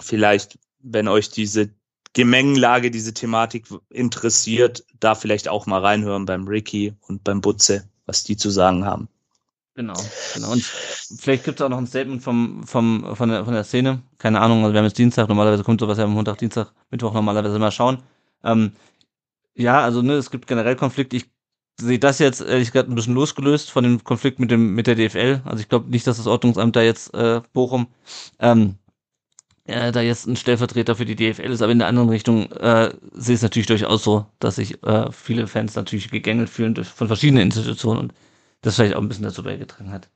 vielleicht, wenn euch diese Gemengenlage, diese Thematik interessiert, da vielleicht auch mal reinhören beim Ricky und beim Butze, was die zu sagen haben. Genau, genau. Und vielleicht gibt es auch noch ein Statement vom, vom, von, der, von der Szene. Keine Ahnung, also wir haben jetzt Dienstag, normalerweise kommt sowas ja am Montag, Dienstag, Mittwoch normalerweise mal schauen. Ähm, ja, also ne, es gibt generell Konflikt. Ich sehe das jetzt ehrlich gesagt ein bisschen losgelöst von dem Konflikt mit dem mit der DFL. Also ich glaube nicht, dass das Ordnungsamt da jetzt äh, Bochum ähm, äh, da jetzt ein Stellvertreter für die DFL ist, aber in der anderen Richtung äh, sehe es natürlich durchaus so, dass sich äh, viele Fans natürlich gegängelt fühlen von verschiedenen Institutionen und das vielleicht auch ein bisschen dazu beigetragen hat.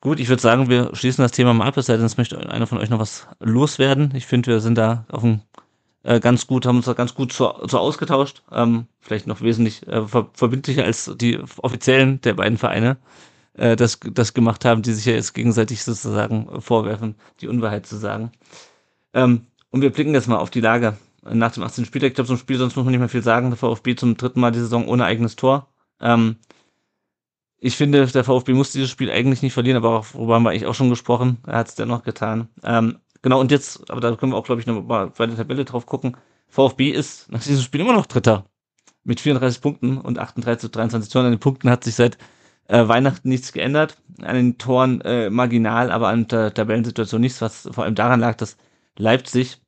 Gut, ich würde sagen, wir schließen das Thema mal ab, es sei denn, es möchte einer von euch noch was loswerden. Ich finde, wir sind da auf dem äh, ganz gut, haben uns da ganz gut so, so ausgetauscht. Ähm, vielleicht noch wesentlich äh, ver verbindlicher als die offiziellen der beiden Vereine äh, das, das gemacht haben, die sich ja jetzt gegenseitig sozusagen vorwerfen, die Unwahrheit zu sagen. Ähm, und wir blicken jetzt mal auf die Lage nach dem 18. Spieltag. Ich glaube, so ein Spiel, sonst muss man nicht mehr viel sagen. Der VfB zum dritten Mal die Saison ohne eigenes Tor. Ähm, ich finde, der VfB muss dieses Spiel eigentlich nicht verlieren, aber worüber haben wir eigentlich auch schon gesprochen. Er hat es dennoch getan. Ähm, genau, und jetzt, aber da können wir auch, glaube ich, noch mal bei der Tabelle drauf gucken. VfB ist nach diesem Spiel immer noch Dritter. Mit 34 Punkten und 38 zu 23 Toren. An den Punkten hat sich seit äh, Weihnachten nichts geändert. An den Toren äh, marginal, aber an der Tabellensituation nichts, was vor allem daran lag, dass Leipzig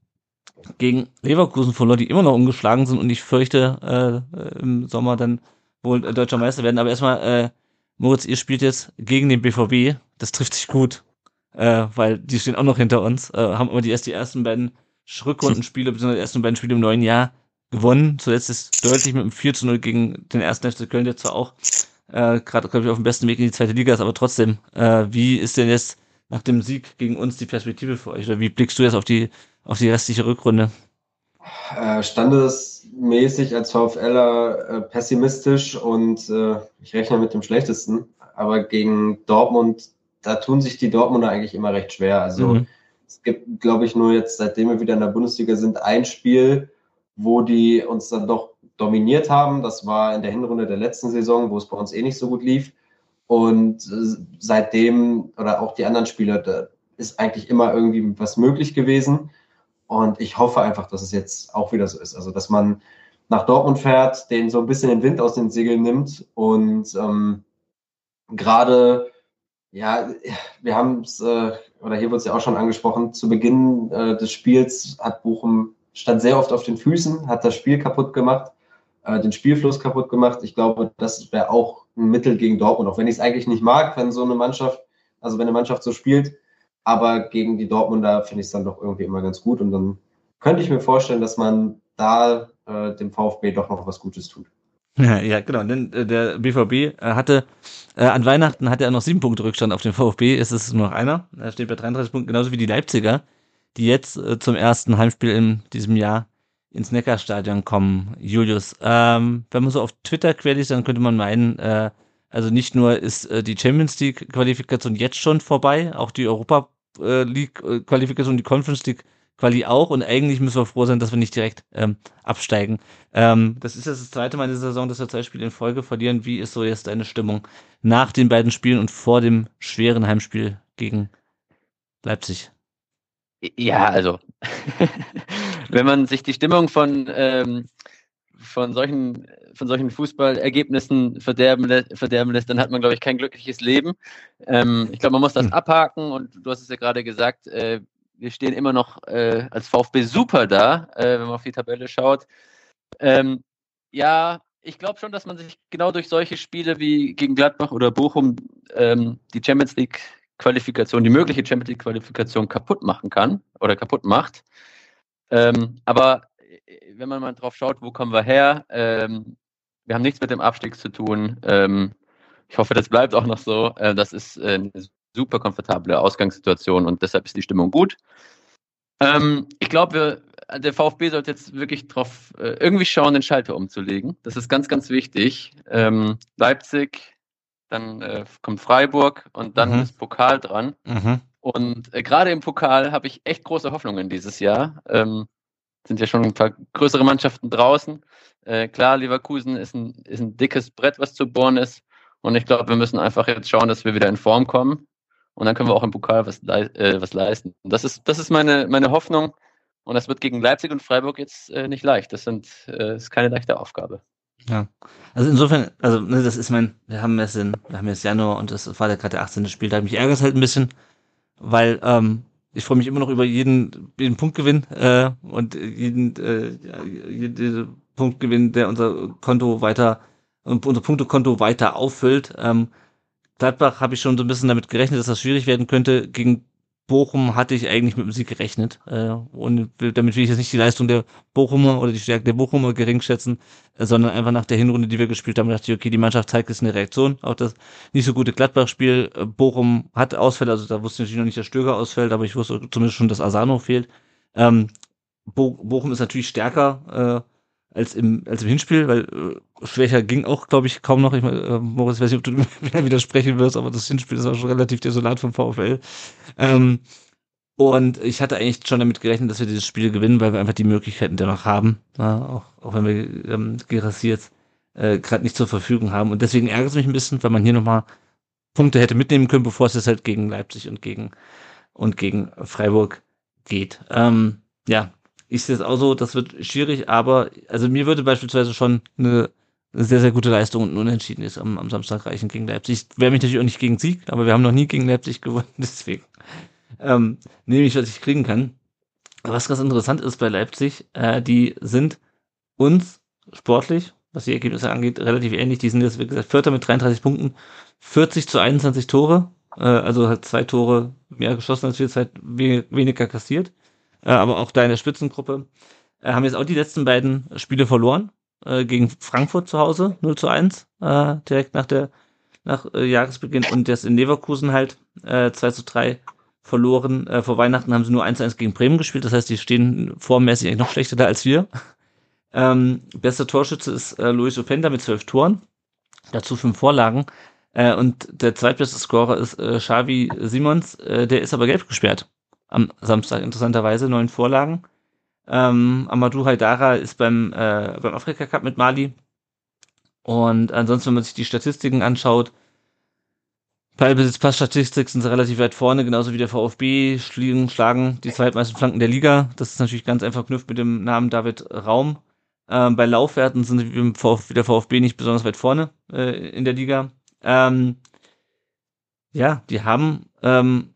gegen Leverkusen verlor, die immer noch ungeschlagen sind und ich fürchte, äh, im Sommer dann wohl deutscher Meister werden. Aber erstmal äh, Moritz, ihr spielt jetzt gegen den BVB. Das trifft sich gut, äh, weil die stehen auch noch hinter uns. Äh, haben immer die erst die ersten beiden Rückrundenspiele, beziehungsweise die ersten beiden Spiele im neuen Jahr gewonnen. Zuletzt ist deutlich mit einem 4 zu 0 gegen den ersten FC Köln, der zwar auch äh, gerade, glaube ich, auf dem besten Weg in die zweite Liga ist, aber trotzdem, äh, wie ist denn jetzt nach dem Sieg gegen uns die Perspektive für euch? Oder wie blickst du jetzt auf die, auf die restliche Rückrunde? Äh, standesmäßig als VfLer äh, pessimistisch und äh, ich rechne mit dem Schlechtesten. Aber gegen Dortmund, da tun sich die Dortmunder eigentlich immer recht schwer. Also mhm. es gibt, glaube ich, nur jetzt, seitdem wir wieder in der Bundesliga sind, ein Spiel, wo die uns dann doch dominiert haben. Das war in der Hinrunde der letzten Saison, wo es bei uns eh nicht so gut lief. Und seitdem, oder auch die anderen Spieler, da ist eigentlich immer irgendwie was möglich gewesen. Und ich hoffe einfach, dass es jetzt auch wieder so ist. Also, dass man nach Dortmund fährt, den so ein bisschen den Wind aus den Segeln nimmt und ähm, gerade, ja, wir haben es, äh, oder hier wurde es ja auch schon angesprochen, zu Beginn äh, des Spiels hat Bochum stand sehr oft auf den Füßen, hat das Spiel kaputt gemacht, äh, den Spielfluss kaputt gemacht. Ich glaube, das wäre auch ein Mittel gegen Dortmund, auch wenn ich es eigentlich nicht mag, wenn so eine Mannschaft, also wenn eine Mannschaft so spielt, aber gegen die Dortmunder finde ich es dann doch irgendwie immer ganz gut und dann könnte ich mir vorstellen, dass man da äh, dem VfB doch noch was Gutes tut. Ja, genau. Denn äh, der BVB äh, hatte äh, an Weihnachten hatte er noch sieben Punkte Rückstand auf den VfB. Es ist nur noch einer. Er steht bei 33 Punkten, genauso wie die Leipziger, die jetzt äh, zum ersten Heimspiel in diesem Jahr ins Neckarstadion kommen. Julius, ähm, wenn man so auf Twitter quält, dann könnte man meinen, äh, also nicht nur ist äh, die Champions League Qualifikation jetzt schon vorbei, auch die Europa äh, League äh, Qualifikation, die Conference League Quali auch und eigentlich müssen wir froh sein, dass wir nicht direkt ähm, absteigen. Ähm, das ist jetzt das zweite Mal in der Saison, dass wir zwei Spiele in Folge verlieren. Wie ist so jetzt deine Stimmung nach den beiden Spielen und vor dem schweren Heimspiel gegen Leipzig? Ja, also [laughs] wenn man sich die Stimmung von, ähm, von solchen von solchen Fußballergebnissen verderben, verderben lässt, dann hat man, glaube ich, kein glückliches Leben. Ähm, ich glaube, man muss das hm. abhaken und du hast es ja gerade gesagt, äh, wir stehen immer noch äh, als VfB super da, äh, wenn man auf die Tabelle schaut. Ähm, ja, ich glaube schon, dass man sich genau durch solche Spiele wie gegen Gladbach oder Bochum ähm, die Champions League Qualifikation, die mögliche Champions League Qualifikation kaputt machen kann oder kaputt macht. Ähm, aber äh, wenn man mal drauf schaut, wo kommen wir her? Ähm, wir haben nichts mit dem Abstieg zu tun. Ähm, ich hoffe, das bleibt auch noch so. Äh, das ist äh, eine super komfortable Ausgangssituation und deshalb ist die Stimmung gut. Ähm, ich glaube, der VfB sollte jetzt wirklich drauf äh, irgendwie schauen, den Schalter umzulegen. Das ist ganz, ganz wichtig. Ähm, Leipzig, dann äh, kommt Freiburg und dann mhm. ist Pokal dran. Mhm. Und äh, gerade im Pokal habe ich echt große Hoffnungen dieses Jahr. Ähm, sind ja schon ein paar größere Mannschaften draußen. Äh, klar, Leverkusen ist ein, ist ein dickes Brett, was zu bohren ist. Und ich glaube, wir müssen einfach jetzt schauen, dass wir wieder in Form kommen und dann können wir auch im Pokal was, äh, was leisten. Das ist, das ist meine, meine Hoffnung. Und das wird gegen Leipzig und Freiburg jetzt äh, nicht leicht. Das sind, äh, ist keine leichte Aufgabe. Ja, also insofern, also ne, das ist mein, wir haben jetzt in, wir haben jetzt Januar und das war gerade der 18. Spiel, da mich ärgert halt ein bisschen, weil ähm, ich freue mich immer noch über jeden, jeden Punktgewinn äh, und jeden, äh, jeden Punktgewinn, der unser Konto weiter, unser Punktekonto weiter auffüllt. Ähm, Gladbach habe ich schon so ein bisschen damit gerechnet, dass das schwierig werden könnte. Gegen Bochum hatte ich eigentlich mit dem Sieg gerechnet. Äh, und damit will ich jetzt nicht die Leistung der Bochumer oder die Stärke der Bochumer gering schätzen, äh, sondern einfach nach der Hinrunde, die wir gespielt haben, dachte ich, okay, die Mannschaft zeigt jetzt eine Reaktion. Auch das nicht so gute Gladbach-Spiel. Äh, Bochum hat Ausfälle, also da wusste ich natürlich noch nicht, dass Stöger ausfällt, aber ich wusste zumindest schon, dass Asano fehlt. Ähm, Bo Bochum ist natürlich stärker. Äh, als im, als im Hinspiel, weil äh, schwächer ging auch, glaube ich, kaum noch. Ich mein, äh, Moritz, weiß nicht, ob du [laughs] mir widersprechen wirst, aber das Hinspiel ist auch schon relativ desolat vom VfL. Ähm, und ich hatte eigentlich schon damit gerechnet, dass wir dieses Spiel gewinnen, weil wir einfach die Möglichkeiten dennoch haben, ja, auch, auch wenn wir ähm, Gerassi jetzt äh, gerade nicht zur Verfügung haben. Und deswegen ärgert es mich ein bisschen, weil man hier nochmal Punkte hätte mitnehmen können, bevor es jetzt halt gegen Leipzig und gegen und gegen Freiburg geht. Ähm, ja, ich sehe es auch so, das wird schwierig, aber also mir würde beispielsweise schon eine, sehr, sehr gute Leistung und ein Unentschieden ist am, am Samstag reichen gegen Leipzig. Ich wehre mich natürlich auch nicht gegen Sieg, aber wir haben noch nie gegen Leipzig gewonnen, [laughs] deswegen ähm, nehme ich, was ich kriegen kann. Was ganz interessant ist bei Leipzig, äh, die sind uns sportlich, was die Ergebnisse angeht, relativ ähnlich. Die sind jetzt, wie gesagt, Vierter mit 33 Punkten, 40 zu 21 Tore, äh, also hat zwei Tore mehr geschossen als wir, Zeit weniger kassiert aber auch da in der Spitzengruppe, äh, haben jetzt auch die letzten beiden Spiele verloren. Äh, gegen Frankfurt zu Hause, 0 zu 1, äh, direkt nach der nach äh, Jahresbeginn und jetzt in Leverkusen halt äh, 2 zu 3 verloren. Äh, vor Weihnachten haben sie nur 1 zu 1 gegen Bremen gespielt, das heißt, die stehen formmäßig noch schlechter da als wir. Ähm, bester Torschütze ist äh, Luis Openda mit zwölf Toren, dazu fünf Vorlagen. Äh, und der zweitbeste Scorer ist äh, Xavi Simons, äh, der ist aber gelb gesperrt am Samstag, interessanterweise, neun Vorlagen. Ähm, Amadou Haidara ist beim, äh, beim Afrika Cup mit Mali. Und ansonsten, wenn man sich die Statistiken anschaut, Ballbesitz, Passstatistik sind sie relativ weit vorne, genauso wie der VfB, schlagen, schlagen die zweitmeisten Flanken der Liga. Das ist natürlich ganz einfach knüpft mit dem Namen David Raum. Ähm, bei Laufwerten sind sie wie, VfB, der VfB nicht besonders weit vorne äh, in der Liga. Ähm, ja, die haben, ähm,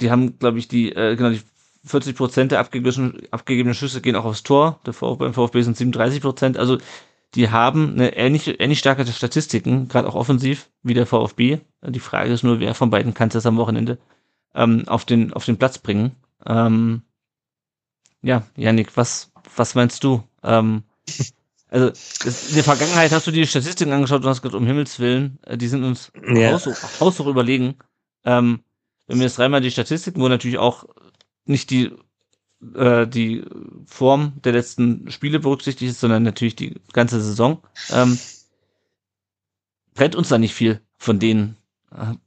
die haben, glaube ich, die, äh, genau, die 40 Prozent der abgegebenen, abgegebenen Schüsse gehen auch aufs Tor. Der VfB, beim VfB sind 37 Prozent. Also die haben eine ähnliche, ähnlich starke Statistiken, gerade auch offensiv, wie der VfB. Die Frage ist nur, wer von beiden kann es am Wochenende ähm, auf, den, auf den Platz bringen. Ähm, ja, Janik, was, was meinst du? Ähm, also das, in der Vergangenheit hast du die Statistiken angeschaut und hast gesagt, um Himmels Willen, äh, die sind uns ja. haushoch, haushoch überlegen. Ähm, wenn wir jetzt dreimal die Statistiken, wo natürlich auch nicht die äh, die Form der letzten Spiele berücksichtigt ist, sondern natürlich die ganze Saison, ähm, brennt uns da nicht viel von denen.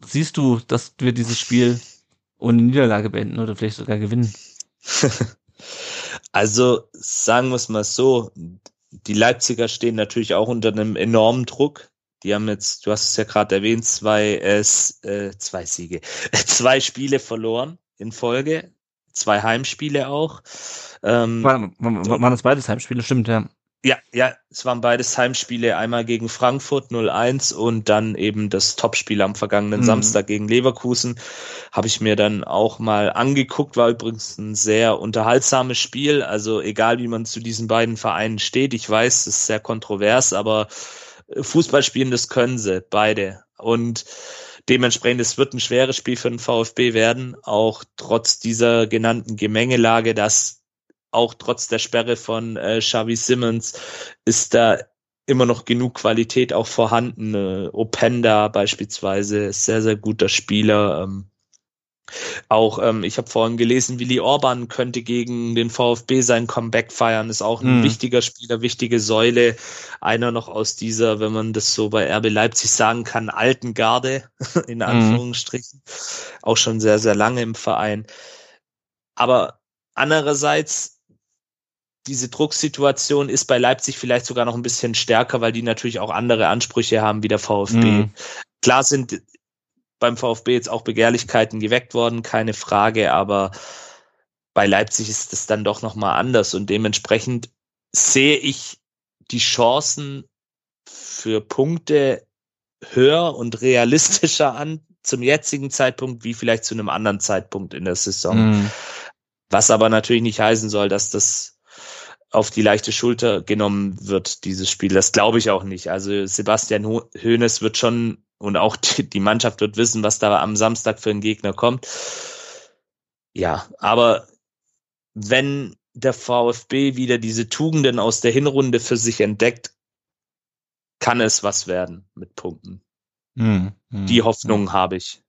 Siehst du, dass wir dieses Spiel ohne Niederlage beenden oder vielleicht sogar gewinnen? [laughs] Also sagen wir es mal so, die Leipziger stehen natürlich auch unter einem enormen Druck. Die haben jetzt, du hast es ja gerade erwähnt, zwei, äh, äh zwei Siege, [laughs] zwei Spiele verloren in Folge zwei Heimspiele auch. Ähm, waren, waren das beides Heimspiele? Stimmt, ja. Ja, ja, es waren beides Heimspiele, einmal gegen Frankfurt 0-1 und dann eben das Topspiel am vergangenen mhm. Samstag gegen Leverkusen. Habe ich mir dann auch mal angeguckt, war übrigens ein sehr unterhaltsames Spiel. Also egal wie man zu diesen beiden Vereinen steht, ich weiß, es ist sehr kontrovers, aber Fußball spielen, das können sie, beide. Und Dementsprechend, es wird ein schweres Spiel für den VfB werden, auch trotz dieser genannten Gemengelage, dass auch trotz der Sperre von äh, Xavi Simmons ist da immer noch genug Qualität auch vorhanden. Äh, Openda beispielsweise sehr, sehr guter Spieler. Ähm, auch, ähm, ich habe vorhin gelesen, Willi Orban könnte gegen den VfB sein Comeback feiern, ist auch ein mhm. wichtiger Spieler, wichtige Säule. Einer noch aus dieser, wenn man das so bei RB Leipzig sagen kann, alten Garde, [laughs] in mhm. Anführungsstrichen. Mhm. Auch schon sehr, sehr lange im Verein. Aber andererseits, diese Drucksituation ist bei Leipzig vielleicht sogar noch ein bisschen stärker, weil die natürlich auch andere Ansprüche haben wie der VfB. Mhm. Klar sind beim VfB jetzt auch Begehrlichkeiten geweckt worden, keine Frage, aber bei Leipzig ist es dann doch nochmal anders und dementsprechend sehe ich die Chancen für Punkte höher und realistischer an zum jetzigen Zeitpunkt wie vielleicht zu einem anderen Zeitpunkt in der Saison. Mhm. Was aber natürlich nicht heißen soll, dass das auf die leichte Schulter genommen wird, dieses Spiel. Das glaube ich auch nicht. Also Sebastian Hoeneß wird schon und auch die, die Mannschaft wird wissen, was da am Samstag für ein Gegner kommt. Ja, aber wenn der VfB wieder diese Tugenden aus der Hinrunde für sich entdeckt, kann es was werden mit Punkten. Hm, hm, die Hoffnung hm. habe ich.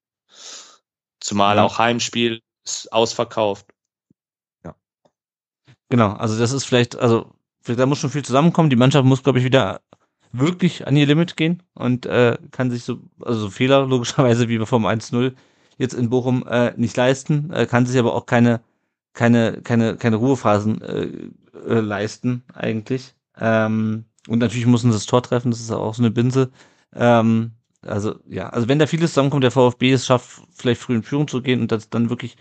Zumal auch Heimspiel ist ausverkauft. Ja. Genau, also das ist vielleicht, also da muss schon viel zusammenkommen. Die Mannschaft muss, glaube ich, wieder wirklich an ihr Limit gehen und äh, kann sich so, also so Fehler logischerweise wie vom 1-0 jetzt in Bochum äh, nicht leisten, äh, kann sich aber auch keine, keine, keine, keine Ruhephasen äh, äh, leisten, eigentlich. Ähm, und natürlich müssen sie das Tor treffen, das ist auch so eine Binse. Ähm, also, ja, also wenn da vieles zusammenkommt, der VfB es schafft, vielleicht früh in Führung zu gehen und das dann wirklich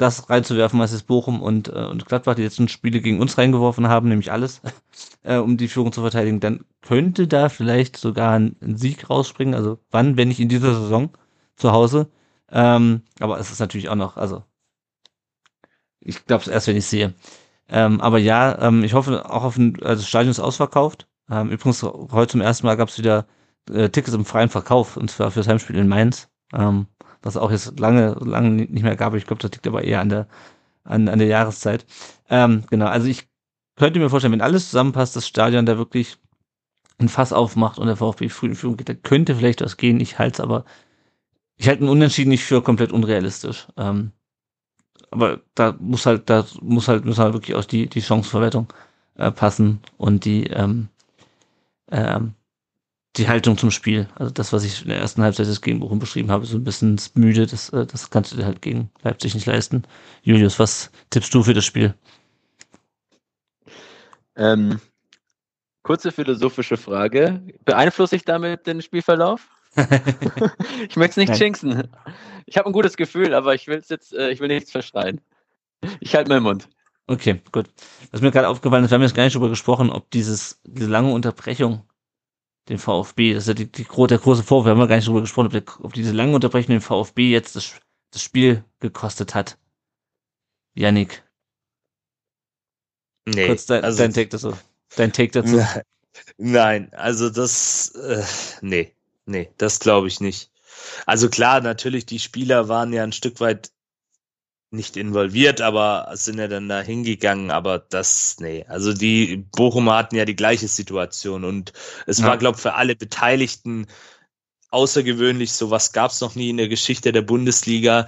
das reinzuwerfen, was jetzt Bochum und, äh, und Gladbach die letzten Spiele gegen uns reingeworfen haben, nämlich alles, [laughs] äh, um die Führung zu verteidigen, dann könnte da vielleicht sogar ein, Sieg rausspringen. Also wann, wenn nicht in dieser Saison zu Hause. Ähm, aber es ist natürlich auch noch, also ich glaube es erst, wenn ich sehe. Ähm, aber ja, ähm, ich hoffe auch auf ein, also das Stadion ist ausverkauft. Ähm, übrigens, heute zum ersten Mal gab es wieder äh, Tickets im freien Verkauf, und zwar für das Heimspiel in Mainz. Ähm, was auch jetzt lange, lange nicht mehr gab. Ich glaube, das liegt aber eher an der, an, an der Jahreszeit. Ähm, genau, also ich könnte mir vorstellen, wenn alles zusammenpasst, das Stadion da wirklich ein Fass aufmacht und der VfB früh in Führung geht, da könnte vielleicht was gehen. Ich halte es aber, ich halte einen Unentschieden nicht für komplett unrealistisch. Ähm, aber da muss halt, da muss halt, muss halt wirklich auch die, die Chancenverwertung äh, passen und die, ähm, ähm, die Haltung zum Spiel. Also das, was ich in der ersten Halbzeit des gegen Bochum beschrieben habe, so ein bisschen müde, das, äh, das kannst du dir halt gegen Leipzig nicht leisten. Julius, was tippst du für das Spiel? Ähm, kurze philosophische Frage. Beeinflusse ich damit den Spielverlauf? [laughs] ich möchte es nicht Nein. jinxen. Ich habe ein gutes Gefühl, aber ich will jetzt, äh, ich will nichts verschreien. Ich halte meinen Mund. Okay, gut. Was mir gerade aufgefallen ist, wir haben jetzt gar nicht darüber gesprochen, ob dieses, diese lange Unterbrechung den VfB, das ist ja die, die, der große Vorwurf, wir haben ja gar nicht darüber gesprochen, ob, der, ob diese lange Unterbrechung den VfB jetzt das, das Spiel gekostet hat. Yannick, Nee, kurz dein, also, dein Take dazu. Dein Take dazu. Nein, [laughs] Nein, also das, äh, nee, nee, das glaube ich nicht. Also klar, natürlich, die Spieler waren ja ein Stück weit nicht involviert, aber sind ja dann da hingegangen, aber das, nee. Also die Bochumer hatten ja die gleiche Situation und es Ja. war, glaube ich, für alle Beteiligten außergewöhnlich. Sowas gab es noch nie in der Geschichte der Bundesliga.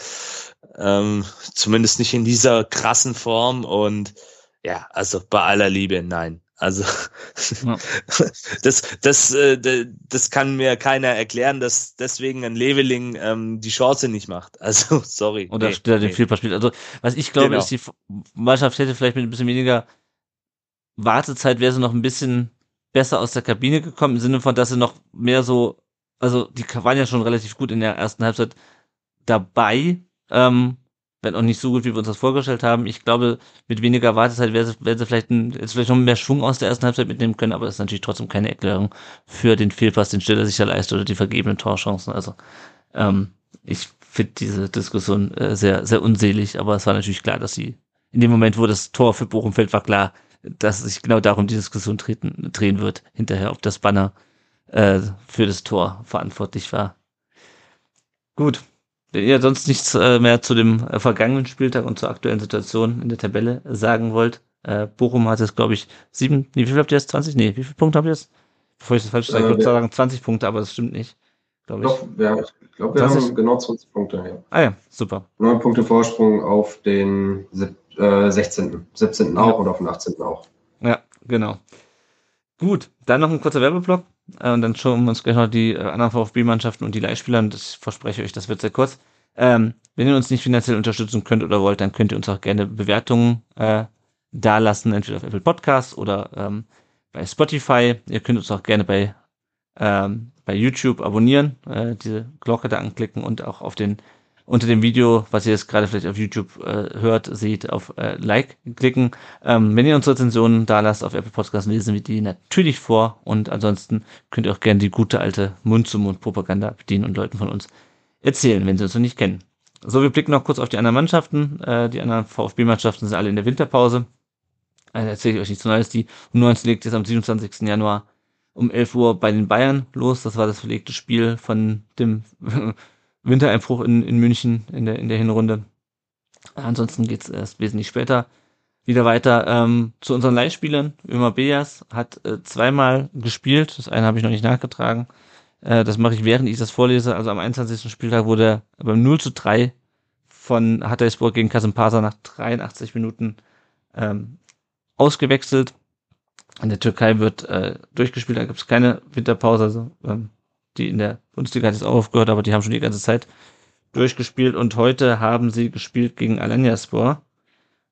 Ähm, zumindest nicht in dieser krassen Form und ja, also bei aller Liebe, nein. Also Ja. [laughs] das, das, äh, das kann mir keiner erklären, dass deswegen ein Leveling ähm, die Chance nicht macht. [laughs] Also sorry. Oder nee, der den nee. Vielpass spielt. Also, was ich glaube, Genau. ist, die Mannschaft hätte vielleicht mit ein bisschen weniger Wartezeit wäre sie noch ein bisschen besser aus der Kabine gekommen, im Sinne von, dass sie noch mehr so, also die waren ja schon relativ gut in der ersten Halbzeit dabei, ähm, wenn auch nicht so gut, wie wir uns das vorgestellt haben. Ich glaube, mit weniger Wartezeit wäre sie, wäre sie vielleicht, ein, jetzt vielleicht noch mehr Schwung aus der ersten Halbzeit mitnehmen können, aber das ist natürlich trotzdem keine Erklärung für den Fehlpass, den Stiller sich ja leistet oder die vergebenen Torchancen. Also, ähm, ich finde diese Diskussion äh, sehr, sehr unselig, aber es war natürlich klar, dass sie in dem Moment, wo das Tor für Bochum fällt, war klar, dass sich genau darum die Diskussion treten, drehen wird, hinterher, ob das Banner äh, für das Tor verantwortlich war. Gut. Wenn ihr sonst nichts äh, mehr zu dem äh, vergangenen Spieltag und zur aktuellen Situation in der Tabelle sagen wollt, äh, Bochum hat jetzt, glaube ich, sieben, nee, wie viel habt ihr jetzt? 20? Nee, wie viele Punkte habt ihr jetzt? Bevor ich das falsch sage, ich würde sagen 20 Punkte, aber das stimmt nicht. Glaube ich. Doch, ja, ich glaube, wir 20? haben genau 20 Punkte. Ja. Ah ja, super. Neun Punkte Vorsprung auf den äh, 16. 17. auch und auf den 18. auch. Ja, genau. Gut, dann noch ein kurzer Werbeblock. Äh, und dann schauen wir uns gleich noch die äh, anderen VfB-Mannschaften und die Leihspieler an. Das verspreche ich euch, das wird sehr kurz. Ähm, wenn ihr uns nicht finanziell unterstützen könnt oder wollt, dann könnt ihr uns auch gerne Bewertungen äh, dalassen, entweder auf Apple Podcasts oder ähm, bei Spotify. Ihr könnt uns auch gerne bei, ähm, bei YouTube abonnieren, äh, diese Glocke da anklicken und auch auf den unter dem Video, was ihr jetzt gerade vielleicht auf YouTube äh, hört, seht, auf äh, Like klicken. Ähm, wenn ihr uns Rezensionen da lasst auf Apple Podcasts, lesen wir die natürlich vor. Und ansonsten könnt ihr auch gerne die gute alte Mund-zu-Mund-Propaganda bedienen und Leuten von uns erzählen, wenn sie uns noch nicht kennen. So, wir blicken noch kurz auf die anderen Mannschaften. Äh, die anderen VfB-Mannschaften sind alle in der Winterpause. Also erzähle ich euch nichts Neues. Die U19 legt jetzt am 27. Januar um 11 Uhr bei den Bayern los. Das war das verlegte Spiel von dem [laughs] Wintereinbruch in, in München in der, in der Hinrunde. Ansonsten geht's erst wesentlich später wieder weiter ähm, zu unseren Leihspielern. Ömer Beas hat äh, zweimal gespielt. Das eine habe ich noch nicht nachgetragen. Äh, das mache ich, während ich das vorlese. Also am 21. Spieltag wurde er beim 0 zu 3 von Hatayspor gegen Kasımpaşa nach 83 Minuten ähm, ausgewechselt. In der Türkei wird äh, durchgespielt, da gibt es keine Winterpause. Also, ähm, die in der Bundesliga hat jetzt auch aufgehört, aber die haben schon die ganze Zeit durchgespielt und heute haben sie gespielt gegen Alanyaspor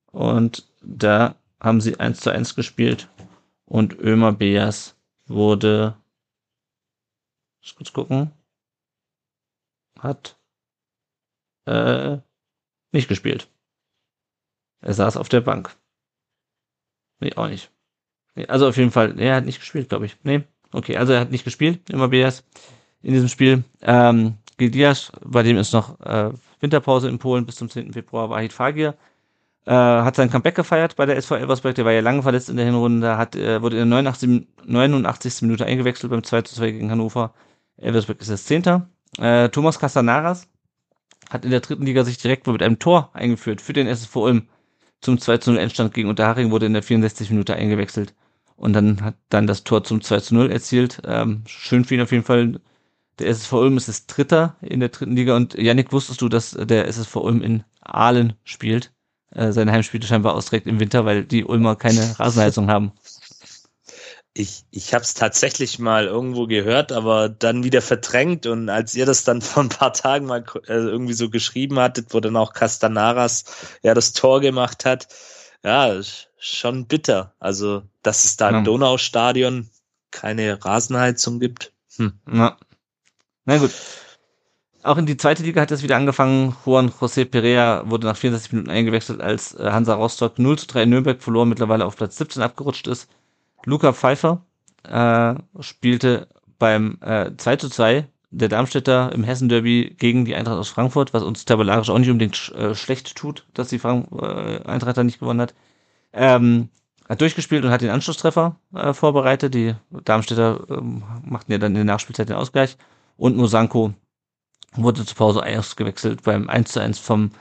und da haben sie 1 zu 1 gespielt und Ömer Beas wurde muss kurz gucken hat äh, nicht gespielt. Er saß auf der Bank. Nee, auch nicht. Nee, also auf jeden Fall, er hat nicht gespielt, glaube ich. Nee, okay, also er hat nicht gespielt, immer BS in diesem Spiel. Ähm, Gildias, bei dem ist noch äh, Winterpause in Polen bis zum 10. Februar, Wahid Fagir. Äh, hat sein Comeback gefeiert bei der SV Elversberg, der war ja lange verletzt in der Hinrunde, hat, äh, wurde in der 89, 89. Minute eingewechselt beim 2 zu 2 gegen Hannover. Elversberg ist jetzt Zehnter. Äh, Thomas Castanaras hat in der dritten Liga sich direkt mit einem Tor eingeführt für den SSV Ulm zum 2 zu 0 Endstand gegen Unterhaching, wurde in der 64 Minute eingewechselt und dann hat dann das Tor zum 2 zu 0 erzielt. Ähm, schön für ihn auf jeden Fall. Der SSV Ulm ist das Dritter in der dritten Liga und Yannick, wusstest du, dass der SSV Ulm in Aalen spielt? Äh, seine Heimspiele scheinbar austrägt im Winter, weil die Ulmer keine Rasenheizung haben. Ich, ich habe es tatsächlich mal irgendwo gehört, aber dann wieder verdrängt. Und als ihr das dann [laughs] vor ein paar Tagen mal äh, irgendwie so geschrieben hattet, wo dann auch Castanaras ja das Tor gemacht hat, ja, schon bitter. Also, dass es da im Ja. Donaustadion keine Rasenheizung gibt. Hm. Na, Na gut. Auch in die zweite Liga hat es wieder angefangen. Juan José Perea wurde nach 64 Minuten eingewechselt, als äh, Hansa Rostock 0 zu 3 in Nürnberg verlor, mittlerweile auf Platz 17 abgerutscht ist. Luca Pfeiffer äh, spielte beim äh, 2 zu 2 der Darmstädter im Hessen-Derby gegen die Eintracht aus Frankfurt, was uns tabellarisch auch nicht unbedingt sch äh, schlecht tut, dass die Frank äh, Eintracht da nicht gewonnen hat. Ähm, hat durchgespielt und hat den Anschlusstreffer äh, vorbereitet. Die Darmstädter ähm, machten ja dann in der Nachspielzeit den Ausgleich. Und Mosanko wurde zur Pause ausgewechselt beim 1 zu 1 vom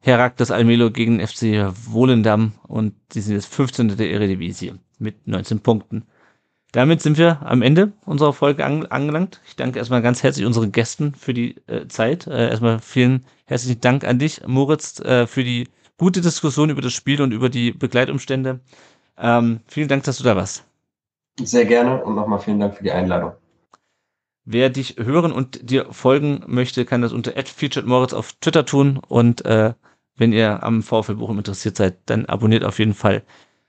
Herakles Almelo gegen FC Wohlendam und die sind jetzt 15. der Eredivisie mit 19 Punkten. Damit sind wir am Ende unserer Folge an, angelangt. Ich danke erstmal ganz herzlich unseren Gästen für die äh, Zeit. Äh, erstmal vielen herzlichen Dank an dich, Moritz, äh, für die gute Diskussion über das Spiel und über die Begleitumstände. Ähm, vielen Dank, dass du da warst. Sehr gerne und nochmal vielen Dank für die Einladung. Wer dich hören und dir folgen möchte, kann das unter @featuredmoritz auf Twitter tun und äh, wenn ihr am VfL Bochum interessiert seid, dann abonniert auf jeden Fall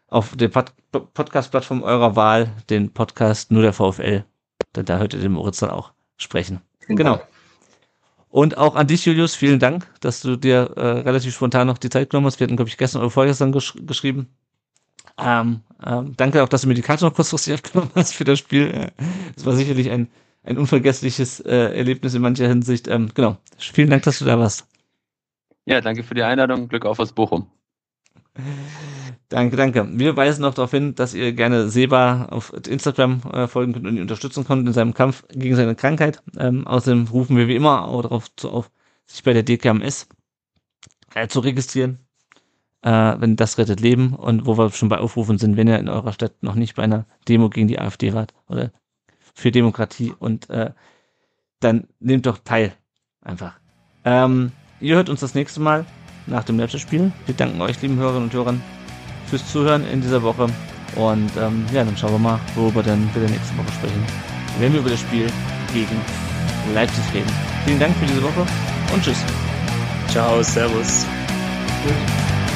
auf der Pod Podcast-Plattform eurer Wahl den Podcast Nur der VfL. Denn da hört ihr den Moritz dann auch sprechen. Vielen genau. Dank. Und auch an dich, Julius, vielen Dank, dass du dir äh, relativ spontan noch die Zeit genommen hast. Wir hatten, glaube ich, gestern oder vorgestern gesch geschrieben. Ähm, ähm, danke auch, dass du mir die Karte noch kurzfristig [laughs] abgenommen hast für das Spiel. Es war sicherlich ein, ein unvergessliches äh, Erlebnis in mancher Hinsicht. Ähm, genau. Vielen Dank, dass du da warst. Ja, danke für die Einladung. Glück auf aus Bochum. [laughs] Danke, danke. Wir weisen noch darauf hin, dass ihr gerne Seba auf Instagram äh, folgen könnt und ihn unterstützen könnt in seinem Kampf gegen seine Krankheit. Ähm, außerdem rufen wir wie immer auch darauf zu, auf, sich bei der DKMS äh, zu registrieren, äh, wenn das rettet Leben und wo wir schon bei Aufrufen sind, wenn ihr in eurer Stadt noch nicht bei einer Demo gegen die AfD wart oder für Demokratie und äh, dann nehmt doch teil. Einfach. Ähm, ihr hört uns das nächste Mal nach dem Leipzig-Spiel. Wir danken euch, lieben Hörerinnen und Hörern, fürs Zuhören in dieser Woche. Und ähm, ja, dann schauen wir mal, worüber dann wieder nächste Woche sprechen. Wenn wir über das Spiel gegen Leipzig reden. Vielen Dank für diese Woche und tschüss. Ciao, Servus. Tschüss.